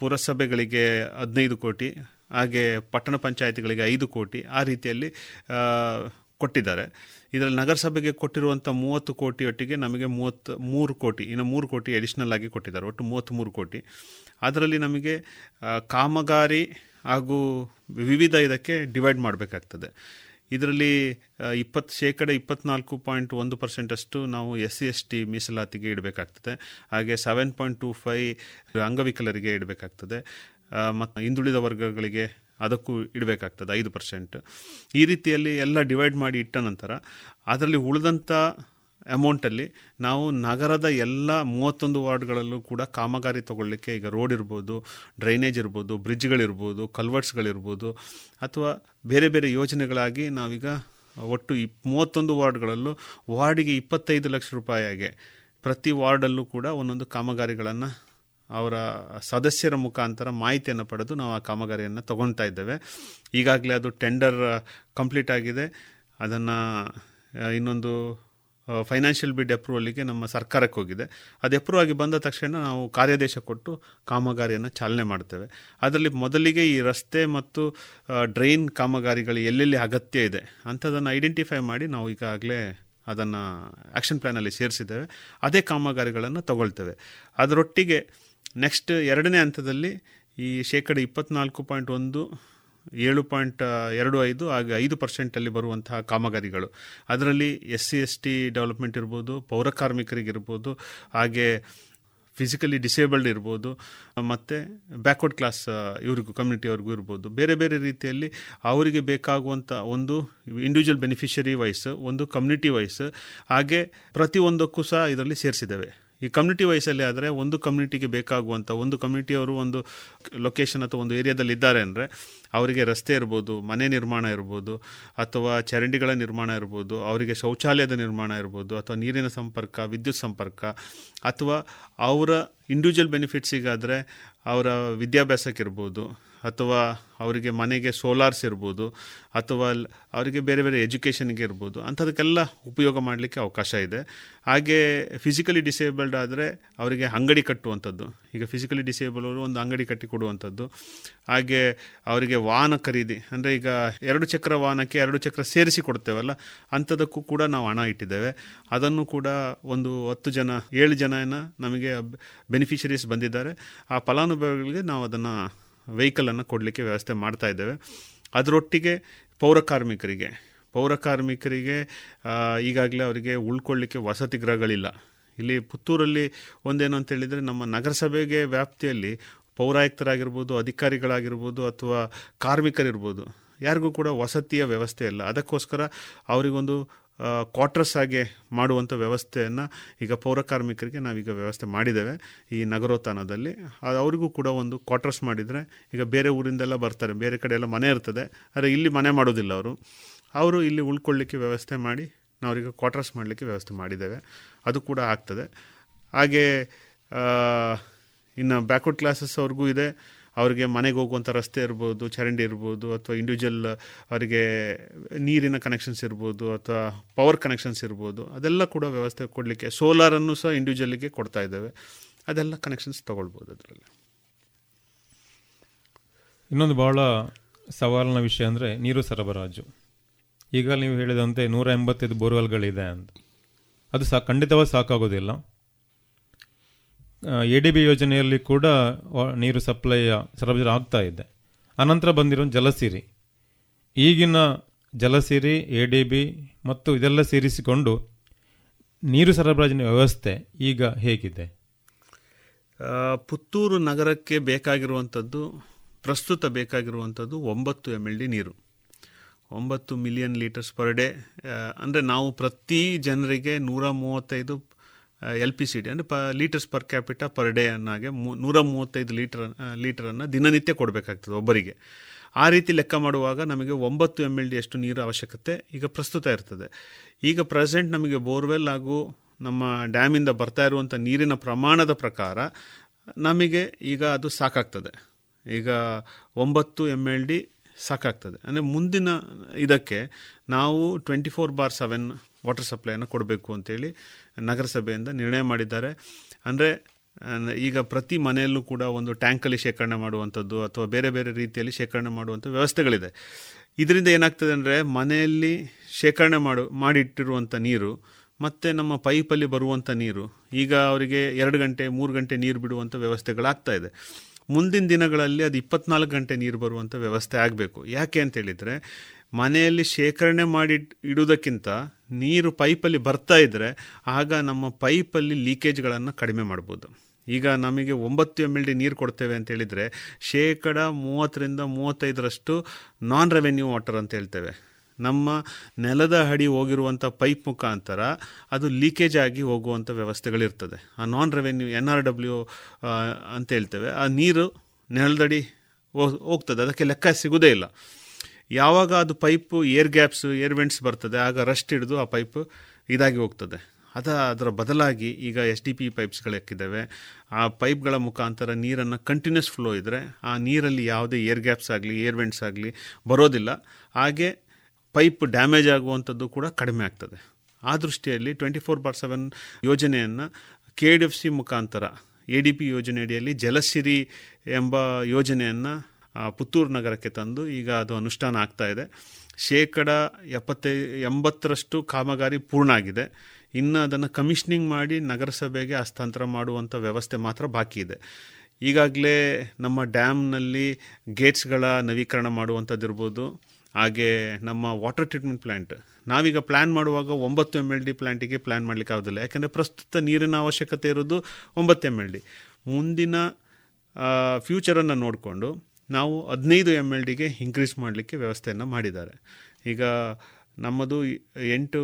ಪುರಸಭೆಗಳಿಗೆ ಹದಿನೈದು ಕೋಟಿ, ಹಾಗೆ ಪಟ್ಟಣ ಪಂಚಾಯತಿಗಳಿಗೆ ಐದು ಕೋಟಿ ಆ ರೀತಿಯಲ್ಲಿ ಕೊಟ್ಟಿದ್ದಾರೆ. ಇದರಲ್ಲಿ ನಗರಸಭೆಗೆ ಕೊಟ್ಟಿರುವಂಥ ಮೂವತ್ತು ಕೋಟಿ ಒಟ್ಟಿಗೆ ನಮಗೆ ಮೂವತ್ತು, ಮೂರು ಕೋಟಿ, ಇನ್ನು ಮೂರು ಕೋಟಿ ಅಡಿಷ್ನಲ್ ಆಗಿ ಕೊಟ್ಟಿದ್ದಾರೆ, ಒಟ್ಟು ಮೂವತ್ತ್ಮೂರು ಕೋಟಿ. ಅದರಲ್ಲಿ ನಮಗೆ ಕಾಮಗಾರಿ ಹಾಗೂ ವಿವಿಧ ಇದಕ್ಕೆ ಡಿವೈಡ್ ಮಾಡಬೇಕಾಗ್ತದೆ. ಇದರಲ್ಲಿ ಇಪ್ಪತ್ತು ಶೇಕಡ ಇಪ್ಪತ್ನಾಲ್ಕು ಪಾಯಿಂಟ್ ಒಂದು ಪರ್ಸೆಂಟಷ್ಟು ನಾವು ಎಸ್ ಸಿ ಎಸ್ ಟಿ ಮೀಸಲಾತಿಗೆ ಇಡಬೇಕಾಗ್ತದೆ. ಹಾಗೆ ಸೆವೆನ್ ಪಾಯಿಂಟ್ ಟು ಫೈ ಅಂಗವಿಕಲರಿಗೆ ಇಡಬೇಕಾಗ್ತದೆ. ಮತ್ತು ಹಿಂದುಳಿದ ವರ್ಗಗಳಿಗೆ ಅದಕ್ಕೂ ಇಡಬೇಕಾಗ್ತದೆ ಐದು ಪರ್ಸೆಂಟ್. ಈ ರೀತಿಯಲ್ಲಿ ಎಲ್ಲ ಡಿವೈಡ್ ಮಾಡಿ ಇಟ್ಟ ನಂತರ, ಅದರಲ್ಲಿ ಉಳಿದಂಥ ಅಮೌಂಟಲ್ಲಿ ನಾವು ನಗರದ ಎಲ್ಲ ಮೂವತ್ತೊಂದು ವಾರ್ಡ್ಗಳಲ್ಲೂ ಕೂಡ ಕಾಮಗಾರಿ ತಗೊಳ್ಳಿಕ್ಕೆ ಈಗ ರೋಡ್ ಇರ್ಬೋದು ಡ್ರೈನೇಜ್ ಇರ್ಬೋದು ಬ್ರಿಡ್ಜ್ಗಳಿರ್ಬೋದು ಕಲ್ವರ್ಟ್ಸ್ಗಳಿರ್ಬೋದು ಅಥವಾ ಬೇರೆ ಬೇರೆ ಯೋಜನೆಗಳಾಗಿ ನಾವೀಗ ಒಟ್ಟು ಇಪ್ ಮೂವತ್ತೊಂದು ವಾರ್ಡ್ಗಳಲ್ಲೂ ವಾರ್ಡಿಗೆ ಇಪ್ಪತ್ತೈದು ಲಕ್ಷ ರೂಪಾಯಿಗೆ ಪ್ರತಿ ವಾರ್ಡಲ್ಲೂ ಕೂಡ ಒಂದೊಂದು ಕಾಮಗಾರಿಗಳನ್ನು ಅವರ ಸದಸ್ಯರ ಮುಖಾಂತರ ಮಾಹಿತಿಯನ್ನು ಪಡೆದು ನಾವು ಆ ಕಾಮಗಾರಿಯನ್ನು ತಗೊತಾ ಇದ್ದೇವೆ. ಈಗಾಗಲೇ ಅದು ಟೆಂಡರ್ ಕಂಪ್ಲೀಟ್ ಆಗಿದೆ. ಅದನ್ನು ಇನ್ನೊಂದು ಫೈನಾನ್ಷಿಯಲ್ ಬಿಡ್ ಅಪ್ರೂವಲಿಗೆ ನಮ್ಮ ಸರ್ಕಾರಕ್ಕೆ ಹೋಗಿದೆ. ಅದು ಅಪ್ರೂವ್ ಆಗಿ ಬಂದ ತಕ್ಷಣ ನಾವು ಕಾರ್ಯಾದೇಶ ಕೊಟ್ಟು ಕಾಮಗಾರಿಯನ್ನು ಚಾಲನೆ ಮಾಡ್ತೇವೆ. ಅದರಲ್ಲಿ ಮೊದಲಿಗೆ ಈ ರಸ್ತೆ ಮತ್ತು ಡ್ರೈನ್ ಕಾಮಗಾರಿಗಳು ಎಲ್ಲೆಲ್ಲಿ ಅಗತ್ಯ ಇದೆ ಅಂಥದ್ದನ್ನು ಐಡೆಂಟಿಫೈ ಮಾಡಿ ನಾವು ಈಗಾಗಲೇ ಅದನ್ನು ಆ್ಯಕ್ಷನ್ ಪ್ಲ್ಯಾನಲ್ಲಿ ಸೇರಿಸಿದ್ದೇವೆ. ಅದೇ ಕಾಮಗಾರಿಗಳನ್ನು ತಗೊಳ್ತೇವೆ. ಅದರೊಟ್ಟಿಗೆ ನೆಕ್ಸ್ಟ್ ಎರಡನೇ ಹಂತದಲ್ಲಿ ಈ ಶೇಕಡ ಇಪ್ಪತ್ನಾಲ್ಕು ಪಾಯಿಂಟ್ ಒಂದು ಏಳು ಪಾಯಿಂಟ್ ಎರಡು ಐದು, ಹಾಗೆ ಐದು ಪರ್ಸೆಂಟಲ್ಲಿ ಬರುವಂತಹ ಕಾಮಗಾರಿಗಳು. ಅದರಲ್ಲಿ S C S T development ಇರ್ಬೋದು, ಪೌರ ಕಾರ್ಮಿಕರಿಗಿರ್ಬೋದು, ಹಾಗೆ ಫಿಸಿಕಲಿ ಡಿಸೇಬಲ್ಡ್ ಇರ್ಬೋದು, ಮತ್ತು ಬ್ಯಾಕ್ವರ್ಡ್ ಕ್ಲಾಸ್ ಇವ್ರಿಗೂ, ಕಮ್ಯುನಿಟಿಯವ್ರಿಗೂ ಇರ್ಬೋದು. ಬೇರೆ ಬೇರೆ ರೀತಿಯಲ್ಲಿ ಅವರಿಗೆ ಬೇಕಾಗುವಂಥ ಒಂದು ಇಂಡಿವಿಜುವಲ್ ಬೆನಿಫಿಷರಿ ವೈಸ್, ಒಂದು ಕಮ್ಯುನಿಟಿ ವೈಸ್, ಹಾಗೆ ಪ್ರತಿಯೊಂದಕ್ಕೂ ಸಹ ಇದರಲ್ಲಿ ಸೇರಿಸಿದ್ದೇವೆ. ಈ ಕಮ್ಯುನಿಟಿ ವೈಸಲ್ಲಿ ಆದರೆ ಒಂದು ಕಮ್ಯುನಿಟಿಗೆ ಬೇಕಾಗುವಂಥ ಒಂದು ಕಮ್ಯುನಿಟಿಯವರು ಒಂದು ಲೊಕೇಶನ್ ಅಥವಾ ಒಂದು ಏರಿಯಾದಲ್ಲಿ ಇದ್ದಾರೆ ಅಂದರೆ ಅವರಿಗೆ ರಸ್ತೆ ಇರ್ಬೋದು, ಮನೆ ನಿರ್ಮಾಣ ಇರ್ಬೋದು, ಅಥವಾ ಚರಂಡಿಗಳ ನಿರ್ಮಾಣ ಇರ್ಬೋದು, ಅವರಿಗೆ ಶೌಚಾಲಯದ ನಿರ್ಮಾಣ ಇರ್ಬೋದು, ಅಥವಾ ನೀರಿನ ಸಂಪರ್ಕ, ವಿದ್ಯುತ್ ಸಂಪರ್ಕ, ಅಥವಾ ಅವರ ಇಂಡಿವಿಜುವಲ್ ಬೆನಿಫಿಟ್ಸಿಗಾದರೆ ಅವರ ವಿದ್ಯಾಭ್ಯಾಸಕ್ಕಿರ್ಬೋದು, ಅಥವಾ ಅವರಿಗೆ ಮನೆಗೆ ಸೋಲಾರ್ಸ್ ಇರ್ಬೋದು, ಅಥವಾ ಅವರಿಗೆ ಬೇರೆ ಬೇರೆ ಎಜುಕೇಷನ್ಗೆ ಇರ್ಬೋದು, ಅಂಥದಕ್ಕೆಲ್ಲ ಉಪಯೋಗ ಮಾಡಲಿಕ್ಕೆ ಅವಕಾಶ ಇದೆ. ಹಾಗೆ ಫಿಸಿಕಲಿ ಡಿಸೇಬಲ್ಡ್ ಆದರೆ ಅವರಿಗೆ ಅಂಗಡಿ ಕಟ್ಟುವಂಥದ್ದು. ಈಗ ಫಿಸಿಕಲಿ ಡಿಸೇಬಲ್ ಅವರು ಒಂದು ಅಂಗಡಿ ಕಟ್ಟಿ ಕೊಡುವಂಥದ್ದು. ಹಾಗೆ ಅವರಿಗೆ ವಾಹನ ಖರೀದಿ, ಅಂದರೆ ಈಗ ಎರಡು ಚಕ್ರ ವಾಹನಕ್ಕೆ ಎರಡು ಚಕ್ರ ಸೇರಿಸಿ ಕೊಡ್ತೇವಲ್ಲ, ಅಂಥದಕ್ಕೂ ಕೂಡ ನಾವು ಹಣ ಇಟ್ಟಿದ್ದೇವೆ. ಅದನ್ನು ಕೂಡ ಒಂದು ಹತ್ತು ಜನ, ಏಳು ಜನ ನಮಗೆ ಬೆನಿಫಿಷರೀಸ್ ಬಂದಿದ್ದಾರೆ. ಆ ಫಲಾನುಭವಿಗಳಿಗೆ ನಾವು ಅದನ್ನು ವೆಹಿಕಲನ್ನು ಕೊಡಲಿಕ್ಕೆ ವ್ಯವಸ್ಥೆ ಮಾಡ್ತಾ ಇದ್ದೇವೆ. ಅದರೊಟ್ಟಿಗೆ ಪೌರ ಪೌರಕಾರ್ಮಿಕರಿಗೆ ಪೌರ ಕಾರ್ಮಿಕರಿಗೆ ಈಗಾಗಲೇ ಅವರಿಗೆ ಉಳ್ಕೊಳ್ಳಿಕ್ಕೆ ವಸತಿ ಗೃಹಗಳಿಲ್ಲ. ಇಲ್ಲಿ ಪುತ್ತೂರಲ್ಲಿ ಒಂದೇನು ಅಂತ ಹೇಳಿದರೆ ನಮ್ಮ ನಗರಸಭೆಗೆ ವ್ಯಾಪ್ತಿಯಲ್ಲಿ ಪೌರಾಯುಕ್ತರಾಗಿರ್ಬೋದು, ಅಧಿಕಾರಿಗಳಾಗಿರ್ಬೋದು ಅಥವಾ ಕಾರ್ಮಿಕರಿರ್ಬೋದು, ಯಾರಿಗೂ ಕೂಡ ವಸತಿಯ ವ್ಯವಸ್ಥೆ ಇಲ್ಲ. ಅದಕ್ಕೋಸ್ಕರ ಅವರಿಗೊಂದು ಕ್ವಾರ್ಟರ್ಸ್ ಆಗಿ ಮಾಡುವಂಥ ವ್ಯವಸ್ಥೆಯನ್ನು ಈಗ ಪೌರ ಕಾರ್ಮಿಕರಿಗೆ ನಾವೀಗ ವ್ಯವಸ್ಥೆ ಮಾಡಿದ್ದೇವೆ ಈ ನಗರೋತ್ಥಾನದಲ್ಲಿ. ಅವರಿಗೂ ಕೂಡ ಒಂದು ಕ್ವಾರ್ಟರ್ಸ್ ಮಾಡಿದರೆ ಈಗ ಬೇರೆ ಊರಿಂದೆಲ್ಲ ಬರ್ತಾರೆ, ಬೇರೆ ಕಡೆ ಎಲ್ಲ ಮನೆ ಇರ್ತದೆ, ಆದರೆ ಇಲ್ಲಿ ಮನೆ ಮಾಡೋದಿಲ್ಲ ಅವರು. ಅವರು ಇಲ್ಲಿ ಉಳ್ಕೊಳ್ಳಿಕ್ಕೆ ವ್ಯವಸ್ಥೆ ಮಾಡಿ ನಾವು ಅವರಿಗೆ ಕ್ವಾರ್ಟರ್ಸ್ ಮಾಡಲಿಕ್ಕೆ ವ್ಯವಸ್ಥೆ ಮಾಡಿದ್ದೇವೆ. ಅದು ಕೂಡ ಆಗ್ತದೆ. ಹಾಗೆ ಇನ್ನು ಬ್ಯಾಕ್ವರ್ಡ್ ಕ್ಲಾಸಸ್ ಅವ್ರಿಗೂ ಇದೆ. ಅವರಿಗೆ ಮನೆಗೆ ಹೋಗುವಂಥ ರಸ್ತೆ ಇರ್ಬೋದು, ಚರಂಡಿ ಇರ್ಬೋದು, ಅಥವಾ ಇಂಡಿವಿಜುವಲ್ ಅವರಿಗೆ ನೀರಿನ ಕನೆಕ್ಷನ್ಸ್ ಇರ್ಬೋದು, ಅಥವಾ ಪವರ್ ಕನೆಕ್ಷನ್ಸ್ ಇರ್ಬೋದು, ಅದೆಲ್ಲ ಕೂಡ ವ್ಯವಸ್ಥೆ ಕೊಡಲಿಕ್ಕೆ ಸೋಲಾರನ್ನು ಸಹ ಇಂಡಿವಿಜುವಲಿಗೆ ಕೊಡ್ತಾ ಇದ್ದಾವೆ. ಅದೆಲ್ಲ ಕನೆಕ್ಷನ್ಸ್ ತೊಗೊಳ್ಬೋದು ಅದರಲ್ಲಿ. ಇನ್ನೊಂದು ಭಾಳ ಸವಾಲಿನ ವಿಷಯ ಅಂದರೆ ನೀರು ಸರಬರಾಜು. ಈಗ ನೀವು ಹೇಳಿದಂತೆ ನೂರ ಎಂಬತ್ತೈದು ಬೋರ್ವೆಲ್ಗಳಿದೆ ಅಂತ. ಅದು ಸಾ, ಖಂಡಿತವಾಗಿ ಸಾಕಾಗೋದಿಲ್ಲ. ಎ ಡಿ ಬಿ ಯೋಜನೆಯಲ್ಲಿ ಕೂಡ ನೀರು ಸಪ್ಲೈಯ ಸರಬರಾಜು ಆಗ್ತಾ ಇದೆ. ಅನಂತರ ಬಂದಿರೋ ಜಲಸಿರಿ. ಈಗಿನ ಜಲಸಿರಿ, ಎ ಡಿ ಬಿ ಮತ್ತು ಇದೆಲ್ಲ ಸೇರಿಸಿಕೊಂಡು ನೀರು ಸರಬರಾಜಿನ ವ್ಯವಸ್ಥೆ ಈಗ ಹೇಗಿದೆ? ಪುತ್ತೂರು ನಗರಕ್ಕೆ ಬೇಕಾಗಿರುವಂಥದ್ದು, ಪ್ರಸ್ತುತ ಬೇಕಾಗಿರುವಂಥದ್ದು ಒಂಬತ್ತು ಎಂ ಎಲ್ ಡಿ ನೀರು. ಒಂಬತ್ತು ಮಿಲಿಯನ್ ಲೀಟರ್ಸ್ ಪರ್ ಡೇ. ಅಂದರೆ ನಾವು ಪ್ರತಿ ಜನರಿಗೆ ನೂರ ಮೂವತ್ತೈದು ಎಲ್ ಪಿ ಸಿ ಡಿ ಅಂದರೆ ಪ litres per capita per day ಅನ್ನಾಗೆ ಮೂ, ನೂರ ಮೂವತ್ತೈದು ಲೀಟರ್ ಲೀಟರನ್ನು ದಿನನಿತ್ಯ ಕೊಡಬೇಕಾಗ್ತದೆ ಒಬ್ಬರಿಗೆ. ಆ ರೀತಿ ಲೆಕ್ಕ ಮಾಡುವಾಗ ನಮಗೆ ಒಂಬತ್ತು ಎಂ ಎಲ್ ಡಿ ಅಷ್ಟು ನೀರು ಅವಶ್ಯಕತೆ ಈಗ ಪ್ರಸ್ತುತ ಇರ್ತದೆ. ಈಗ ಪ್ರೆಸೆಂಟ್ ನಮಗೆ ಬೋರ್ವೆಲ್ ಹಾಗೂ ನಮ್ಮ ಡ್ಯಾಮಿಂದ ಬರ್ತಾ ಇರುವಂಥ ನೀರಿನ ಪ್ರಮಾಣದ ಪ್ರಕಾರ ನಮಗೆ ಈಗ ಅದು ಸಾಕಾಗ್ತದೆ. ಈಗ ಒಂಬತ್ತು ಎಂ ಎಲ್ ಡಿ ಸಾಕಾಗ್ತದೆ. ಅಂದರೆ ಮುಂದಿನ ಇದಕ್ಕೆ ನಾವು twenty four bar seven water ಸಪ್ಲೈಯನ್ನು ಕೊಡಬೇಕು ಅಂತೇಳಿ ನಗರಸಭೆಯಿಂದ ನಿರ್ಣಯ ಮಾಡಿದ್ದಾರೆ. ಅಂದರೆ ಈಗ ಪ್ರತಿ ಮನೆಯಲ್ಲೂ ಕೂಡ ಒಂದು ಟ್ಯಾಂಕಲ್ಲಿ ಶೇಖರಣೆ ಮಾಡುವಂಥದ್ದು ಅಥವಾ ಬೇರೆ ಬೇರೆ ರೀತಿಯಲ್ಲಿ ಶೇಖರಣೆ ಮಾಡುವಂಥ ವ್ಯವಸ್ಥೆಗಳಿದೆ. ಇದರಿಂದ ಏನಾಗ್ತದೆ ಅಂದರೆ ಮನೆಯಲ್ಲಿ ಶೇಖರಣೆ ಮಾಡು, ಮಾಡಿಟ್ಟಿರುವಂಥ ನೀರು ಮತ್ತು ನಮ್ಮ ಪೈಪಲ್ಲಿ ಬರುವಂಥ ನೀರು, ಈಗ ಅವರಿಗೆ ಎರಡು ಗಂಟೆ, ಮೂರು ಗಂಟೆ ನೀರು ಬಿಡುವಂಥ ವ್ಯವಸ್ಥೆಗಳಾಗ್ತಾ ಇದೆ. ಮುಂದಿನ ದಿನಗಳಲ್ಲಿ ಅದು ಇಪ್ಪತ್ನಾಲ್ಕು ಗಂಟೆ ನೀರು ಬರುವಂಥ ವ್ಯವಸ್ಥೆ ಆಗಬೇಕು. ಯಾಕೆ ಅಂತ ಹೇಳಿದರೆ ಮನೆಯಲ್ಲಿ ಶೇಖರಣೆ ಮಾಡಿ ಇಡುವುದಕ್ಕಿಂತ ನೀರು ಪೈಪಲ್ಲಿ ಬರ್ತಾ ಇದ್ದರೆ ಆಗ ನಮ್ಮ ಪೈಪಲ್ಲಿ ಲೀಕೇಜ್ಗಳನ್ನು ಕಡಿಮೆ ಮಾಡ್ಬೋದು. ಈಗ ನಮಗೆ ಒಂಬತ್ತು ಎಂ ಎಲ್ ಡಿ ನೀರು ಕೊಡ್ತೇವೆ ಅಂತ ಹೇಳಿದರೆ ಶೇಕಡ ಮೂವತ್ತರಿಂದ ಮೂವತ್ತೈದರಷ್ಟು ನಾನ್ ರೆವೆನ್ಯೂ ವಾಟರ್ ಅಂತ ಹೇಳ್ತೇವೆ. ನಮ್ಮ ನೆಲದ ಅಡಿ ಹೋಗಿರುವಂಥ ಪೈಪ್ ಮುಖಾಂತರ ಅದು ಲೀಕೇಜ್ ಆಗಿ ಹೋಗುವಂಥ ವ್ಯವಸ್ಥೆಗಳಿರ್ತದೆ. ಆ non revenue N R W ಅಂತ ಹೇಳ್ತೇವೆ. ಆ ನೀರು ನೆಲದಡಿ ಹೋಗ್ತದೆ. ಅದಕ್ಕೆ ಲೆಕ್ಕ ಸಿಗೋದೇ ಇಲ್ಲ. ಯಾವಾಗ ಅದು pipe air gaps air vents ಬರ್ತದೆ, ಆಗ ರಸ್ಟ್ ಹಿಡಿದು ಆ ಪೈಪ್ ಇದಾಗಿ ಹೋಗ್ತದೆ. ಅದ ಅದರ ಬದಲಾಗಿ ಈಗ ಎಸ್ ಡಿ ಪಿ ಪೈಪ್ಸ್ಗಳಿಕ್ಕಿದ್ದಾವೆ ಆ ಪೈಪ್ಗಳ ಮುಖಾಂತರ ನೀರನ್ನು ಕಂಟಿನ್ಯೂಸ್ ಫ್ಲೋ ಇದ್ದರೆ ಆ ನೀರಲ್ಲಿ ಯಾವುದೇ ಏರ್ ಗ್ಯಾಪ್ಸ್ ಆಗಲಿ ಏರ್ ವೆಂಟ್ಸ್ ಆಗಲಿ ಬರೋದಿಲ್ಲ. ಹಾಗೆ ಪೈಪ್ ಡ್ಯಾಮೇಜ್ ಆಗುವಂಥದ್ದು ಕೂಡ ಕಡಿಮೆ ಆಗ್ತದೆ. ಆ ದೃಷ್ಟಿಯಲ್ಲಿ ಟ್ವೆಂಟಿ ಫೋರ್ ಬಾರ್ ಸೆವೆನ್ ಯೋಜನೆಯನ್ನು ಕೆ ಡಿ ಎಫ್ ಸಿ ಮುಖಾಂತರ ಎ ಡಿ ಪಿ ಯೋಜನೆಯಡಿಯಲ್ಲಿ ಜಲಸಿರಿ ಎಂಬ ಯೋಜನೆಯನ್ನು ಪುತ್ತೂರು ನಗರಕ್ಕೆ ತಂದು ಈಗ ಅದು ಅನುಷ್ಠಾನ ಆಗ್ತಾ ಇದೆ. ಶೇಕಡ ಎಪ್ಪತ್ತೈ, ಎಂಬತ್ತರಷ್ಟು ಕಾಮಗಾರಿ ಪೂರ್ಣ ಆಗಿದೆ. ಇನ್ನು ಅದನ್ನು ಕಮಿಷನಿಂಗ್ ಮಾಡಿ ನಗರಸಭೆಗೆ ಹಸ್ತಾಂತರ ಮಾಡುವಂಥ ವ್ಯವಸ್ಥೆ ಮಾತ್ರ ಬಾಕಿ ಇದೆ. ಈಗಾಗಲೇ ನಮ್ಮ ಡ್ಯಾಮ್ನಲ್ಲಿ ಗೇಟ್ಸ್ಗಳ ನವೀಕರಣ ಮಾಡುವಂಥದ್ದಿರ್ಬೋದು. ಹಾಗೆ ನಮ್ಮ ವಾಟರ್ ಟ್ರೀಟ್ಮೆಂಟ್ ಪ್ಲ್ಯಾಂಟ್ ನಾವೀಗ ಪ್ಲ್ಯಾನ್ ಮಾಡುವಾಗ ಒಂಬತ್ತು ಎಂ ಎಲ್ ಡಿ ಪ್ಲ್ಯಾಂಟಿಗೆ ಪ್ಲ್ಯಾನ್ ಮಾಡಲಿಕ್ಕೆ ಆಗೋದಿಲ್ಲ. ಯಾಕೆಂದರೆ ಪ್ರಸ್ತುತ ನೀರಿನ ಅವಶ್ಯಕತೆ ಇರೋದು ಒಂಬತ್ತು ಎಂ ಎಲ್ ಡಿ ಮುಂದಿನ ಫ್ಯೂಚರನ್ನು ನೋಡಿಕೊಂಡು ನಾವು ಹದಿನೈದು ಎಂ ಎಲ್ ಡಿಗೆ ಇನ್ಕ್ರೀಸ್ ಮಾಡಲಿಕ್ಕೆ ವ್ಯವಸ್ಥೆಯನ್ನು ಮಾಡಿದ್ದಾರೆ. ಈಗ ನಮ್ಮದು ಎಂಟು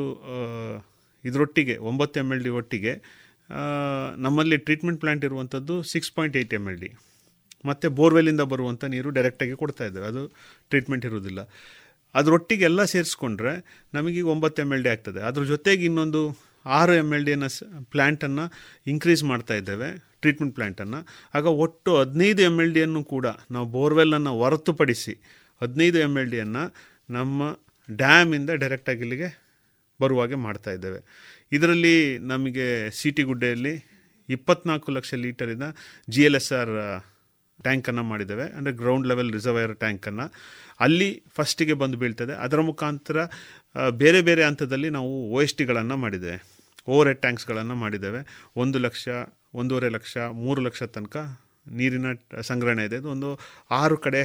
ಇದರೊಟ್ಟಿಗೆ, ಒಂಬತ್ತು ಎಂ ಎಲ್ ಡಿ ಒಟ್ಟಿಗೆ ನಮ್ಮಲ್ಲಿ ಟ್ರೀಟ್ಮೆಂಟ್ ಪ್ಲ್ಯಾಂಟ್ ಇರುವಂಥದ್ದು six point eight M L D ಮತ್ತು ಬೋರ್ವೆಲ್ಲಿಂದ ಬರುವಂಥ ನೀರು ಡೈರೆಕ್ಟಾಗಿ ಕೊಡ್ತಾ ಇದ್ದಾರೆ ಅದು ಟ್ರೀಟ್ಮೆಂಟ್ ಇರುವುದಿಲ್ಲ. ಅದರೊಟ್ಟಿಗೆ ಎಲ್ಲ ಸೇರಿಸ್ಕೊಂಡ್ರೆ ನಮಗೆ ಒಂಬತ್ತು ಎಂ ಎಲ್ ಡಿ ಆಗ್ತದೆ. ಅದ್ರ ಜೊತೆಗೆ ಇನ್ನೊಂದು ಆರು ಎಂ ಎಲ್ ಡಿಯನ್ನು ಪ್ಲ್ಯಾಂಟನ್ನು ಇನ್ಕ್ರೀಸ್ ಮಾಡ್ತಾ ಇದ್ದೇವೆ. ಟ್ರೀಟ್ಮೆಂಟ್ ಪ್ಲ್ಯಾಂಟನ್ನು ಆಗ ಒಟ್ಟು ಹದಿನೈದು ಎಂ ಎಲ್ ಡಿಯನ್ನು ಕೂಡ ನಾವು ಬೋರ್ವೆಲ್ಲನ್ನು ಹೊರತುಪಡಿಸಿ ಹದಿನೈದು ಎಂ ಎಲ್ ಡಿಯನ್ನು ನಮ್ಮ ಡ್ಯಾಮಿಂದ ಡೈರೆಕ್ಟಾಗಿ ಇಲ್ಲಿಗೆ ಬರುವಾಗೆ ಮಾಡ್ತಾ ಇದ್ದೇವೆ. ಇದರಲ್ಲಿ ನಮಗೆ ಸಿಟಿ ಗುಡ್ಡೆಯಲ್ಲಿ ಇಪ್ಪತ್ನಾಲ್ಕು ಲಕ್ಷ ಲೀಟರಿನ ಜಿ ಎಲ್ ಎಸ್ ಆರ್ ಟ್ಯಾಂಕನ್ನು ಮಾಡಿದ್ದೇವೆ. ಅಂದರೆ ಗ್ರೌಂಡ್ ಲೆವೆಲ್ ರಿಸರ್ವೈರ್ ಟ್ಯಾಂಕನ್ನು ಅಲ್ಲಿ ಫಸ್ಟಿಗೆ ಬಂದು ಬೀಳ್ತದೆ. ಅದರ ಮುಖಾಂತರ ಬೇರೆ ಬೇರೆ ಹಂತದಲ್ಲಿ ನಾವು ಓ ಎಸ್ ಟಿಗಳನ್ನು ಮಾಡಿದ್ದೇವೆ. ಓವರ್ ಹೆಡ್ ಟ್ಯಾಂಕ್ಸ್ಗಳನ್ನು ಮಾಡಿದ್ದೇವೆ. ಒಂದು ಲಕ್ಷ ಒಂದೂವರೆ ಲಕ್ಷ, ಮೂರು ಲಕ್ಷ ತನಕ ನೀರಿನ ಸಂಗ್ರಹಣೆ ಇದೆ. ಅದು ಒಂದು ಆರು ಕಡೆ,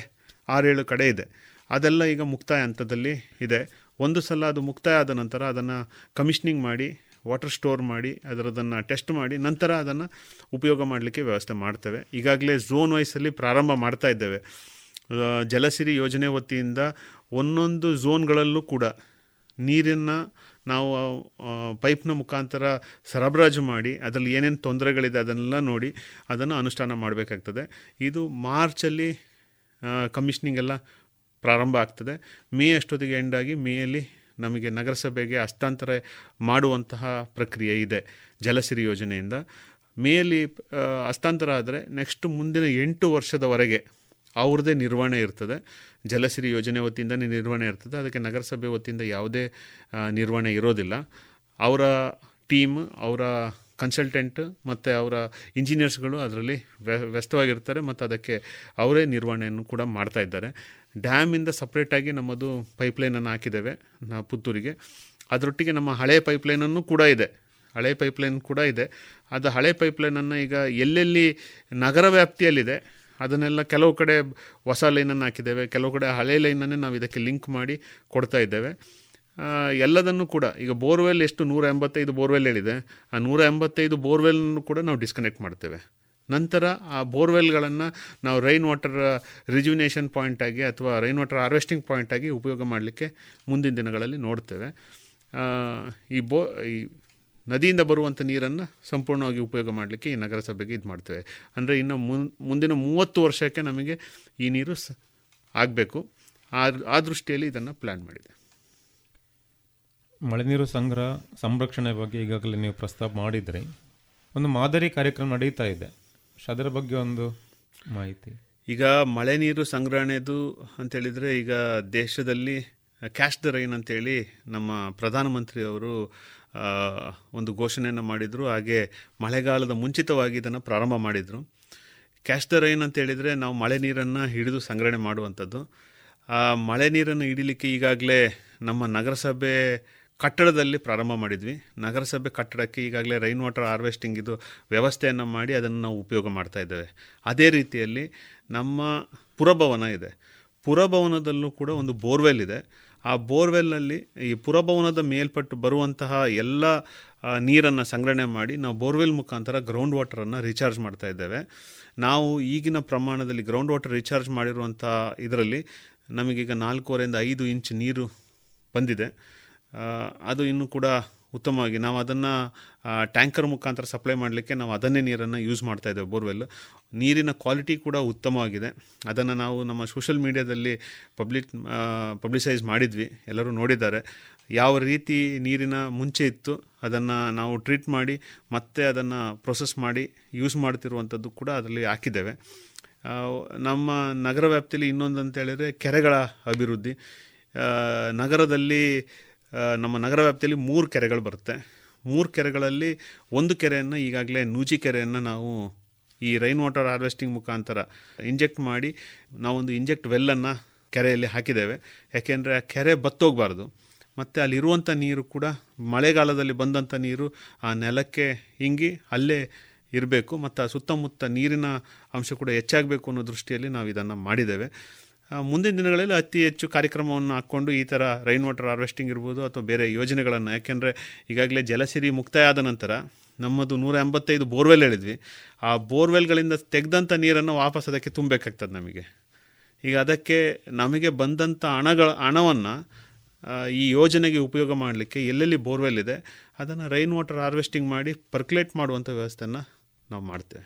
ಆರೇಳು ಕಡೆ ಇದೆ. ಅದೆಲ್ಲ ಈಗ ಮುಕ್ತಾಯ ಹಂತದಲ್ಲಿ ಇದೆ. ಒಂದು ಸಲ ಅದು ಮುಕ್ತಾಯ ಆದ ನಂತರ ಅದನ್ನು ಕಮಿಷನಿಂಗ್ ಮಾಡಿ ವಾಟರ್ ಸ್ಟೋರ್ ಮಾಡಿ, ಅದರದನ್ನು ಟೆಸ್ಟ್ ಮಾಡಿ, ನಂತರ ಅದನ್ನು ಉಪಯೋಗ ಮಾಡಲಿಕ್ಕೆ ವ್ಯವಸ್ಥೆ ಮಾಡ್ತೇವೆ. ಈಗಾಗಲೇ ಝೋನ್ ವೈಸಲ್ಲಿ ಪ್ರಾರಂಭ ಮಾಡ್ತಾ ಇದ್ದೇವೆ. ಜಲಸಿರಿ ಯೋಜನೆ ವತಿಯಿಂದ ಒಂದೊಂದು ಝೋನ್ಗಳಲ್ಲೂ ಕೂಡ ನೀರನ್ನು ನಾವು ಪೈಪ್ನ ಮುಖಾಂತರ ಸರಬರಾಜು ಮಾಡಿ, ಅದರಲ್ಲಿ ಏನೇನು ತೊಂದರೆಗಳಿದೆ ಅದನ್ನೆಲ್ಲ ನೋಡಿ ಅದನ್ನು ಅನುಷ್ಠಾನ ಮಾಡಬೇಕಾಗ್ತದೆ. ಇದು ಮಾರ್ಚಲ್ಲಿ ಕಮಿಷನಿಂಗ್ ಎಲ್ಲ ಪ್ರಾರಂಭ ಆಗ್ತದೆ. ಮೇ ಅಷ್ಟೊತ್ತಿಗೆ ಎಂಡಾಗಿ ಮೇಯಲ್ಲಿ ನಮಗೆ ನಗರಸಭೆಗೆ ಹಸ್ತಾಂತರ ಮಾಡುವಂತಹ ಪ್ರಕ್ರಿಯೆ ಇದೆ ಜಲಸಿರಿ ಯೋಜನೆಯಿಂದ. ಮೇಯಲ್ಲಿ ಹಸ್ತಾಂತರ ಆದರೆ ನೆಕ್ಸ್ಟ್ ಮುಂದಿನ ಎಂಟು ವರ್ಷದವರೆಗೆ ಅವ್ರದ್ದೇ ನಿರ್ವಹಣೆ ಇರ್ತದೆ. ಜಲಸಿರಿ ಯೋಜನೆ ವತಿಯಿಂದನೇ ನಿರ್ವಹಣೆ ಇರ್ತದೆ. ಅದಕ್ಕೆ ನಗರಸಭೆ ವತಿಯಿಂದ ಯಾವುದೇ ನಿರ್ವಹಣೆ ಇರೋದಿಲ್ಲ. ಅವರ ಟೀಮ್, ಅವರ ಕನ್ಸಲ್ಟೆಂಟ್ ಮತ್ತು ಅವರ ಇಂಜಿನಿಯರ್ಸ್ಗಳು ಅದರಲ್ಲಿ ವ್ಯ- ವ್ಯಸ್ತವಾಗಿರ್ತಾರೆ ಮತ್ತು ಅದಕ್ಕೆ ಅವರೇ ನಿರ್ವಹಣೆಯನ್ನು ಕೂಡ ಮಾಡ್ತಾ ಇದ್ದಾರೆ. ಡ್ಯಾಮಿಂದ ಸಪ್ರೇಟಾಗಿ ನಮ್ಮದು ಪೈಪ್ಲೈನನ್ನು ಹಾಕಿದ್ದೇವೆ ನಾ ಪುತ್ತೂರಿಗೆ. ಅದರೊಟ್ಟಿಗೆ ನಮ್ಮ ಹಳೆ ಪೈಪ್ಲೈನನ್ನು ಕೂಡ ಇದೆ. ಹಳೆ ಪೈಪ್ಲೈನ್ ಕೂಡ ಇದೆ. ಅದು ಹಳೆ ಪೈಪ್ಲೈನನ್ನು ಈಗ ಎಲ್ಲೆಲ್ಲಿ ನಗರ ವ್ಯಾಪ್ತಿಯಲ್ಲಿದೆ ಅದನ್ನೆಲ್ಲ ಕೆಲವು ಕಡೆ ಹೊಸ ಲೈನನ್ನು ಹಾಕಿದ್ದೇವೆ, ಕೆಲವು ಕಡೆ ಹಳೆ ಲೈನನ್ನೇ ನಾವು ಇದಕ್ಕೆ ಲಿಂಕ್ ಮಾಡಿ ಕೊಡ್ತಾ ಇದ್ದೇವೆ. ಎಲ್ಲದನ್ನು ಕೂಡ, ಈಗ ಬೋರ್ವೆಲ್ ಎಷ್ಟು? ನೂರ ಎಂಬತ್ತೈದು ಬೋರ್ವೆಲ್ ಹೇಳಿದೆ. ಆ ನೂರ ಎಂಬತ್ತೈದು ಬೋರ್ವೆಲ್ನೂ ಕೂಡ ನಾವು ಡಿಸ್ಕನೆಕ್ಟ್ ಮಾಡ್ತೇವೆ. ನಂತರ ಆ ಬೋರ್ವೆಲ್ಗಳನ್ನು ನಾವು ರೈನ್ ವಾಟರ್ ರಿಜ್ಯುನೇಷನ್ ಪಾಯಿಂಟ್ ಆಗಿ ಅಥವಾ ರೈನ್ ವಾಟರ್ ಹಾರ್ವೆಸ್ಟಿಂಗ್ ಪಾಯಿಂಟಾಗಿ ಉಪಯೋಗ ಮಾಡಲಿಕ್ಕೆ ಮುಂದಿನ ದಿನಗಳಲ್ಲಿ ನೋಡ್ತೇವೆ. ಈ ಬೋ, ಈ ನದಿಯಿಂದ ಬರುವಂಥ ನೀರನ್ನು ಸಂಪೂರ್ಣವಾಗಿ ಉಪಯೋಗ ಮಾಡಲಿಕ್ಕೆ ಈ ನಗರಸಭೆಗೆ ಇದು ಮಾಡ್ತೇವೆ. ಅಂದರೆ ಇನ್ನು ಮುನ್ ಮುಂದಿನ ಮೂವತ್ತು ವರ್ಷಕ್ಕೆ ನಮಗೆ ಈ ನೀರು ಸ ಆಗಬೇಕು. ಆ ಆ ದೃಷ್ಟಿಯಲ್ಲಿ ಇದನ್ನು ಪ್ಲ್ಯಾನ್ ಮಾಡಿದೆ. ಮಳೆ ನೀರು ಸಂಗ್ರಹ ಸಂರಕ್ಷಣೆ ಬಗ್ಗೆ ಈಗಾಗಲೇ ನೀವು ಪ್ರಸ್ತಾಪ ಮಾಡಿದರೆ. ಒಂದು ಮಾದರಿ ಕಾರ್ಯಕ್ರಮ ನಡೀತಾ ಇದೆ. ಅದರ ಬಗ್ಗೆ ಒಂದು ಮಾಹಿತಿ. ಈಗ ಮಳೆ ನೀರು ಸಂಗ್ರಹಣೆದು ಅಂತೇಳಿದರೆ ಈಗ ದೇಶದಲ್ಲಿ ಕ್ಯಾಶ್ ದ ರೈನ್ ಅಂತೇಳಿ ನಮ್ಮ ಪ್ರಧಾನಮಂತ್ರಿಯವರು ಒಂದು ಘೋಷಣೆಯನ್ನು ಮಾಡಿದರು. ಹಾಗೆ ಮಳೆಗಾಲದ ಮುಂಚಿತವಾಗಿ ಇದನ್ನು ಪ್ರಾರಂಭ ಮಾಡಿದರು. ಕ್ಯಾಶ್ ದ ರೈನ್ ಅಂತ ಹೇಳಿದರೆ ನಾವು ಮಳೆ ನೀರನ್ನು ಹಿಡಿದು ಸಂಗ್ರಹಣೆ ಮಾಡುವಂಥದ್ದು. ಆ ಮಳೆ ನೀರನ್ನು ಹಿಡಿಲಿಕ್ಕೆ ಈಗಾಗಲೇ ನಮ್ಮ ನಗರಸಭೆ ಕಟ್ಟಡದಲ್ಲಿ ಪ್ರಾರಂಭ ಮಾಡಿದ್ವಿ. ನಗರಸಭೆ ಕಟ್ಟಡಕ್ಕೆ ಈಗಾಗಲೇ ರೈನ್ ವಾಟರ್ ಹಾರ್ವೆಸ್ಟಿಂಗ್ ಇದು ವ್ಯವಸ್ಥೆಯನ್ನು ಮಾಡಿ ಅದನ್ನು ನಾವು ಉಪಯೋಗ ಮಾಡ್ತಾ ಇದ್ದೇವೆ. ಅದೇ ರೀತಿಯಲ್ಲಿ ನಮ್ಮ ಪುರಭವನ ಇದೆ. ಪುರಭವನದಲ್ಲೂ ಕೂಡ ಒಂದು ಬೋರ್ವೆಲ್ ಇದೆ. ಆ ಬೋರ್ವೆಲ್ನಲ್ಲಿ ಈ ಪುರಭವನದ ಮೇಲ್ಪಟ್ಟು ಬರುವಂತಹ ಎಲ್ಲ ನೀರನ್ನು ಸಂಗ್ರಹಣೆ ಮಾಡಿ ನಾವು ಬೋರ್ವೆಲ್ ಮುಖಾಂತರ ಗ್ರೌಂಡ್ ವಾಟರನ್ನು ರೀಚಾರ್ಜ್ ಮಾಡ್ತಾ ಇದ್ದೇವೆ. ನಾವು ಈಗಿನ ಪ್ರಮಾಣದಲ್ಲಿ ಗ್ರೌಂಡ್ ವಾಟರ್ ರೀಚಾರ್ಜ್ ಮಾಡಿರುವಂಥ ಇದರಲ್ಲಿ ನಮಗೀಗ ನಾಲ್ಕೂವರೆಯಿಂದ ಐದು ಇಂಚ್ ನೀರು ಬಂದಿದೆ. ಅದು ಇನ್ನೂ ಕೂಡ ಉತ್ತಮವಾಗಿ ನಾವು ಅದನ್ನು ಟ್ಯಾಂಕರ್ ಮುಖಾಂತರ ಸಪ್ಲೈ ಮಾಡಲಿಕ್ಕೆ ನಾವು ಅದನ್ನೇ ನೀರನ್ನು ಯೂಸ್ ಮಾಡ್ತಾ ಇದ್ದೇವೆ ಬೋರ್ವೆಲ್. ನೀರಿನ ಕ್ವಾಲಿಟಿ ಕೂಡ ಉತ್ತಮವಾಗಿದೆ. ಅದನ್ನು ನಾವು ನಮ್ಮ ಸೋಷಲ್ ಮೀಡಿಯಾದಲ್ಲಿ ಪಬ್ಲಿಕ್ ಪಬ್ಲಿಸೈಸ್ ಮಾಡಿದ್ವಿ. ಎಲ್ಲರೂ ನೋಡಿದ್ದಾರೆ. ಯಾವ ರೀತಿ ನೀರಿನ ಮುಂಚೆ ಇತ್ತು, ಅದನ್ನು ನಾವು ಟ್ರೀಟ್ ಮಾಡಿ, ಮತ್ತೆ ಅದನ್ನು ಪ್ರೊಸೆಸ್ ಮಾಡಿ ಯೂಸ್ ಮಾಡ್ತಿರುವಂಥದ್ದು ಕೂಡ ಅದರಲ್ಲಿ ಹಾಕಿದ್ದೇವೆ. ನಮ್ಮ ನಗರ ವ್ಯಾಪ್ತಿಯಲ್ಲಿ ಇನ್ನೊಂದು ಅಂತ ಹೇಳಿದರೆ ಕೆರೆಗಳ ಅಭಿವೃದ್ಧಿ. ನಗರದಲ್ಲಿ ನಮ್ಮ ನಗರ ವ್ಯಾಪ್ತಿಯಲ್ಲಿ ಮೂರು ಕೆರೆಗಳು ಬರುತ್ತೆ. ಮೂರು ಕೆರೆಗಳಲ್ಲಿ ಒಂದು ಕೆರೆಯನ್ನು ಈಗಾಗಲೇ ನೂಜಿ ಕೆರೆಯನ್ನು ನಾವು ಈ ರೈನ್ ವಾಟರ್ ಹಾರ್ವೆಸ್ಟಿಂಗ್ ಮುಖಾಂತರ ಇಂಜೆಕ್ಟ್ ಮಾಡಿ ನಾವೊಂದು ಇಂಜೆಕ್ಟ್ ವೆಲ್ಲನ್ನು ಕೆರೆಯಲ್ಲಿ ಹಾಕಿದ್ದೇವೆ. ಯಾಕೆಂದರೆ ಆ ಕೆರೆ ಬತ್ತೋಗಬಾರ್ದು. ಮತ್ತು ಅಲ್ಲಿರುವಂಥ ನೀರು ಕೂಡ ಮಳೆಗಾಲದಲ್ಲಿ ಬಂದಂಥ ನೀರು ಆ ನೆಲಕ್ಕೆ ಹಿಂಗಿ ಅಲ್ಲೇ ಇರಬೇಕು. ಮತ್ತು ಆ ಸುತ್ತಮುತ್ತ ನೀರಿನ ಅಂಶ ಕೂಡ ಹೆಚ್ಚಾಗಬೇಕು ಅನ್ನೋ ದೃಷ್ಟಿಯಲ್ಲಿ ನಾವು ಇದನ್ನು ಮಾಡಿದ್ದೇವೆ. ಮುಂದಿನ ದಿನಗಳಲ್ಲಿ ಅತಿ ಹೆಚ್ಚು ಕಾರ್ಯಕ್ರಮವನ್ನು ಹಾಕ್ಕೊಂಡು ಈ ಥರ ರೈನ್ ವಾಟರ್ ಹಾರ್ವೆಸ್ಟಿಂಗ್ ಇರ್ಬೋದು ಅಥವಾ ಬೇರೆ ಯೋಜನೆಗಳನ್ನು. ಯಾಕೆಂದರೆ ಈಗಾಗಲೇ ಜಲಸಿರಿ ಮುಕ್ತಾಯ ಆದ ನಂತರ ನಮ್ಮದು ನೂರ ಎಂಬತ್ತೈದು ಬೋರ್ವೆಲ್ ಹೇಳಿದ್ವಿ. ಆ ಬೋರ್ವೆಲ್ಗಳಿಂದ ತೆಗೆದಂಥ ನೀರನ್ನು ವಾಪಸ್ ಅದಕ್ಕೆ ತುಂಬಬೇಕಾಗ್ತದೆ ನಮಗೆ. ಈಗ ಅದಕ್ಕೆ ನಮಗೆ ಬಂದಂಥ ಹಣಗಳ, ಹಣವನ್ನು ಈ ಯೋಜನೆಗೆ ಉಪಯೋಗ ಮಾಡಲಿಕ್ಕೆ ಎಲ್ಲೆಲ್ಲಿ ಬೋರ್ವೆಲ್ ಇದೆ, ಅದನ್ನು ರೈನ್ ವಾಟರ್ ಹಾರ್ವೆಸ್ಟಿಂಗ್ ಮಾಡಿ ಪರ್ಕ್ಯುಲೇಟ್ ಮಾಡುವಂಥ ವ್ಯವಸ್ಥೆಯನ್ನು ನಾವು ಮಾಡ್ತೇವೆ.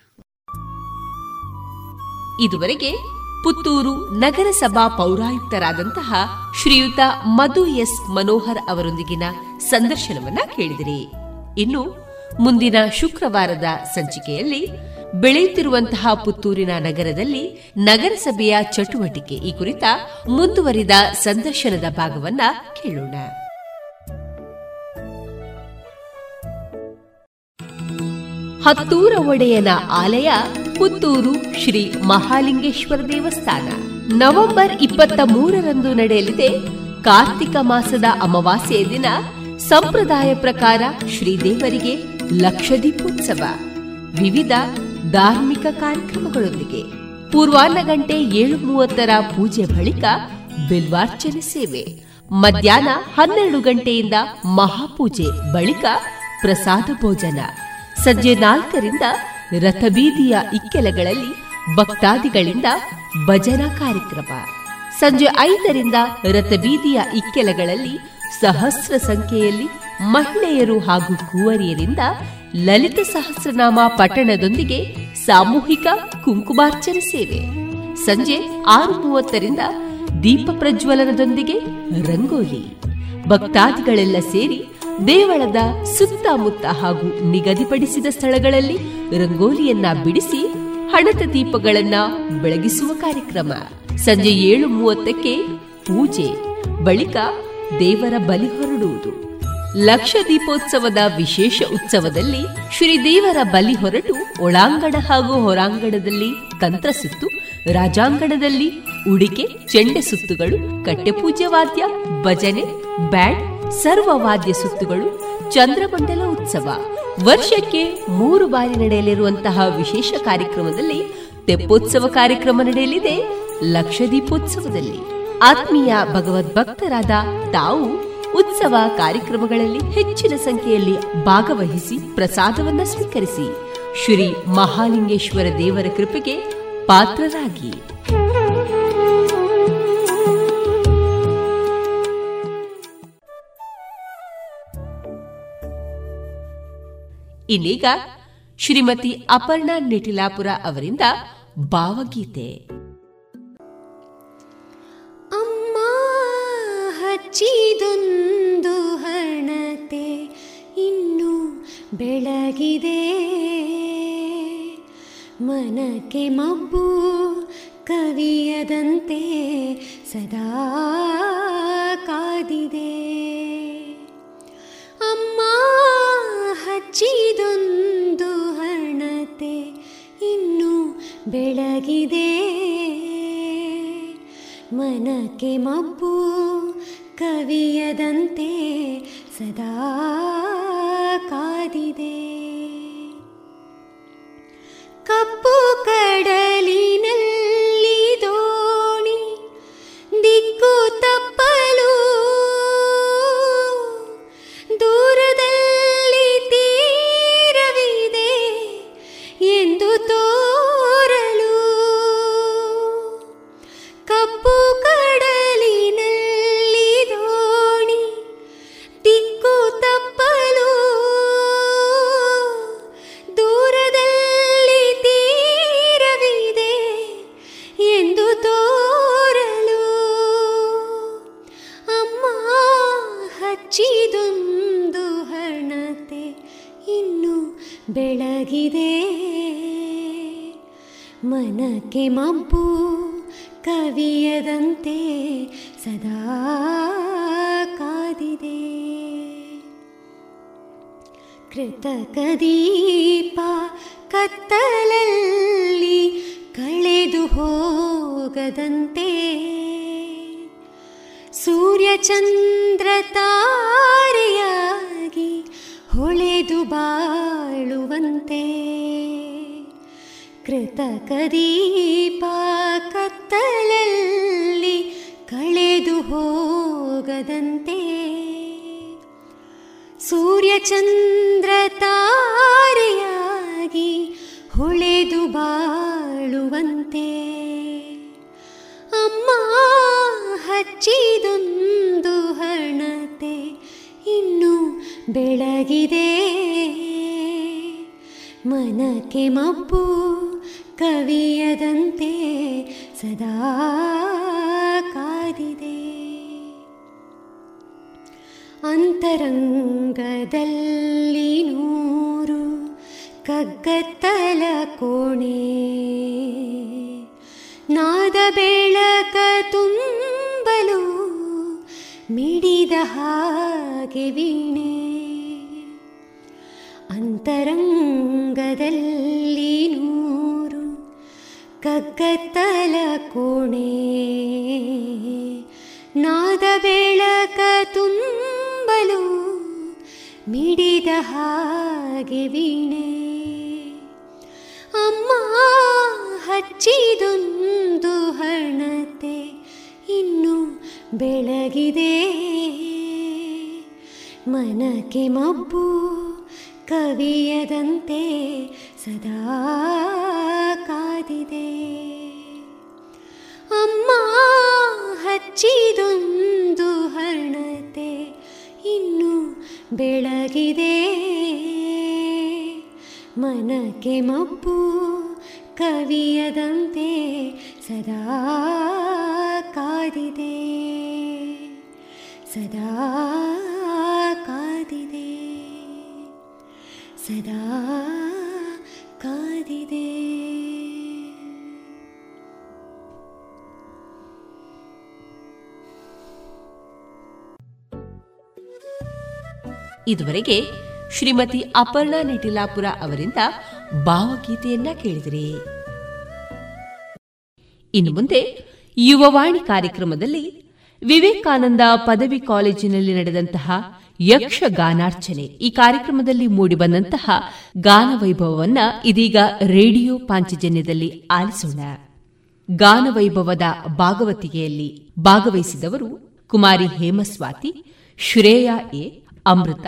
ಇದುವರೆಗೆ ಪುತ್ತೂರು ನಗರಸಭಾ ಪೌರಾಯುಕ್ತರಾದಂತಹ ಶ್ರೀಯುತ ಮಧು ಎಸ್ ಮನೋಹರ್ ಅವರೊಂದಿಗಿನ ಸಂದರ್ಶನವನ್ನ ಕೇಳಿದಿರಿ. ಇನ್ನು ಮುಂದಿನ ಶುಕ್ರವಾರದ ಸಂಚಿಕೆಯಲ್ಲಿ ಬೆಳೆಯುತ್ತಿರುವಂತಹ ಪುತ್ತೂರಿನ ನಗರದಲ್ಲಿ ನಗರಸಭೆಯ ಚಟುವಟಿಕೆ ಈ ಕುರಿತ ಮುಂದುವರಿದ ಸಂದರ್ಶನದ ಭಾಗವನ್ನ ಕೇಳೋಣ. ಹತ್ತೂರ ಒಡೆಯನ ಆಲಯ ಪುತ್ತೂರು ಶ್ರೀ ಮಹಾಲಿಂಗೇಶ್ವರ ದೇವಸ್ಥಾನ. ನವೆಂಬರ್ ಇಪ್ಪತ್ತ ಮೂರರಂದು ನಡೆಯಲಿದೆ ಕಾರ್ತಿಕ ಮಾಸದ ಅಮಾವಾಸ್ಯೆಯ ದಿನ. ಸಂಪ್ರದಾಯ ಪ್ರಕಾರ ಶ್ರೀದೇವರಿಗೆ ಲಕ್ಷದೀಪೋತ್ಸವ. ವಿವಿಧ ಧಾರ್ಮಿಕ ಕಾರ್ಯಕ್ರಮಗಳೊಂದಿಗೆ. ಪೂರ್ವಾಹ್ನ ಗಂಟೆ ಏಳು ಮೂವತ್ತರ ಪೂಜೆ ಬಳಿಕ ಬಿಲ್ವಾರ್ಚನೆ ಸೇವೆ. ಮಧ್ಯಾಹ್ನ ಹನ್ನೆರಡು ಗಂಟೆಯಿಂದ ಮಹಾಪೂಜೆ ಬಳಿಕ ಪ್ರಸಾದ ಭೋಜನ. ಸಂಜೆ ನಾಲ್ಕರಿಂದ ರಥಬೀದಿಯ ಇಕ್ಕೆಲಗಳಲ್ಲಿ ಭಕ್ತಾದಿಗಳಿಂದ ಭಜನಾ ಕಾರ್ಯಕ್ರಮ. ಸಂಜೆ ಐದರಿಂದ ರಥಬೀದಿಯ ಇಕ್ಕೆಲಗಳಲ್ಲಿ ಸಹಸ್ರ ಸಂಖ್ಯೆಯಲ್ಲಿ ಮಹಿಳೆಯರು ಹಾಗೂ ಕುವರಿಯರಿಂದ ಲಲಿತ ಸಹಸ್ರನಾಮ ಪಠಣದೊಂದಿಗೆ ಸಾಮೂಹಿಕ ಕುಂಕುಮಾರ್ಚನೆ ಸೇವೆ. ಸಂಜೆ ಆರು ಮೂವತ್ತರಿಂದ ದೀಪ ಪ್ರಜ್ವಲನದೊಂದಿಗೆ ರಂಗೋಲಿ. ಭಕ್ತಾದಿಗಳೆಲ್ಲ ಸೇರಿ ದೇವಳದ ಸುತ್ತಮುತ್ತ ಹಾಗೂ ನಿಗದಿಪಡಿಸಿದ ಸ್ಥಳಗಳಲ್ಲಿ ರಂಗೋಲಿಯನ್ನ ಬಿಡಿಸಿ ಹಣತ ದೀಪಗಳನ್ನ ಬೆಳಗಿಸುವ ಕಾರ್ಯಕ್ರಮ. ಸಂಜೆ ಏಳು ಮೂವತ್ತಕ್ಕೆ ಪೂಜೆ, ಬಳಿಕ ದೇವರ ಬಲಿ ಹೊರಡುವುದು. ಲಕ್ಷ ದೀಪೋತ್ಸವದ ವಿಶೇಷ ಉತ್ಸವದಲ್ಲಿ ಶ್ರೀದೇವರ ಬಲಿ ಹೊರಟು ಒಳಾಂಗಣ ಹಾಗೂ ಹೊರಾಂಗಣದಲ್ಲಿ ತಂತ್ರ ಸುತ್ತು, ರಾಜಾಂಗಣದಲ್ಲಿ ಉಡಿಕೆ, ಚೆಂಡೆ ಸುತ್ತುಗಳು ಕಟ್ಟೆಪೂಜ್ಯ ವಾದ್ಯ, ಭಜನೆ, ಬ್ಯಾಂಡ್ ಸರ್ವ ವಾದ್ಯ ಸುತ್ತುಗಳು ಚಂದ್ರಮಂಡಲ ಉತ್ಸವ. ವರ್ಷಕ್ಕೆ ಮೂರು ಬಾರಿ ನಡೆಯಲಿರುವಂತಹ ವಿಶೇಷ ಕಾರ್ಯಕ್ರಮದಲ್ಲಿ ತೆಪ್ಪೋತ್ಸವ ಕಾರ್ಯಕ್ರಮ ನಡೆಯಲಿದೆ. ಲಕ್ಷ ದೀಪೋತ್ಸವದಲ್ಲಿ ಆತ್ಮೀಯ ಭಗವದ್ಭಕ್ತರಾದ ತಾವು ಉತ್ಸವ ಕಾರ್ಯಕ್ರಮಗಳಲ್ಲಿ ಹೆಚ್ಚಿನ ಸಂಖ್ಯೆಯಲ್ಲಿ ಭಾಗವಹಿಸಿ ಪ್ರಸಾದವನ್ನ ಸ್ವೀಕರಿಸಿ ಶ್ರೀ ಮಹಾಲಿಂಗೇಶ್ವರ ದೇವರ ಕೃಪೆಗೆ ಪಾತ್ರರಾಗಿ. ಇನ್ನೀಗ ಶ್ರೀಮತಿ ಅಪರ್ಣಾ ನಿಟಿಲಾಪುರ ಅವರಿಂದ ಭಾವಗೀತೆ. ಅಮ್ಮ ಹಚ್ಚಿದೊಂದು ಹಣತೆ ಇನ್ನು ಬೆಳಗಿದೆ. ಮನಕ್ಕೆ ಮಬ್ಬು ಕವಿಯದಂತೆ ಸದಾ ಕಾದಿದೆ. ಅಮ್ಮ ಹಚ್ಚಿದೊಂದು ಹಣತೆ ಇನ್ನು ಬೆಳಗಿದೆ. ಮನಕ್ಕೆ ಮಬ್ಬು ಕವಿಯದಂತೆ ಸದಾ ಕಾದಿದೆ. ಕಪ್ಪು ಕಡಲಿನಲ್ಲಿ ದೋಣಿ, ದಿಕ್ಕು ತಪ್ಪಲು ಮನಕ್ಕೆ ಮಬ್ಬು ಕವಿಯದಂತೆ ಸದಾ ಕಾದಿದೆ. ಕೃತಕ ದೀಪ ಕತ್ತಲಲ್ಲಿ ಕಳೆದು ಹೋಗದಂತೆ. ಸೂರ್ಯ ಚಂದ್ರ ತಾರೆಯಾಗಿ ಹೊಳೆದು ಬಾಳುವಂತೆ. ಕೃತಕ ದೀಪ ಕತ್ತಲಲ್ಲಿ ಕಳೆದು ಹೋಗದಂತೆ. ಸೂರ್ಯಚಂದ್ರ ತಾರೆಯಾಗಿ ಹೊಳೆದು ಬಾಳುವಂತೆ. ಅಮ್ಮ ಹಚ್ಚಿದೊಂದು ಹಣತೆ ಇನ್ನು ಬೆಳಗಿದೆ. ಮನಕ್ಕೆ ಮಬ್ಬು ಕವಿಯದಂತೆ ಸದಾ ಕಾದಿದೆ. ಅಂತರಂಗದಲ್ಲಿ ನೂರು ಕಗ್ಗತ್ತಲ ಕೋಣೆ. ನಾದ ಬೆಳಕ ತುಂಬಲು ಮಿಡಿದ ಹಾಗೆ ವೀಣೆ. ಅಂತರಂಗದಲ್ಲಿ ನೂರು ಕಗ್ಗತ್ತಲ ಕೋಣೆ. ನಾದ ಬೆಳಕ ತುಂಬಲು ಮಿಡಿದ ಹಾಗೆ ವೀಣೆ. ಅಮ್ಮ ಹಚ್ಚಿದೊಂದು ಹಣತೆ ಇನ್ನು ಬೆಳಗಿದೆ. ಮನಕ್ಕೆ ಮಬ್ಬು ಕವಿಯದಂತೆ ಸದಾ ಕಾದಿದೆ. ಅಮ್ಮ ಹಚ್ಚಿದೊಂದು ಹಣತೆ ಇನ್ನು ಬೆಳಗಿದೆ. ಮನಕ್ಕೆ ಮಬ್ಬು ಕವಿಯದಂತೆ ಸದಾ ಕಾದಿದೆ. ಸದಾ ಕಾದಿದೆ. ಸದಾ ಕಾದಿದೆ. ಇದುವರೆಗೆ ಶ್ರೀಮತಿ ಅಪರ್ಣಾ ನಿಟಿಲಾಪುರ ಅವರಿಂದ ಭಾವಗೀತೆಯನ್ನ ಕೇಳಿದಿರಿ. ಇನ್ನು ಮುಂದೆ ಯುವವಾಣಿ ಕಾರ್ಯಕ್ರಮದಲ್ಲಿ ವಿವೇಕಾನಂದ ಪದವಿ ಕಾಲೇಜಿನಲ್ಲಿ ನಡೆದಂತಹ ಯಕ್ಷ ಗಾನಾರ್ಚನೆ ಈ ಕಾರ್ಯಕ್ರಮದಲ್ಲಿ ಮೂಡಿಬಂದಂತಹ ಗಾನವೈಭವವನ್ನ ಇದೀಗ ರೇಡಿಯೋ ಪಾಂಚಜನ್ಯದಲ್ಲಿ ಆಲಿಸೋಣ. ಗಾನವೈಭವದ ಭಾಗವತಿಗೆಯಲ್ಲಿ ಭಾಗವಹಿಸಿದವರು ಕುಮಾರಿ ಹೇಮಸ್ವಾತಿ, ಶ್ರೇಯಾ ಎ, ಅಮೃತ,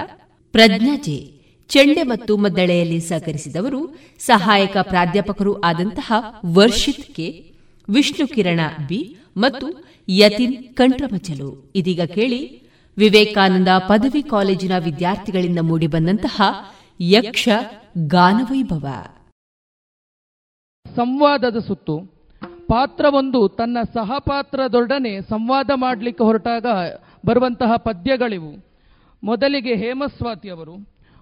ಪ್ರಜ್ಞಾ ಜೆ, ಚೆಂಡೆ ಮತ್ತು ಮದ್ದಳೆಯಲ್ಲಿ ಸಹಕರಿಸಿದವರು ಸಹಾಯಕ ಪ್ರಾಧ್ಯಾಪಕರು ಆದಂತಹ ವರ್ಷಿತ್ ಕೆ, ವಿಷ್ಣು ಕಿರಣ ಬಿ ಮತ್ತು ಯತಿನ್ ಕಂಟ್ರಮಚಲು ಇದೀಗ ಕೇಳಿ ವಿವೇಕಾನಂದ ಪದವಿ ಕಾಲೇಜಿನ ವಿದ್ಯಾರ್ಥಿಗಳಿಂದ ಮೂಡಿಬಂದಂತಹ ಯಕ್ಷ ಗಾನವೈಭವ. ಸಂವಾದದ ಸುತ್ತು. ಪಾತ್ರವೊಂದು ತನ್ನ ಸಹಪಾತ್ರದೊಡನೆ ಸಂವಾದ ಮಾಡಲಿಕ್ಕೆ ಹೊರಟಾಗ ಬರುವಂತಹ ಪದ್ಯಗಳಿವು. ಮೊದಲಿಗೆ ಹೇಮಸ್ವಾತಿಯವರು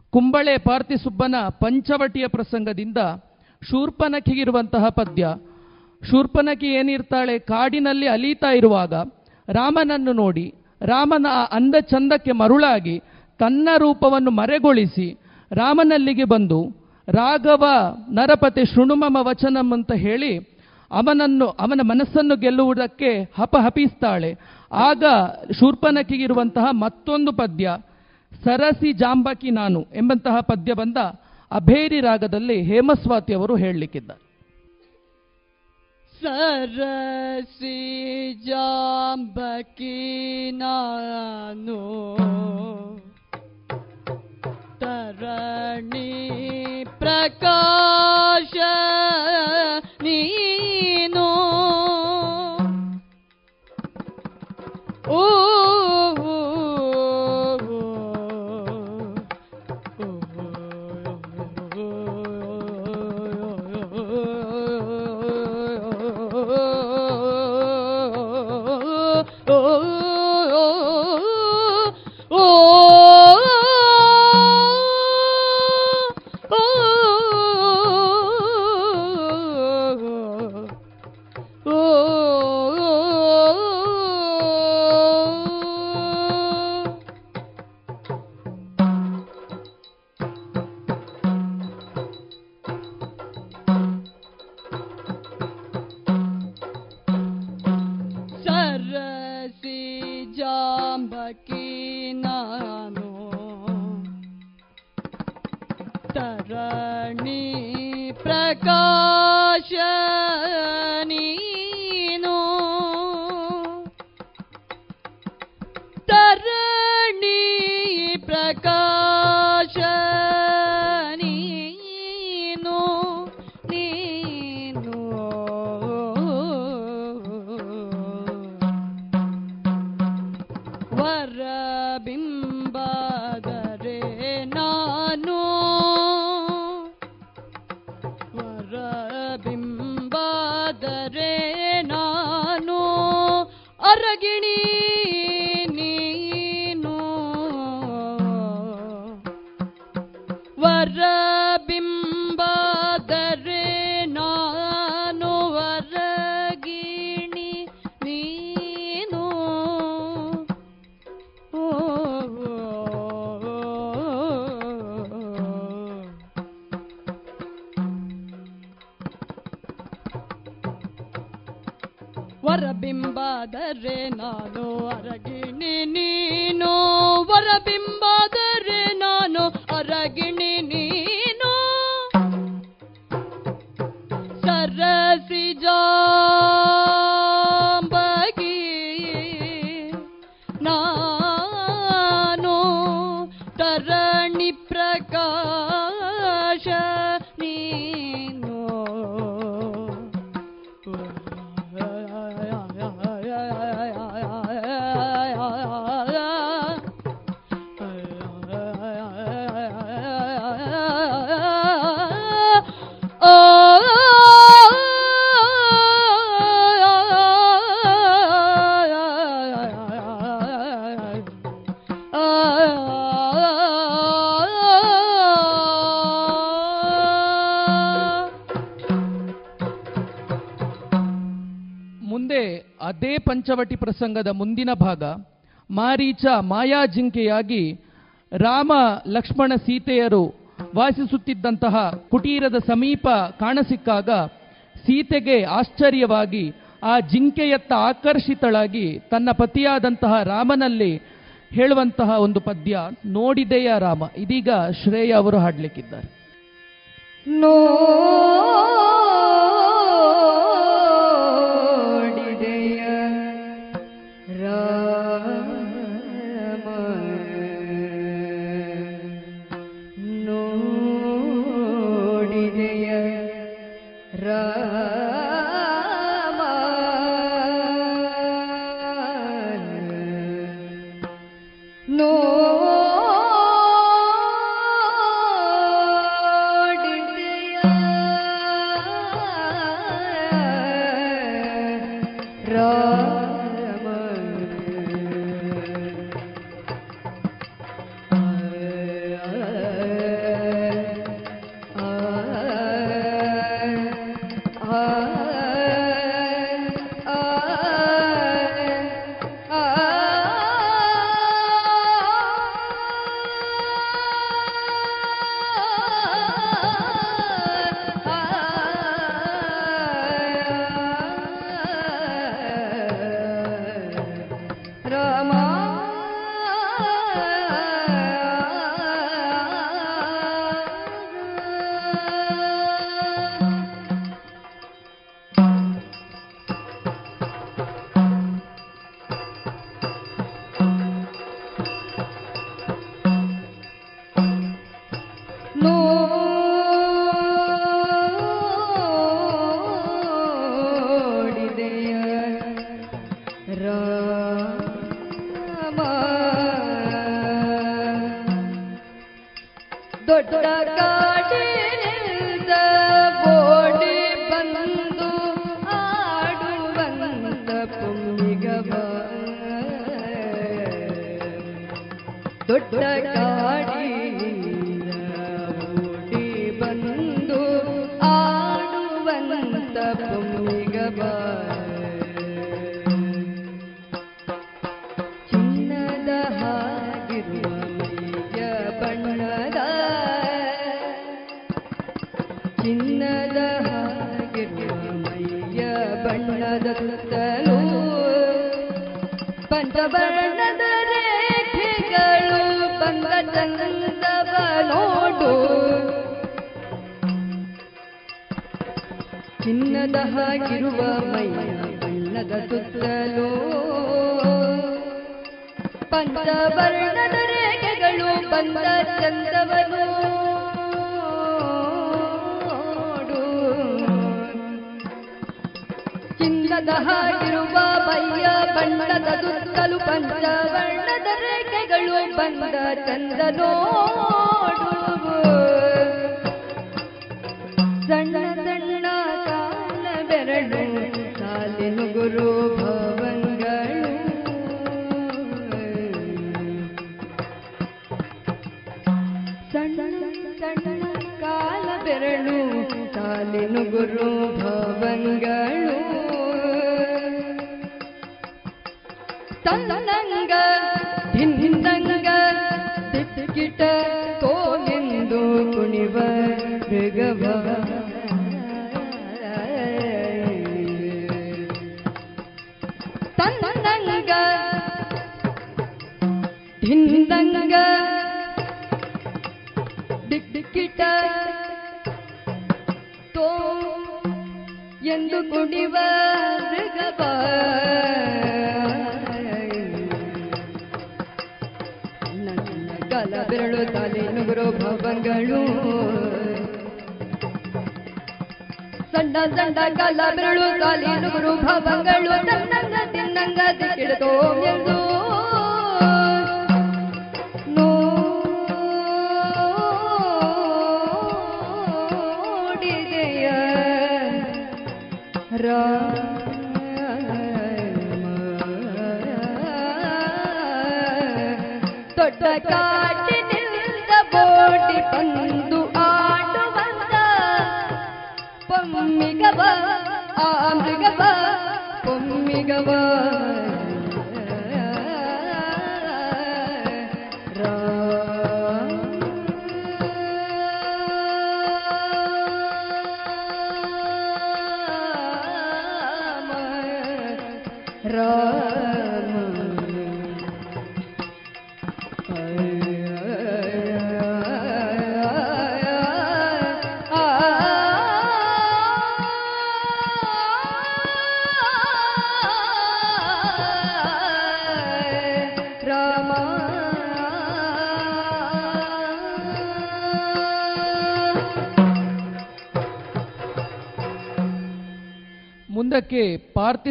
ಕುಂಬಳೆ ಪಾರ್ಥಿಸುಬ್ಬನ ಪಂಚವಟಿಯ ಪ್ರಸಂಗದಿಂದ ಶೂರ್ಪನಖಿಗಿರುವಂತಹ ಪದ್ಯ. ಶೂರ್ಪನಖಿ ಏನಿರ್ತಾಳೆ, ಕಾಡಿನಲ್ಲಿ ಅಲೀತಾ ಇರುವಾಗ ರಾಮನನ್ನು ನೋಡಿ ರಾಮನ ಆ ಅಂದ ಚಂದಕ್ಕೆ ಮರುಳಾಗಿ ತನ್ನ ರೂಪವನ್ನು ಮರೆಗೊಳಿಸಿ ರಾಮನಲ್ಲಿಗೆ ಬಂದು, ರಾಘವ ನರಪತಿ ಶೃಣುಮಮ ವಚನಂ ಅಂತ ಹೇಳಿ ಅವನನ್ನು, ಅವನ ಮನಸ್ಸನ್ನು ಗೆಲ್ಲುವುದಕ್ಕೆ ಹಪಹಪಿಸ್ತಾಳೆ. ಆಗ ಶೂರ್ಪನಕಿಗಿರುವಂತಹ ಮತ್ತೊಂದು ಪದ್ಯ, ಸರಸಿ ಜಾಂಬಕಿ ನಾನು ಎಂಬಂತಹ ಪದ್ಯ ಬಂದ ಅಭೇರಿ ರಾಗದಲ್ಲಿ ಹೇಮಸ್ವಾತಿ ಅವರು ಹೇಳಲಿಕ್ಕಿದ್ದಾರೆ. ಸರಸಿ ಜಾಂಬಕಿ ನಾನು ತರಣಿ ಪ್ರಕಾಶ ನೀನು ಪ್ರಸಂಗದ ಮುಂದಿನ ಭಾಗ ಮಾರೀಚ ಮಾಯಾ ಜಿಂಕೆಯಾಗಿ ರಾಮ ಲಕ್ಷ್ಮಣ ಸೀತೆಯರು ವಾಸಿಸುತ್ತಿದ್ದಂತಹ ಕುಟೀರದ ಸಮೀಪ ಕಾಣಸಿಕ್ಕಾಗ ಸೀತೆಗೆ ಆಶ್ಚರ್ಯವಾಗಿ ಆ ಜಿಂಕೆಯತ್ತ ಆಕರ್ಷಿತಳಾಗಿ ತನ್ನ ಪತಿಯಾದಂತಹ ರಾಮನಲ್ಲಿ ಹೇಳುವಂತಹ ಒಂದು ಪದ್ಯ, ನೋಡಿದೆಯ ರಾಮ? ಇದೀಗ ಶ್ರೇಯ ಅವರು ಹಾಡ್ಲಿಕ್ಕಿದ್ದಾರೆ.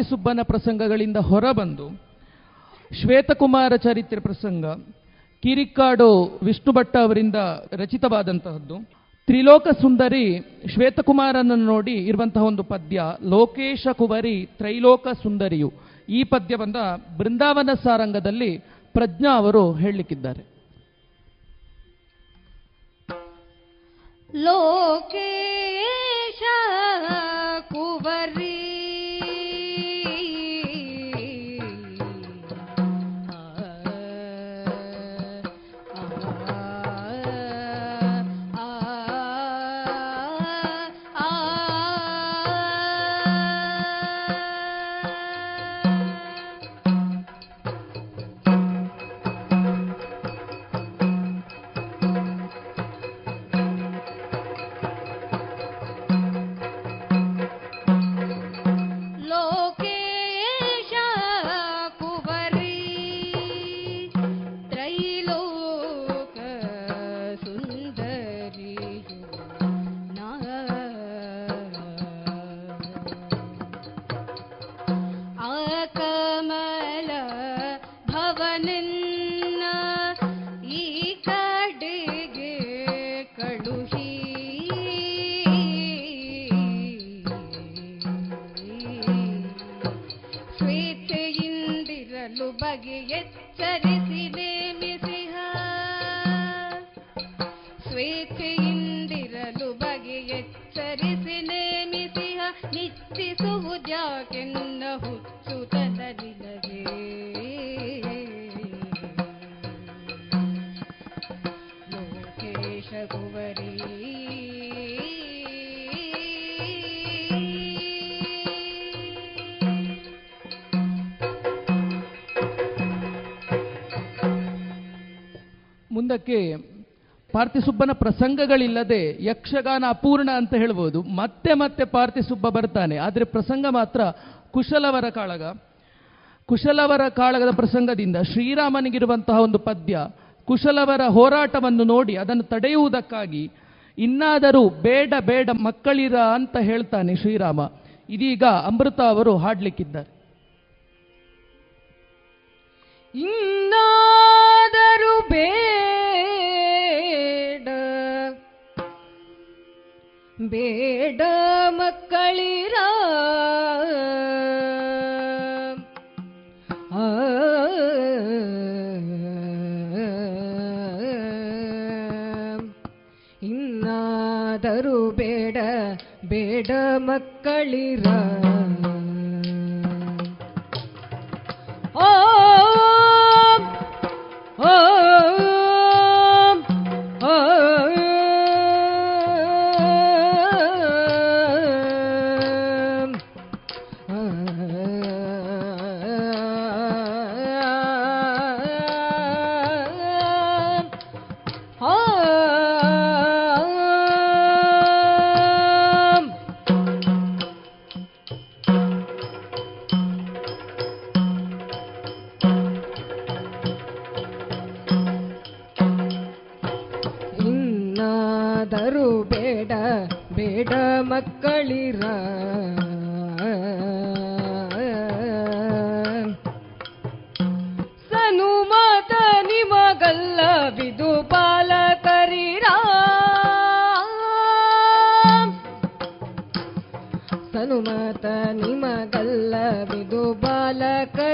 ಸುಬ್ಬನ ಪ್ರಸಂಗಗಳಿಂದ ಹೊರಬಂದು, ಶ್ವೇತಕುಮಾರ ಚರಿತ್ರೆ ಪ್ರಸಂಗ ಕಿರಿಕ್ಕಾಡು ವಿಷ್ಣು ಭಟ್ಟ ಅವರಿಂದ ರಚಿತವಾದಂತಹದ್ದು, ತ್ರಿಲೋಕ ಸುಂದರಿ ಶ್ವೇತಕುಮಾರನನ್ನು ನೋಡಿ ಇರುವಂತಹ ಒಂದು ಪದ್ಯ, ಲೋಕೇಶ ಕುವರಿ ತ್ರೈಲೋಕ ಸುಂದರಿಯು. ಈ ಪದ್ಯವನ್ನು ಬೃಂದಾವನ ಸಾರಂಗದಲ್ಲಿ ಪ್ರಜ್ಞಾ ಅವರು ಹೇಳಲಿಕ್ಕಿದ್ದಾರೆ. ಲೋಕೇ ಮುಂದಕ್ಕೆ ಪಾರ್ಥಿಸುಬ್ಬನ ಪ್ರಸಂಗಗಳಿಲ್ಲದೆ ಯಕ್ಷಗಾನ ಅಪೂರ್ಣ ಅಂತ ಹೇಳ್ಬೋದು. ಮತ್ತೆ ಮತ್ತೆ ಪಾರ್ಥಿಸುಬ್ಬ ಬರ್ತಾನೆ. ಆದರೆ ಪ್ರಸಂಗ ಮಾತ್ರ ಕುಶಲವರ ಕಾಳಗ. ಕುಶಲವರ ಕಾಳಗದ ಪ್ರಸಂಗದಿಂದ ಶ್ರೀರಾಮನಿಗಿರುವಂತಹ ಒಂದು ಪದ್ಯ, ಕುಶಲವರ ಹೋರಾಟವನ್ನು ನೋಡಿ ಅದನ್ನು ತಡೆಯುವುದಕ್ಕಾಗಿ ಇನ್ನಾದರೂ ಬೇಡ ಬೇಡ ಮಕ್ಕಳಿರ ಅಂತ ಹೇಳ್ತಾನೆ ಶ್ರೀರಾಮ. ಇದೀಗ ಅಮೃತ ಅವರು ಹಾಡ್ಲಿಕ್ಕಿದ್ದಾರೆ. ಇನ್ನಾದರೂ ಬೇಡ ಬೇಡ ಮಕ್ಕಳಿರ. ಇನ್ನಾದರೂ ಬೇಡ ಬೇಡ ಮಕ್ಕಳಿರ. ಓಂ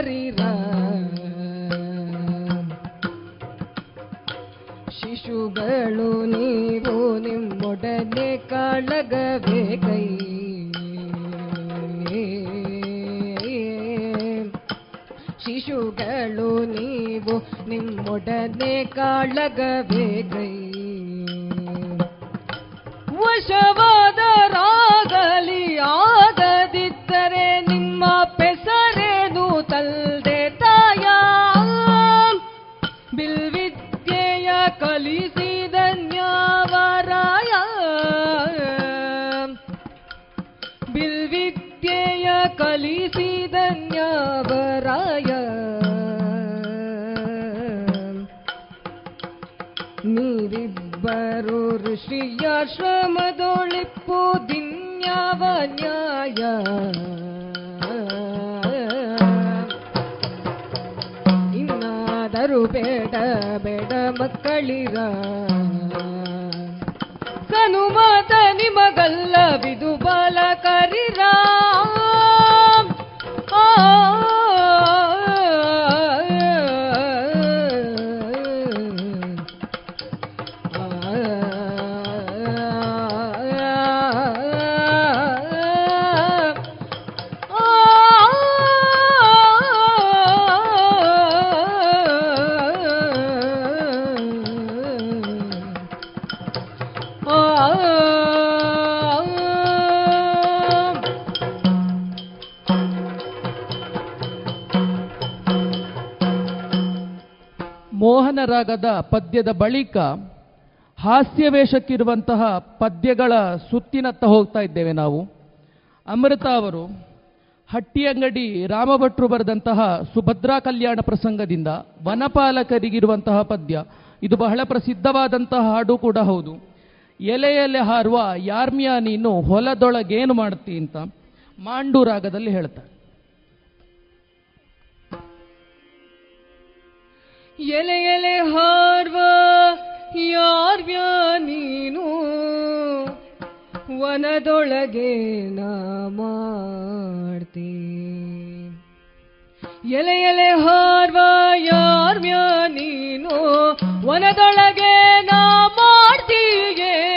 ಬಾಲಕರಿರ ಶಿಶುಗಳು ನೀವು ನಿಮ್ಮೊಡನೆ ಕಾಳಗಬೇಕೈ. ಶಿಶುಗಳು ನೀವು ನಿಮ್ಮೊಡನೆ ಕಾಳಗಬೇಕೈ. ವಶವಾದರಾಗಲಿ ಆಗದಿದ್ದರೆ ಕಲಿಸಿದ ನ್ಯಾವರಾಯ ಬಿಲ್ವಿದ್ಯೆಯ ಕಲಿಸಿದ ನ್ಯಾವರಾಯ ನೀವಿಬ್ಬರು ಋಷಿಯಾಶ್ರಮದೊಳಿಪ್ಪು ದಿನ್ಯಾವ ನ್ಯಾಯ. ಇನ್ನಾದರೂ ಬೇಡ ಬೇಡ ಮಕ್ಕಳಿರ ಸನುಮಾತ ನಿಮಗಲ್ಲ ಬಿದು ಬಾಲಕರಿರ ಆ ಮೋಹನ ಪದ್ಯದ ಬಳಿಕ ಹಾಸ್ಯವೇಷಕ್ಕಿರುವಂತಹ ಪದ್ಯಗಳ ಸುತ್ತಿನತ್ತ ಹೋಗ್ತಾ ಇದ್ದೇವೆ ನಾವು. ಅಮೃತ ಅವರು ಹಟ್ಟಿಯಂಗಡಿ ರಾಮಭಟ್ರು ಬರೆದಂತಹ ಸುಭದ್ರಾ ಕಲ್ಯಾಣ ಪ್ರಸಂಗದಿಂದ ವನಪಾಲಕರಿಗಿರುವಂತಹ ಪದ್ಯ. ಇದು ಬಹಳ ಪ್ರಸಿದ್ಧವಾದಂತಹ ಹಾಡು ಕೂಡ ಹೌದು. ಎಲೆ ಎಲೆ ಹಾರುವ ಯಾರ್ಮಿಯಾ ನೀನು ಹೊಲದೊಳಗೇನು ಮಾಡ್ತಿ ಅಂತ ಮಾಂಡು ರಾಗದಲ್ಲಿ ಹೇಳ್ತಾರೆ. ಎಲೆ ಎಲೆ ಹಾರ್ವ ಯಾರ್ವ್ಯ ನೀನು? ವನದೊಳಗೆ ಮಾಡ್ತಿ ಎಲೆ ಎಲೆ ಹಾರ್ವ ಯಾರ್ವ್ಯ ನೀನು? ವನದೊಳಗೆ ನಾ ಮಾಡ್ತೀಯೇ?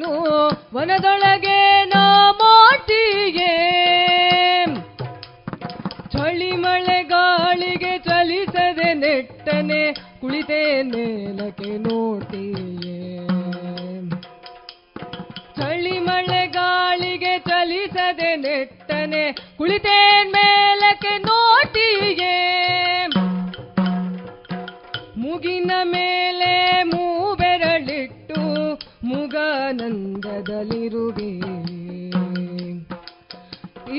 ನೀನು ವನದೊಳಗೆ ನಾ ಮಾಟಿಗೆ ಚಳಿ ಮಳೆ ಗಾಳಿಗೆ ಚಲಿಸದೆ ನೆಟ್ಟನೆ ಕುಳಿತೆ ನೆಲಕ್ಕೆ ನೋಡ್ತೀಯೇ ಚಳಿ ಮಳೆ ಗಾಳಿಗೆ ಚಲಿಸದೆ ನೆಟ್ಟನೆ ಕುಳಿತೆ ಮೇಲಕ್ಕೆ ನೋಡ್ತೀಯೇ ಮುಗಿನ ಮೇಲೆ ಮೂಬೆರಳಿಟ್ಟು ಮುಗಾನಂದದಲ್ಲಿರುವೆ. ಈ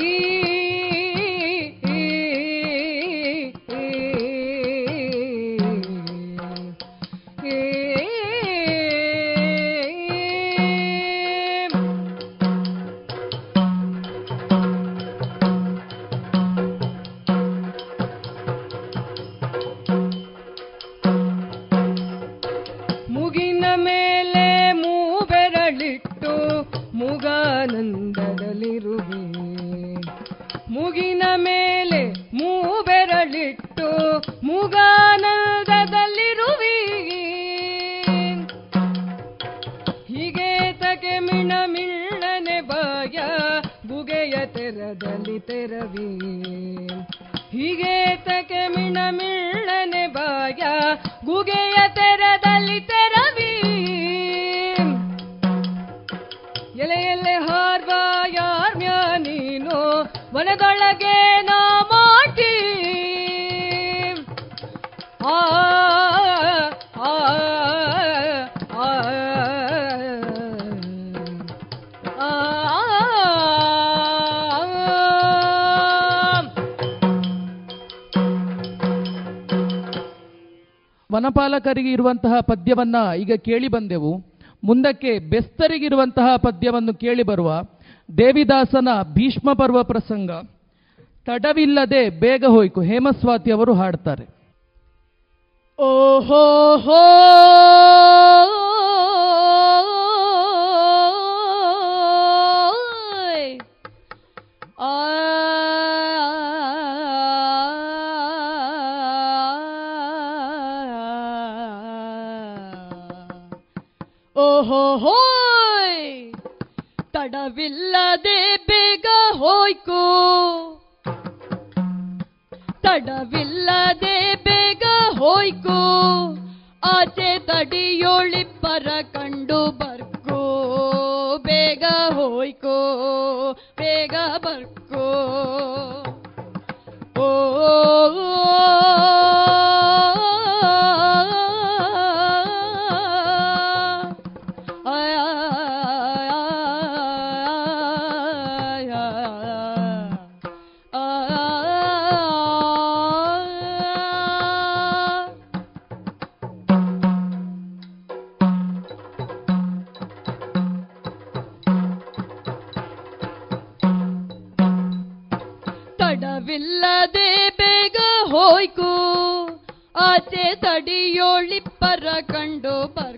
ತೆರವಿ. ಮಿಣ ಮಿಳನೆ ಬಾಯ ಗುಗೆಯ ತೆರದಲ್ಲಿ ತೆರವಿ. ಎಲೆ ಎಲೆ ಹಾರ್ವ ಯಾರ್ಮ್ಯ ನೀನು ಮನದೊಳಗೆ ನಾ ವನಪಾಲಕರಿಗೆ ಇರುವಂತಹ ಪದ್ಯವನ್ನ ಈಗ ಕೇಳಿ ಬಂದೆವು. ಮುಂದಕ್ಕೆ ಬೆಸ್ತರಿಗಿರುವಂತಹ ಪದ್ಯವನ್ನು ಕೇಳಿ ಬರುವ ದೇವಿದಾಸನ ಭೀಷ್ಮ ಪರ್ವ ಪ್ರಸಂಗ. ತಡವಿಲ್ಲದೆ ಬೇಗ ಹೋಯ್ಕು ಹೇಮಸ್ವಾತಿ ಅವರು ಹಾಡ್ತಾರೆ. ಓಹೋ ಹೋಯ್! ತಡವಿಲ್ಲದೆ ಬೇಗ ಹೋಯ್ಕು. ತಡವಿಲ್ಲದೆ ಬೇಗ ಹೋಯ್ಕು. ಆಚೆ ತಡಿಯೋಳಿಪ್ಪರ ಕಂಡು ಬರ್ಕೋ ಆಚೆ ತಡಿಯೋಳಿಪ್ಪರ ಕಂಡು ಬರ್ಕೋ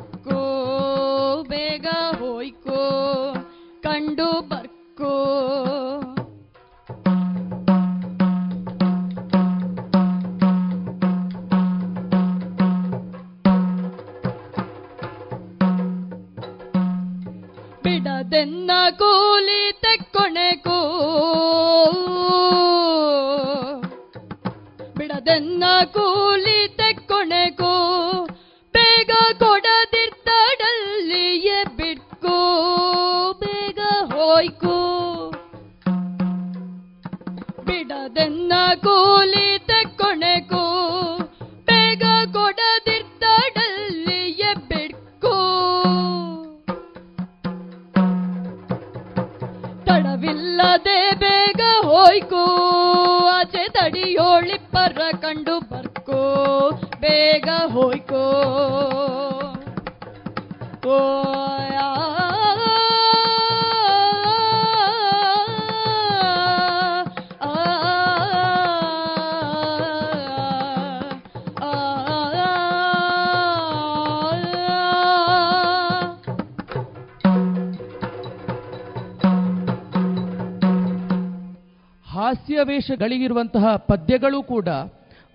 ಹಾಸ್ಯವೇಷಗಳಿಗಿರುವಂತಹ ಪದ್ಯಗಳು ಕೂಡ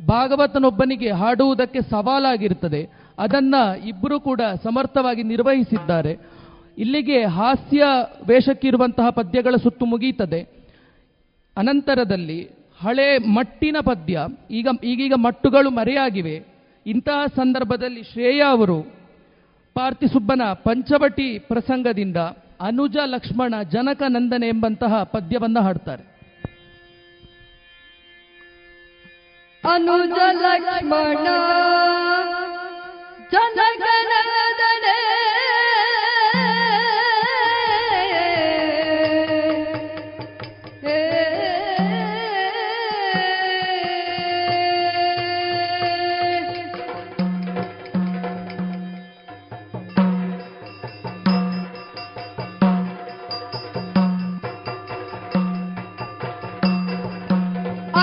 ಭಾಗವತನೊಬ್ಬನಿಗೆ ಹಾಡುವುದಕ್ಕೆ ಸವಾಲಾಗಿರುತ್ತದೆ. ಅದನ್ನ ಇಬ್ಬರು ಕೂಡ ಸಮರ್ಥವಾಗಿ ನಿರ್ವಹಿಸಿದ್ದಾರೆ. ಇಲ್ಲಿಗೆ ಹಾಸ್ಯ ವೇಷಕ್ಕಿರುವಂತಹ ಪದ್ಯಗಳ ಸುತ್ತು ಮುಗಿಯುತ್ತದೆ ಅನಂತರದಲ್ಲಿ ಹಳೆ ಮಟ್ಟಿನ ಪದ್ಯ, ಈಗ ಈಗೀಗ ಮಟ್ಟುಗಳು ಮರೆಯಾಗಿವೆ. ಇಂತಹ ಸಂದರ್ಭದಲ್ಲಿ ಶ್ರೇಯಾ ಅವರು ಪಾರ್ಥಿಸುಬ್ಬನ ಪಂಚವಟಿ ಪ್ರಸಂಗದಿಂದ ಅನುಜ ಲಕ್ಷ್ಮಣ ಜನಕ ನಂದನೆ ಎಂಬಂತಹ ಪದ್ಯವನ್ನು ಹಾಡ್ತಾರೆ. ಅನುಜ ಲಕ್ಷ್ಮಣ ಜನಗಣದನೆ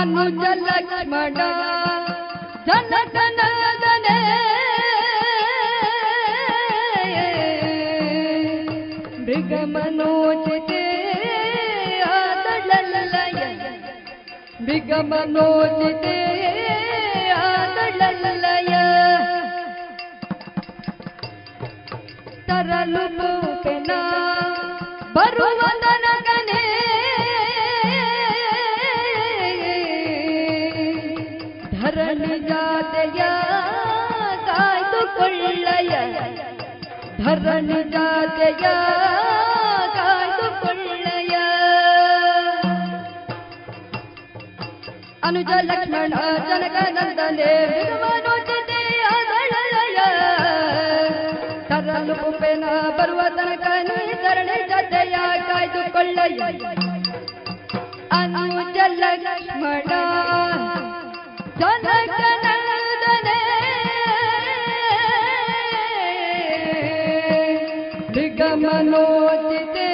अनुज लक्ष्मण धन धन धने। मृग मनोजते आदललय मृग मनोजते आदललय तरलु पेना बरुवदना ಧರಣಿ ಜಾತೆಯ ಕಾಯ್ದುಕೊಳ್ಳಯ ಅನುಜ ಲಕ್ಷ್ಮಣ ಜನಕ ನಂದನೆ ಮನೋಜತೆ ಅದಳಯ ತರಲು ಪುಪ್ಪೆನ ಬರುವ ತನಕ ನೀ ಧರಣಿ ಜಾತೆಯ ಕಾಯ್ದುಕೊಳ್ಳಯ ಮೃಗಮನೋಚಿತೆ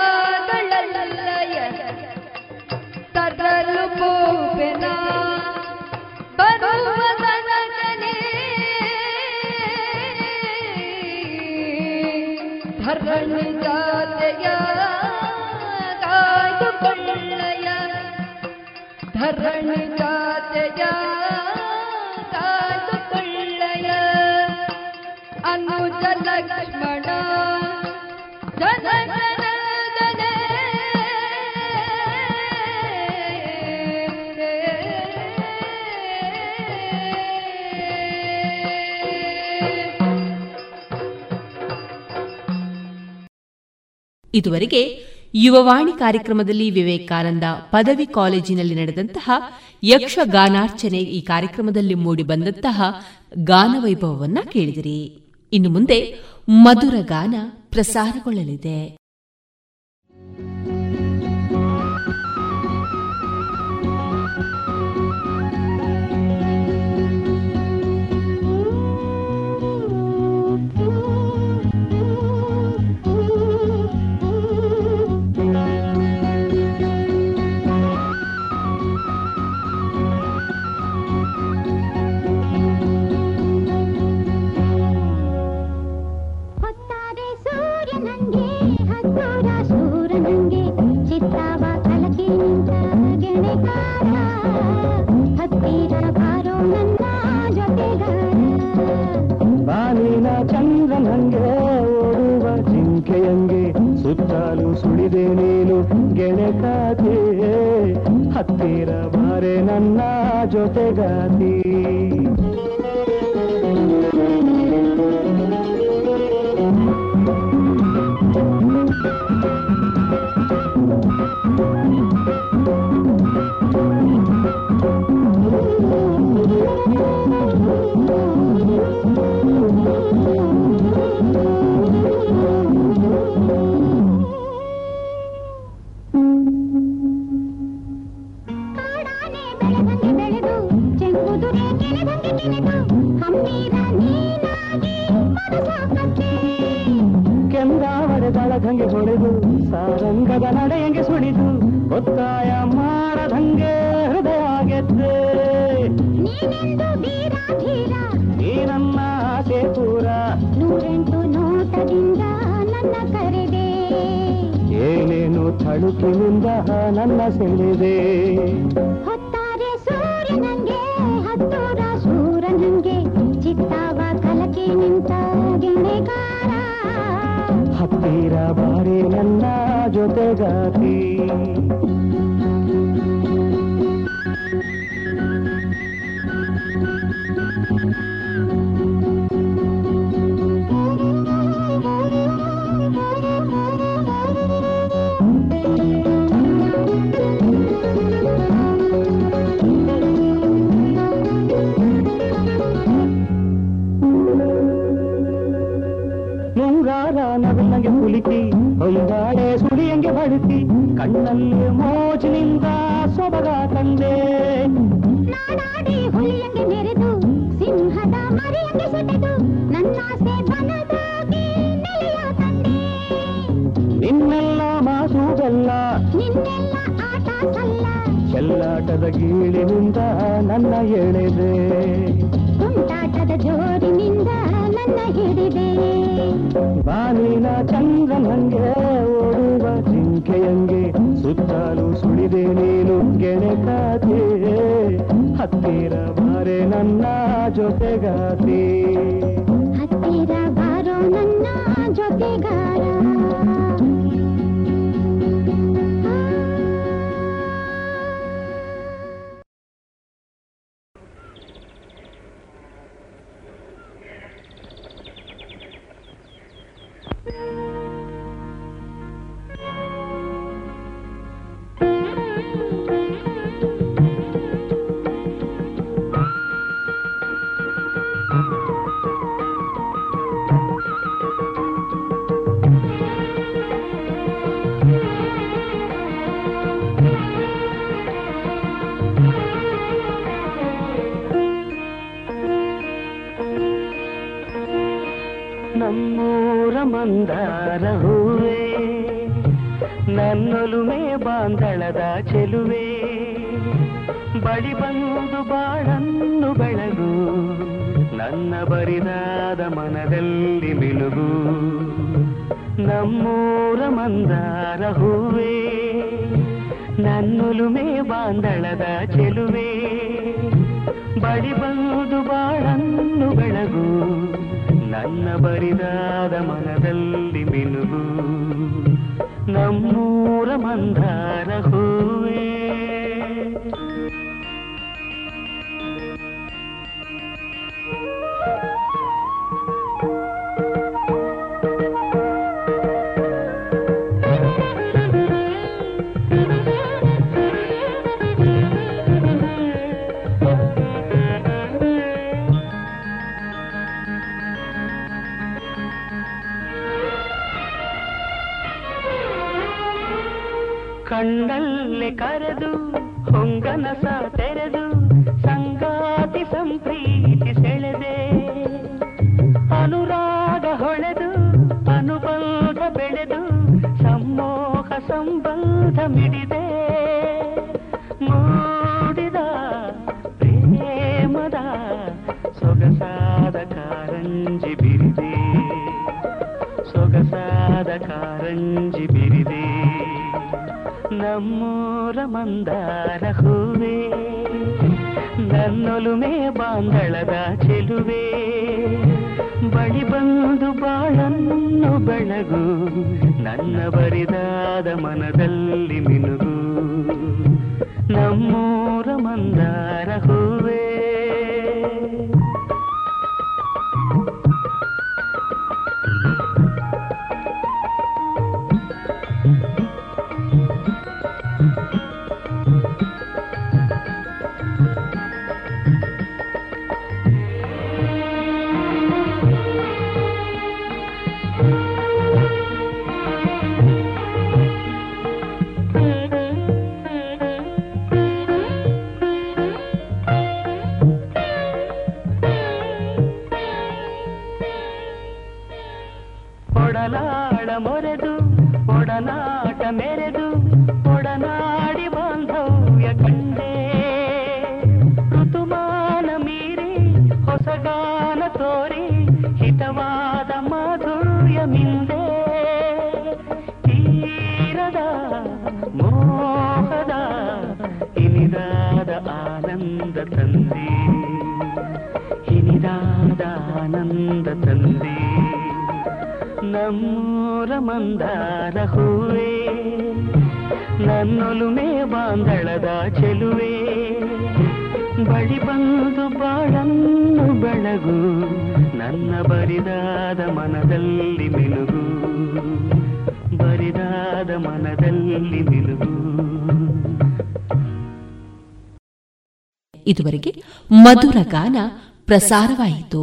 ಆದಳಲ್ಲಯ ತರಲು ಪೂಪೆನ ಬರುವ ತನಕನೇ ಧರಣಿ ಜಾತೆಯ ಕಾಯ್ದುಕೊಳ್ಳಯ ಧರಣಿ ಜಾತೆಯ ಕಾದುಕೊಳ್ಳಯ ಅನುಜ ಲಕ್ಷ್ಮಣ ಇದುವರೆಗೆ ಯುವವಾಣಿ ಕಾರ್ಯಕ್ರಮದಲ್ಲಿ ವಿವೇಕಾನಂದ ಪದವಿ ಕಾಲೇಜಿನಲ್ಲಿ ನಡೆದಂತಹ ಯಕ್ಷಗಾನಾರ್ಚನೆ ಈ ಕಾರ್ಯಕ್ರಮದಲ್ಲಿ ಮೂಡಿಬಂದಂತಹ ಗಾನವೈಭವವನ್ನ ಕೇಳಿದಿರಿ. ಇನ್ನು ಮುಂದೆ ಮಧುರ ಗಾನ ಪ್ರಸಾರಗೊಳ್ಳಲಿದೆ. ಗೆಳೆಕಾತಿ ಹತ್ತಿರ ಬಾರೆ ನನ್ನ ಜೊತೆಗಾತಿ ಹೊಡೆದು ಸಾರಂಗದ ನಡೆಯಂಗೆ ಸುಳಿದು ಒತ್ತಾಯ ಮಾಡದಂಗೆ ಹೃದಯ ಗೆದ್ದೆ. ನೀನನ್ನ ಆಸೆ ಪೂರ. ನೂರೆಂಟು ನೋಟದಿಂದ ನನ್ನ ಕರೆದೆ. ಏನೇನು ತಳುಕಿನಿಂದ ನನ್ನ ಸೆಳೆದೆ. ಹೊತ್ತಾರೆ ಸೂರ್ಯ ನಂಗೆ ಹತ್ತೂರ ಸೂರ ನಂಗೆ ಚಿತ್ತಾವ ಕಲಕಿ ನಿಂತ ಗೆಣೆಗಾರ ಇರಬಾರಿ ನನ್ನ ಜೊತೆಗಾತಿ ಆನಂದ ತಂದೆ, ನಮ್ಮೂರ ಮಂದಾರ ಹೂವೆ ನನ್ನೊಲುಮೆ ಬಾಂಧಳದ ಚೆಲುವೆ, ಬಳಿ ಬಂದು ಬಾಳನ್ನು ಬೆಳಗು, ನನ್ನ ಬರಿದಾದ ಮನದಲ್ಲಿ ಮಿಲುಗು ಬರಿದಾದ ಮನದಲ್ಲಿ ಮಿಲುಗು ಇದುವರೆಗೆ ಮಧುರ ಗಾನ ಪ್ರಸಾರವಾಯಿತು.